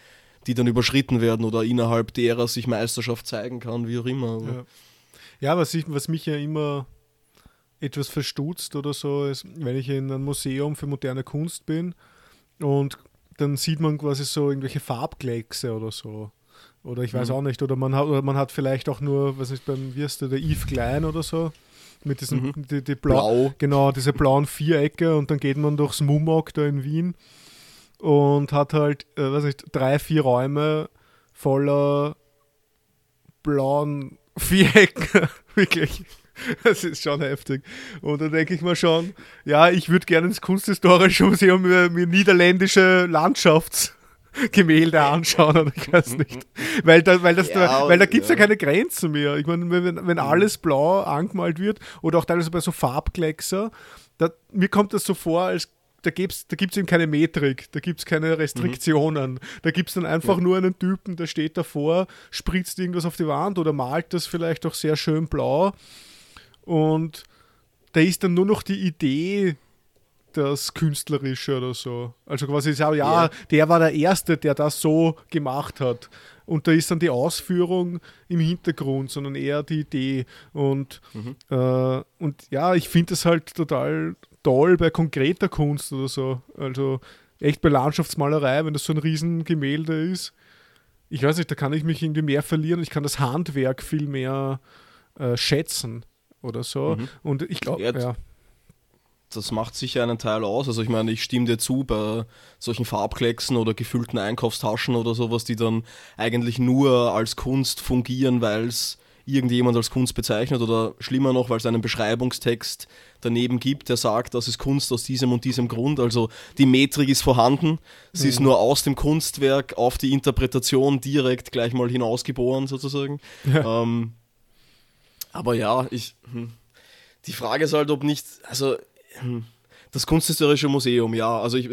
Speaker 2: die dann überschritten werden oder innerhalb derer sich Meisterschaft zeigen kann, wie auch immer.
Speaker 1: Ja, ja was, ich, was mich ja immer etwas verstutzt oder so, ist, wenn ich in einem Museum für moderne Kunst bin und dann sieht man quasi so irgendwelche Farbkleckse oder so. Oder ich weiß mhm. auch nicht, oder man hat, oder man hat vielleicht auch nur, was ist beim, wie heißt der, der Yves Klein oder so, mit diesem, mhm. die, die Blau, Blau, genau, diese blauen Vierecke und dann geht man durchs Mumok da in Wien und hat halt, äh, weiß nicht, drei, vier Räume voller blauen Vierecken, wirklich. Das ist schon heftig. Und da denke ich mir schon, ja, ich würde gerne ins Kunsthistorische Museum mir, mir niederländische Landschafts- Gemälde anschauen oder ich weiß nicht. Weil da, weil das ja, da, weil da gibt es ja. ja. keine Grenzen mehr. Ich meine, wenn, wenn mhm. alles blau angemalt wird oder auch teilweise bei so Farbkleckser, da, mir kommt das so vor, als da gibt es da gibt's eben keine Metrik, da gibt es keine Restriktionen. Mhm. Da gibt es dann einfach ja. nur einen Typen, der steht davor, spritzt irgendwas auf die Wand oder malt das vielleicht auch sehr schön blau. Und da ist dann nur noch die Idee das Künstlerische oder so. Also quasi sagen, ja, ja, der war der Erste, der das so gemacht hat. Und da ist dann die Ausführung im Hintergrund, sondern eher die Idee. Und, mhm. äh, und ja, ich finde das halt total toll bei konkreter Kunst oder so. Also echt bei Landschaftsmalerei, wenn das so ein Riesengemälde ist. Ich weiß nicht, da kann ich mich irgendwie mehr verlieren. Ich kann das Handwerk viel mehr äh, schätzen oder so. Mhm. Und ich glaube, ja
Speaker 2: das macht sicher einen Teil aus. Also ich meine, ich stimme dir zu bei solchen Farbklecksen oder gefüllten Einkaufstaschen oder sowas, die dann eigentlich nur als Kunst fungieren, weil es irgendjemand als Kunst bezeichnet oder schlimmer noch, weil es einen Beschreibungstext daneben gibt, der sagt, das ist Kunst aus diesem und diesem Grund. Also die Metrik ist vorhanden, sie mhm. ist nur aus dem Kunstwerk auf die Interpretation direkt gleich mal hinausgeboren sozusagen. Ja. Ähm, aber ja, ich... Hm. Die Frage ist halt, ob nicht, also. Das Kunsthistorische Museum, ja. Also ich,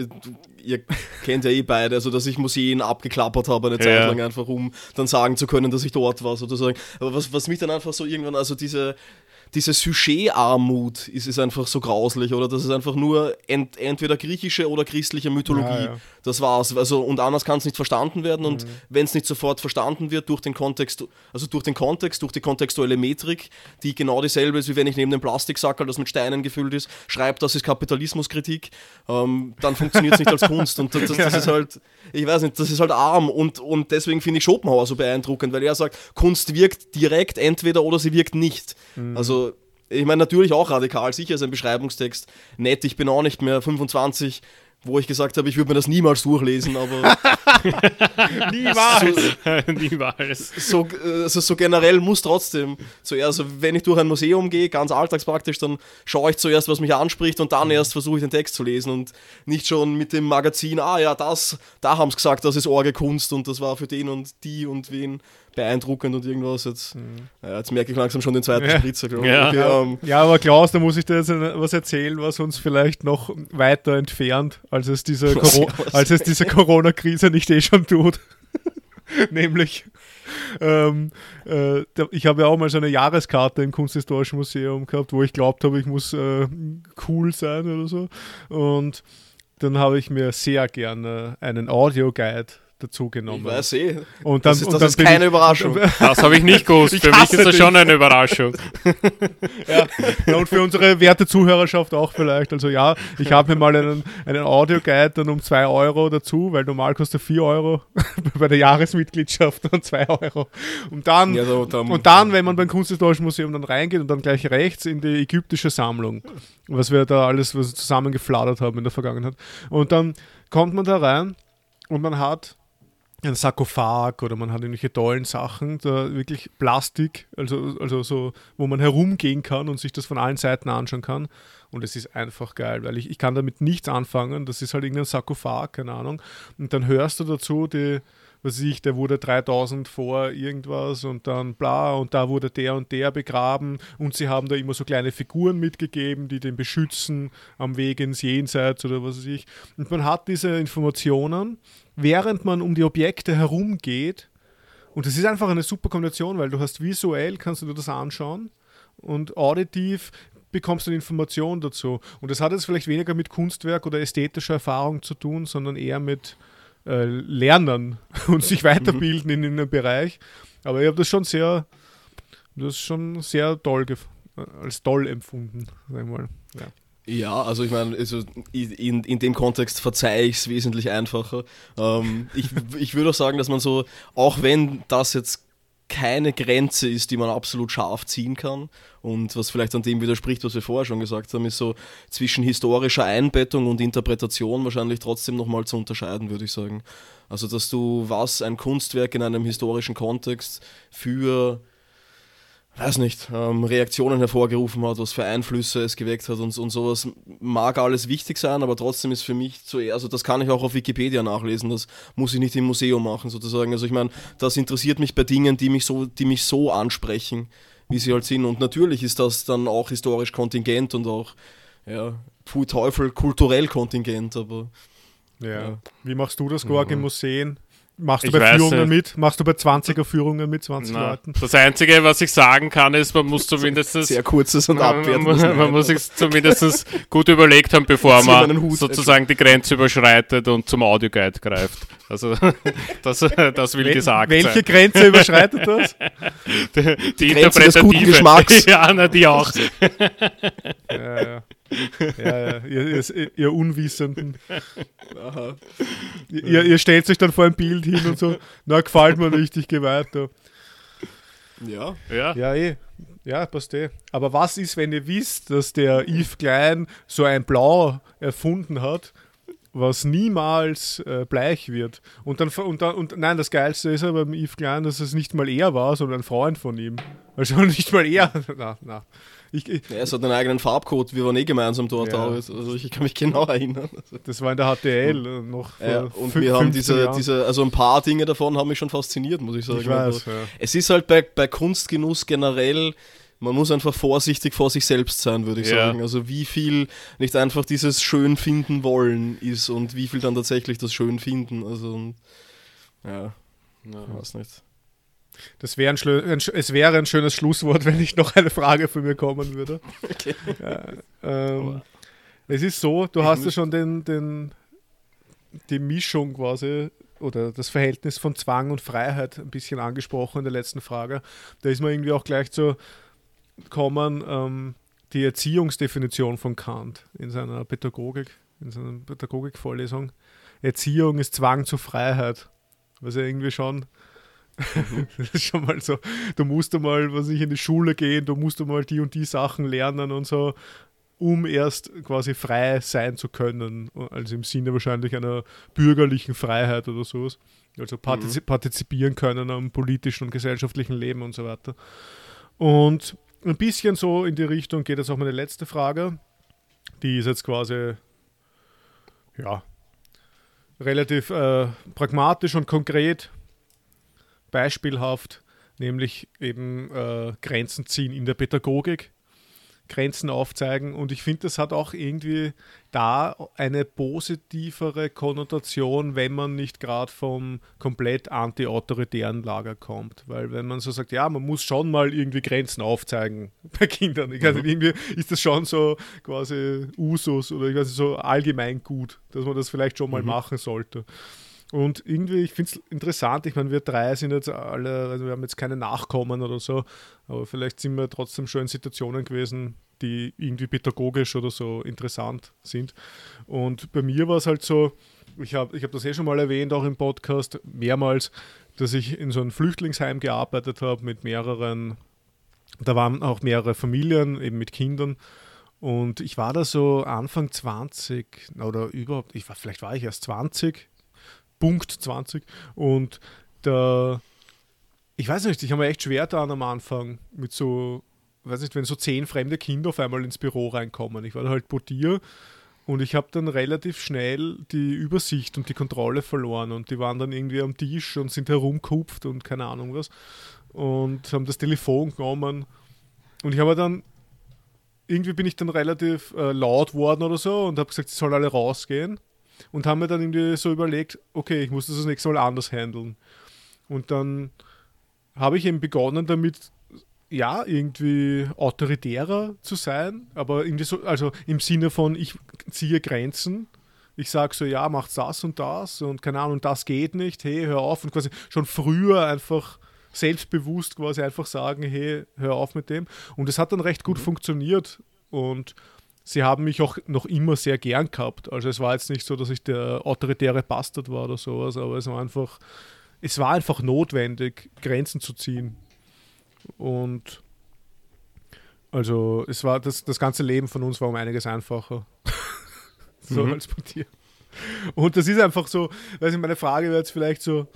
Speaker 2: ihr kennt ja eh beide, also dass ich Museen abgeklappert habe eine Zeit lang einfach, um dann sagen zu können, dass ich dort war, sozusagen. Aber was, was mich dann einfach so irgendwann, also diese, diese Sujet-Armut ist, ist einfach so grauslich, oder? Das ist einfach nur ent, entweder griechische oder christliche Mythologie. Ja, ja. Das war's. Also, und anders kann es nicht verstanden werden. Und mhm. wenn es nicht sofort verstanden wird durch den Kontext, also durch den Kontext, durch die kontextuelle Metrik, die genau dieselbe ist, wie wenn ich neben dem Plastiksackerl, das mit Steinen gefüllt ist, schreibe, das ist Kapitalismuskritik, ähm, dann funktioniert es nicht als Kunst. Und das, das, das, ist halt, ich weiß nicht, das ist halt arm. Und, und deswegen finde ich Schopenhauer so beeindruckend, weil er sagt, Kunst wirkt direkt entweder oder sie wirkt nicht. Mhm. Also ich meine, natürlich auch radikal, sicher ist ein Beschreibungstext nett. Ich bin auch nicht mehr 25, wo ich gesagt habe, ich würde mir das niemals durchlesen, aber.
Speaker 1: niemals!
Speaker 2: So, niemals. So, also so generell muss trotzdem zuerst, also wenn ich durch ein Museum gehe, ganz alltagspraktisch, dann schaue ich zuerst, was mich anspricht und dann erst versuche ich den Text zu lesen und nicht schon mit dem Magazin, ah ja, das, da haben sie gesagt, das ist Orge Kunst und das war für den und die und wen beeindruckend und irgendwas. Jetzt, mhm. ja, jetzt merke ich langsam schon den zweiten ja. Spritzer,
Speaker 1: glaube ich. Ja. Okay. Um, ja, aber Klaus, da muss ich dir jetzt was erzählen, was uns vielleicht noch weiter entfernt, als es diese, Coro als es diese Corona-Krise nicht eh schon tut. Nämlich, ähm, äh, ich habe ja auch mal so eine Jahreskarte im Kunsthistorischen Museum gehabt, wo ich glaubt habe, ich muss äh, cool sein oder so. Und dann habe ich mir sehr gerne einen Audioguide dazu genommen. Ich
Speaker 2: weiß eh.
Speaker 1: Und dann, das
Speaker 2: ist,
Speaker 1: das
Speaker 2: und dann ist keine Überraschung.
Speaker 3: Das habe ich nicht gewusst. Für mich ist das schon eine Überraschung.
Speaker 1: ja. und für unsere werte Zuhörerschaft auch vielleicht. Also ja, ich habe mir mal einen, einen Audioguide dann um 2 Euro dazu, weil normal kostet 4 Euro bei der Jahresmitgliedschaft und 2 Euro. Und dann, ja, so, dann, und dann, wenn man beim Kunsthistorischen Museum dann reingeht und dann gleich rechts in die ägyptische Sammlung, was wir da alles was zusammengefladert haben in der Vergangenheit. Und dann kommt man da rein und man hat ein Sarkophag oder man hat irgendwelche tollen Sachen, da wirklich Plastik, also, also so, wo man herumgehen kann und sich das von allen Seiten anschauen kann. Und es ist einfach geil, weil ich, ich kann damit nichts anfangen. Das ist halt irgendein Sarkophag, keine Ahnung. Und dann hörst du dazu die, was ich, der wurde 3000 vor irgendwas und dann bla und da wurde der und der begraben und sie haben da immer so kleine Figuren mitgegeben, die den beschützen am Weg ins Jenseits oder was weiß ich. Und man hat diese Informationen während man um die Objekte herumgeht. Und das ist einfach eine super Kombination, weil du hast visuell, kannst du dir das anschauen und auditiv bekommst du Informationen dazu. Und das hat jetzt vielleicht weniger mit Kunstwerk oder ästhetischer Erfahrung zu tun, sondern eher mit äh, Lernen und sich weiterbilden in, in einem Bereich. Aber ich habe das schon sehr, das schon sehr toll als toll empfunden, sag mal. Ja.
Speaker 2: Ja, also ich meine, also in, in dem Kontext verzeihe ich es wesentlich einfacher. Ähm, ich, ich würde auch sagen, dass man so, auch wenn das jetzt keine Grenze ist, die man absolut scharf ziehen kann. Und was vielleicht an dem widerspricht, was wir vorher schon gesagt haben, ist so zwischen historischer Einbettung und Interpretation wahrscheinlich trotzdem nochmal zu unterscheiden, würde ich sagen. Also, dass du was ein Kunstwerk in einem historischen Kontext für weiß nicht, ähm, Reaktionen hervorgerufen hat, was für Einflüsse es geweckt hat und, und sowas mag alles wichtig sein, aber trotzdem ist für mich zuerst, also das kann ich auch auf Wikipedia nachlesen, das muss ich nicht im Museum machen sozusagen. Also ich meine, das interessiert mich bei Dingen, die mich so, die mich so ansprechen, wie sie halt sind. Und natürlich ist das dann auch historisch kontingent und auch, ja, Pfui Teufel, kulturell kontingent, aber.
Speaker 1: Ja. ja. Wie machst du das, Gorg, ja. in Museen? Machst du ich bei Führungen mit? Machst du bei 20er Führungen mit 20 Na, Leuten?
Speaker 3: Das Einzige, was ich sagen kann, ist, man muss zumindest.
Speaker 2: Sehr kurzes und
Speaker 3: abwertendes. Man, man muss sich zumindest gut überlegt haben, bevor man sozusagen die Grenze überschreitet und zum Audioguide greift. Also, das, das will Wel gesagt
Speaker 1: welche sein. Welche Grenze überschreitet das?
Speaker 3: Die, die, die interpretative.
Speaker 2: Geschmacks.
Speaker 3: ja, na, die auch.
Speaker 1: ja, ja. Ja, ja. Ihr, ihr, ihr Unwissenden. Ihr, ihr, stellt sich dann vor ein Bild hin und so, na, gefällt mir nicht, ich gehe weiter.
Speaker 2: Ja.
Speaker 3: Ja,
Speaker 1: ja eh. Ja, passt eh. Aber was ist, wenn ihr wisst, dass der Yves Klein so ein Blau erfunden hat, was niemals äh, bleich wird? Und dann, und dann, und nein, das Geilste ist aber beim Yves Klein, dass es nicht mal er war, sondern ein Freund von ihm. Also nicht mal er. na, na.
Speaker 2: Ich, ja, es hat einen eigenen Farbcode, wir waren eh gemeinsam dort. Ja. Also ich kann mich genau erinnern. Also
Speaker 1: das war in der HTL äh, noch
Speaker 2: vor ja, Und wir haben diese, diese, also ein paar Dinge davon haben mich schon fasziniert, muss ich sagen.
Speaker 1: Ich weiß, ja.
Speaker 2: Es ist halt bei, bei Kunstgenuss generell, man muss einfach vorsichtig vor sich selbst sein, würde ich ja. sagen. Also wie viel nicht einfach dieses schön finden wollen ist und wie viel dann tatsächlich das schön finden. Also und, ja, ja. weiß nicht.
Speaker 1: Das wäre ein, es wäre ein schönes Schlusswort, wenn nicht noch eine Frage von mir kommen würde. Okay. Ja, ähm, es ist so, du hast ja schon den, den, die Mischung quasi oder das Verhältnis von Zwang und Freiheit ein bisschen angesprochen in der letzten Frage. Da ist man irgendwie auch gleich zu kommen, ähm, die Erziehungsdefinition von Kant in seiner Pädagogik, in seiner Pädagogikvorlesung. Erziehung ist Zwang zur Freiheit. Was ja irgendwie schon das ist schon mal so, du musst einmal, was ich in die Schule gehen, du musst einmal die und die Sachen lernen und so, um erst quasi frei sein zu können. Also im Sinne wahrscheinlich einer bürgerlichen Freiheit oder sowas. Also partizip mhm. partizipieren können am politischen und gesellschaftlichen Leben und so weiter. Und ein bisschen so in die Richtung geht jetzt auch meine letzte Frage. Die ist jetzt quasi, ja, relativ äh, pragmatisch und konkret beispielhaft, nämlich eben äh, Grenzen ziehen in der Pädagogik. Grenzen aufzeigen. Und ich finde, das hat auch irgendwie da eine positivere Konnotation, wenn man nicht gerade vom komplett anti-autoritären Lager kommt. Weil wenn man so sagt, ja, man muss schon mal irgendwie Grenzen aufzeigen bei Kindern. Ich weiß nicht, irgendwie ist das schon so quasi Usus oder ich weiß nicht, so allgemein gut, dass man das vielleicht schon mal mhm. machen sollte. Und irgendwie, ich finde es interessant, ich meine, wir drei sind jetzt alle, also wir haben jetzt keine Nachkommen oder so, aber vielleicht sind wir trotzdem schon in Situationen gewesen, die irgendwie pädagogisch oder so interessant sind. Und bei mir war es halt so, ich habe ich hab das eh schon mal erwähnt, auch im Podcast, mehrmals, dass ich in so einem Flüchtlingsheim gearbeitet habe mit mehreren, da waren auch mehrere Familien, eben mit Kindern. Und ich war da so Anfang 20 oder überhaupt, ich war, vielleicht war ich erst 20, Punkt 20. Und da, ich weiß nicht, ich habe mir echt schwer da am Anfang mit so, weiß nicht, wenn so zehn fremde Kinder auf einmal ins Büro reinkommen. Ich war halt Portier und ich habe dann relativ schnell die Übersicht und die Kontrolle verloren und die waren dann irgendwie am Tisch und sind herumkupft und keine Ahnung was und haben das Telefon genommen und ich habe dann irgendwie bin ich dann relativ äh, laut worden oder so und habe gesagt, sie sollen alle rausgehen und haben mir dann irgendwie so überlegt, okay, ich muss das das nächste Mal anders handeln. Und dann habe ich eben begonnen damit, ja, irgendwie autoritärer zu sein, aber irgendwie so, also im Sinne von, ich ziehe Grenzen. Ich sage so, ja, macht das und das und keine Ahnung, das geht nicht, hey, hör auf und quasi schon früher einfach selbstbewusst quasi einfach sagen, hey, hör auf mit dem. Und es hat dann recht gut mhm. funktioniert und sie haben mich auch noch immer sehr gern gehabt. Also es war jetzt nicht so, dass ich der autoritäre Bastard war oder sowas, aber es war einfach, es war einfach notwendig, Grenzen zu ziehen. Und also es war das, das ganze Leben von uns war um einiges einfacher. so mhm. als bei dir. Und das ist einfach so, weiß ich, meine Frage wäre jetzt vielleicht so,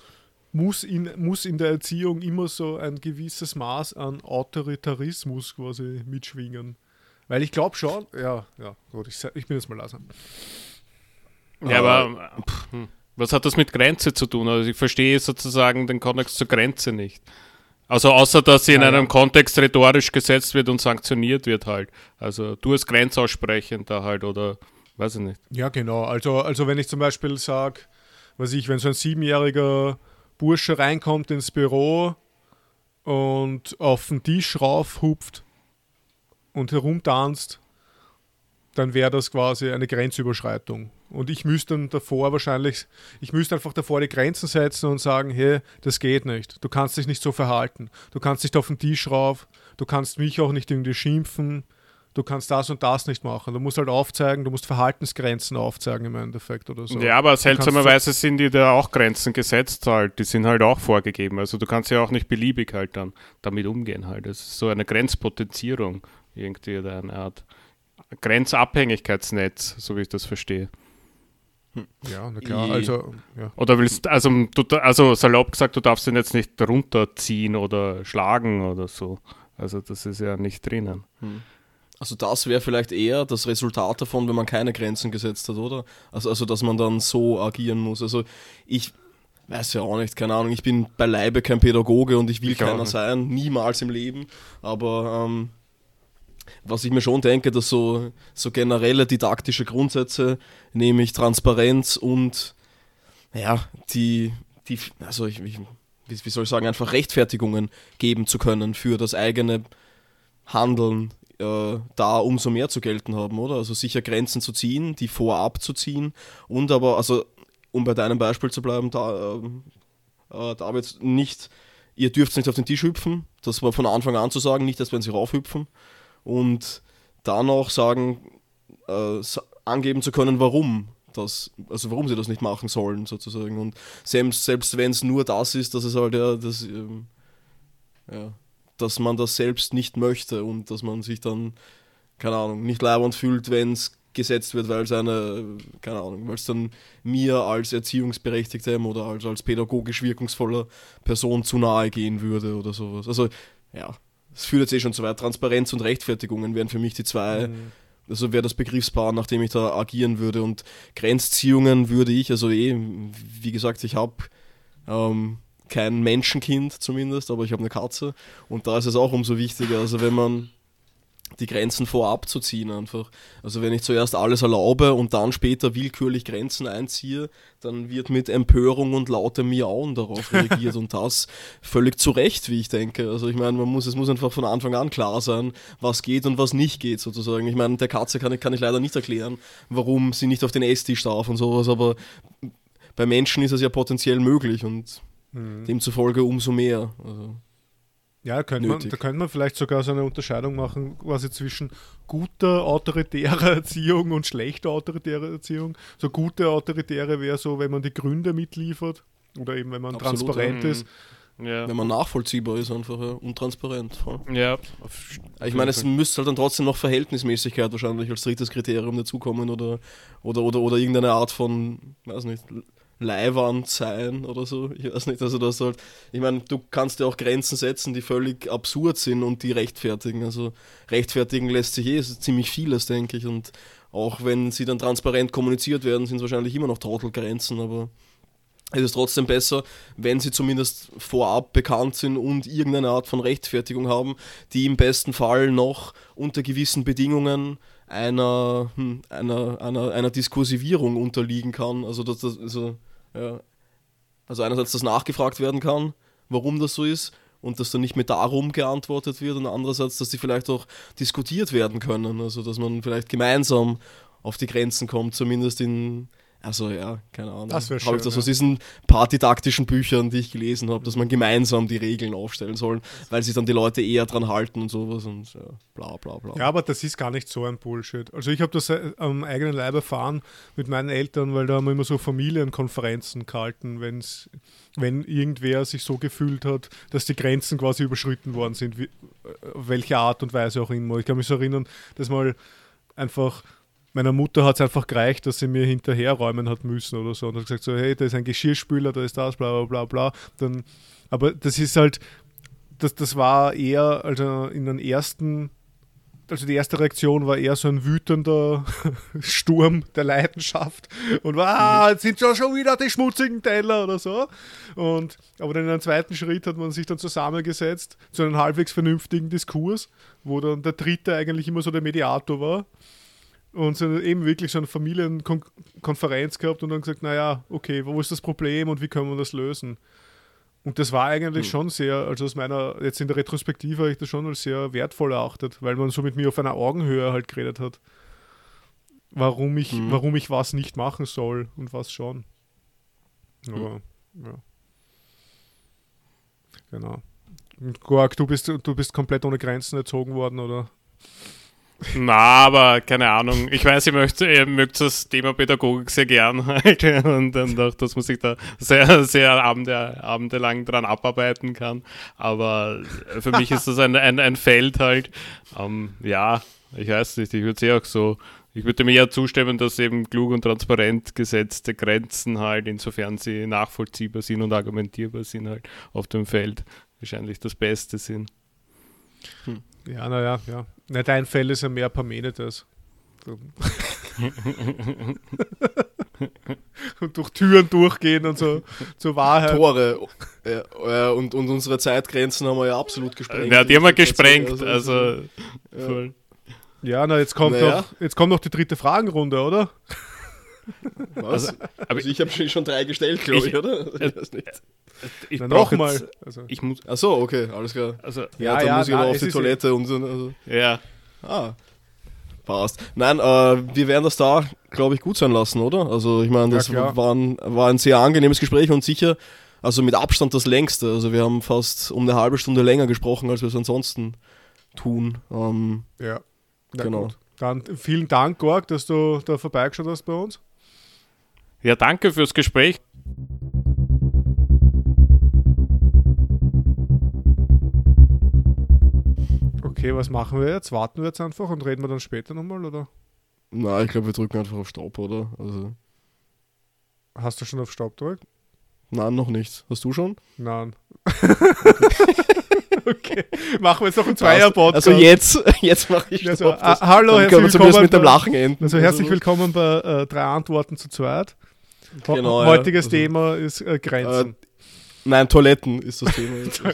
Speaker 1: muss in, muss in der Erziehung immer so ein gewisses Maß an Autoritarismus quasi mitschwingen? Weil ich glaube schon, ja, ja, gut, ich, ich bin jetzt mal langsam.
Speaker 3: Ja, aber pff, hm, was hat das mit Grenze zu tun? Also ich verstehe sozusagen den Kontext zur Grenze nicht. Also außer, dass sie in einem. Kontext rhetorisch gesetzt wird und sanktioniert wird halt. Also du als Grenzaussprechender halt oder weiß ich nicht.
Speaker 1: Ja, genau. Also, also wenn ich zum Beispiel sage, was ich, wenn so ein siebenjähriger Bursche reinkommt ins Büro und auf den Tisch raufhupft und herumtanzt, dann wäre das quasi eine Grenzüberschreitung. Und ich müsste dann davor wahrscheinlich, ich müsste einfach davor die Grenzen setzen und sagen, hey, das geht nicht. Du kannst dich nicht so verhalten. Du kannst nicht auf den Tisch rauf. Du kannst mich auch nicht irgendwie schimpfen. Du kannst das und das nicht machen. Du musst halt aufzeigen, du musst Verhaltensgrenzen aufzeigen im Endeffekt oder so.
Speaker 3: Ja, aber seltsamerweise sind die da auch Grenzen gesetzt halt. Die sind halt auch vorgegeben. Also du kannst ja auch nicht beliebig halt dann damit umgehen halt. Das ist so eine Grenzpotenzierung irgendwie oder eine Art Grenzabhängigkeitsnetz, so wie ich das verstehe.
Speaker 1: Hm. Ja, na klar, also. Ja.
Speaker 3: Oder willst also, du, also salopp gesagt, du darfst ihn jetzt nicht runterziehen oder schlagen oder so. Also das ist ja nicht drinnen. Hm.
Speaker 2: Also das wäre vielleicht eher das Resultat davon, wenn man keine Grenzen gesetzt hat, oder? Also, also dass man dann so agieren muss. Also ich weiß ja auch nicht, keine Ahnung, ich bin beileibe kein Pädagoge und ich will ich keiner sein, niemals im Leben. Aber ähm, was ich mir schon denke, dass so, so generelle didaktische Grundsätze, nämlich Transparenz und ja, die, die also ich, ich, wie soll ich sagen, einfach Rechtfertigungen geben zu können für das eigene Handeln äh, da umso mehr zu gelten haben, oder? Also sicher Grenzen zu ziehen, die vorab zu ziehen und aber, also um bei deinem Beispiel zu bleiben, da, äh, äh, David, nicht, ihr dürft nicht auf den Tisch hüpfen, das war von Anfang an zu sagen, nicht erst wenn sie raufhüpfen und dann auch sagen, äh, angeben zu können, warum das, also warum sie das nicht machen sollen, sozusagen. Und selbst, selbst wenn es nur das ist, dass es halt ja, das, ähm, ja, dass man das selbst nicht möchte und dass man sich dann, keine Ahnung, nicht leibend fühlt, wenn es gesetzt wird, weil es eine, keine Ahnung, weil es dann mir als Erziehungsberechtigtem oder als, als pädagogisch wirkungsvoller Person zu nahe gehen würde oder sowas. Also, ja, es führt jetzt eh schon zu weit. Transparenz und Rechtfertigungen wären für mich die zwei, mhm. also wäre das Begriffspaar, nach dem ich da agieren würde. Und Grenzziehungen würde ich, also eh, wie gesagt, ich habe ähm, kein Menschenkind zumindest, aber ich habe eine Katze und da ist es auch umso wichtiger. Also wenn man die Grenzen vorab zu ziehen einfach. Also wenn ich zuerst alles erlaube und dann später willkürlich Grenzen einziehe, dann wird mit Empörung und lautem Miauen darauf reagiert und das völlig zu Recht, wie ich denke. Also ich meine, man muss, es muss einfach von Anfang an klar sein, was geht und was nicht geht sozusagen. Ich meine, der Katze kann ich, kann ich leider nicht erklären, warum sie nicht auf den Esstisch darf und sowas, aber bei Menschen ist es ja potenziell möglich und mhm. demzufolge umso mehr. Also.
Speaker 1: Ja, könnte man, da könnte man vielleicht sogar so eine Unterscheidung machen, quasi zwischen guter autoritärer Erziehung und schlechter autoritärer Erziehung. So gute autoritäre wäre so, wenn man die Gründe mitliefert oder eben wenn man Absolut, transparent ja. ist.
Speaker 2: Ja. Wenn man nachvollziehbar ist, einfach ja, und transparent.
Speaker 3: Ja.
Speaker 2: Ich meine, es müsste halt dann trotzdem noch Verhältnismäßigkeit wahrscheinlich als drittes Kriterium dazukommen oder, oder, oder, oder irgendeine Art von, weiß nicht, Leihwand sein oder so. Ich weiß nicht, also das halt, ich meine, du kannst ja auch Grenzen setzen, die völlig absurd sind und die rechtfertigen. Also rechtfertigen lässt sich eh ziemlich vieles, denke ich. Und auch wenn sie dann transparent kommuniziert werden, sind es wahrscheinlich immer noch Trottelgrenzen, aber es ist trotzdem besser, wenn sie zumindest vorab bekannt sind und irgendeine Art von Rechtfertigung haben, die im besten Fall noch unter gewissen Bedingungen einer, hm, einer, einer, einer Diskursivierung unterliegen kann. Also, dass das, also, ja, also einerseits, dass nachgefragt werden kann, warum das so ist und dass dann nicht mehr darum geantwortet wird und andererseits, dass sie vielleicht auch diskutiert werden können. Also, dass man vielleicht gemeinsam auf die Grenzen kommt, zumindest in also ja, keine Ahnung.
Speaker 1: Das wäre schön.
Speaker 2: Habe ich das aus diesen paar didaktischen Büchern, die ich gelesen habe, dass man gemeinsam die Regeln aufstellen soll, weil sich dann die Leute eher dran halten und sowas und ja, bla bla bla.
Speaker 1: Ja, aber das ist gar nicht so ein Bullshit. Also ich habe das äh, am eigenen Leib erfahren mit meinen Eltern, weil da haben wir immer so Familienkonferenzen gehalten, wenn's, wenn irgendwer sich so gefühlt hat, dass die Grenzen quasi überschritten worden sind, wie, äh, welche Art und Weise auch immer. Ich kann mich so erinnern, dass mal einfach meiner Mutter hat es einfach gereicht, dass sie mir hinterherräumen hat müssen oder so. Und hat gesagt so, hey, da ist ein Geschirrspüler, da ist das, bla bla bla bla. Dann, aber das ist halt, das, das war eher, also in den ersten, also die erste Reaktion war eher so ein wütender Sturm der Leidenschaft und war, ah, jetzt sind schon, schon wieder die schmutzigen Teller oder so. Und, aber dann in einem zweiten Schritt hat man sich dann zusammengesetzt zu einem halbwegs vernünftigen Diskurs, wo dann der dritte eigentlich immer so der Mediator war und so eben wirklich so eine Familienkonferenz gehabt und dann gesagt, naja, okay, wo ist das Problem und wie können wir das lösen? Und das war eigentlich mhm. schon sehr, also aus meiner, jetzt in der Retrospektive habe ich das schon als sehr wertvoll erachtet, weil man so mit mir auf einer Augenhöhe halt geredet hat. Warum ich, mhm. warum ich was nicht machen soll und was schon. Aber, mhm. ja. Genau. Und Gorg, du bist, du bist komplett ohne Grenzen erzogen worden, oder?
Speaker 3: Na, aber keine Ahnung. Ich weiß, ihr mögt, ihr mögt das Thema Pädagogik sehr gern halt, und, und auch, dass man sich da sehr, sehr Abende, abendelang dran abarbeiten kann. Aber für mich ist das ein, ein, ein Feld halt. Ähm, ja, ich weiß nicht, ich würde es eh auch so. Ich würde mir eher zustimmen, dass eben klug und transparent gesetzte Grenzen halt, insofern sie nachvollziehbar sind und argumentierbar sind, halt auf dem Feld wahrscheinlich das Beste sind.
Speaker 1: Hm. Ja, naja, ja. Na, dein Fell ist ja mehr Parmenides. und durch Türen durchgehen und so zur Wahrheit.
Speaker 2: Tore. Ja, und, und unsere Zeitgrenzen haben wir ja absolut gesprengt.
Speaker 3: Ja, die haben wir gesprengt. Also, also
Speaker 1: ja. ja, na, jetzt kommt, naja. noch, jetzt kommt noch die dritte Fragenrunde, oder?
Speaker 2: Was? Also, aber also ich habe schon drei gestellt, glaube ich, ich, oder? Ich weiß
Speaker 1: nicht. Ich brauche mal.
Speaker 2: Also. Ich muss. Ach so, okay, alles klar.
Speaker 3: Also,
Speaker 2: ja, ja, dann ja, muss ich na, auf die Toilette und so. Also.
Speaker 3: Ja.
Speaker 2: Ah. Passt. Nein, äh, wir werden das da, glaube ich, gut sein lassen, oder? Also, ich meine, das ja, war, ein, war ein sehr angenehmes Gespräch und sicher, also mit Abstand das längste. Also, wir haben fast um eine halbe Stunde länger gesprochen, als wir es ansonsten tun. Ähm,
Speaker 1: ja. ja. genau. Gut. Dann vielen Dank, Gorg, dass du da vorbeigeschaut hast bei uns.
Speaker 3: Ja, danke fürs Gespräch.
Speaker 1: Okay, was machen wir jetzt? Warten wir jetzt einfach und reden wir dann später nochmal, oder?
Speaker 2: Nein, ich glaube, wir drücken einfach auf Stopp, oder? Also.
Speaker 1: Hast du schon auf Stopp gedrückt?
Speaker 2: Nein, noch nicht. Hast du schon?
Speaker 1: Nein. okay. Machen wir jetzt noch einen Zweier-Podcast.
Speaker 2: Also jetzt, jetzt mache ich
Speaker 1: also, Stopp. Also, hallo,
Speaker 2: herzlich willkommen. mit dem Lachen enden.
Speaker 1: Also herzlich willkommen bei äh, drei Antworten zu zweit. Genau, Heutiges ja. also, Thema ist äh, Grenzen.
Speaker 2: Nein, Toiletten ist das Thema.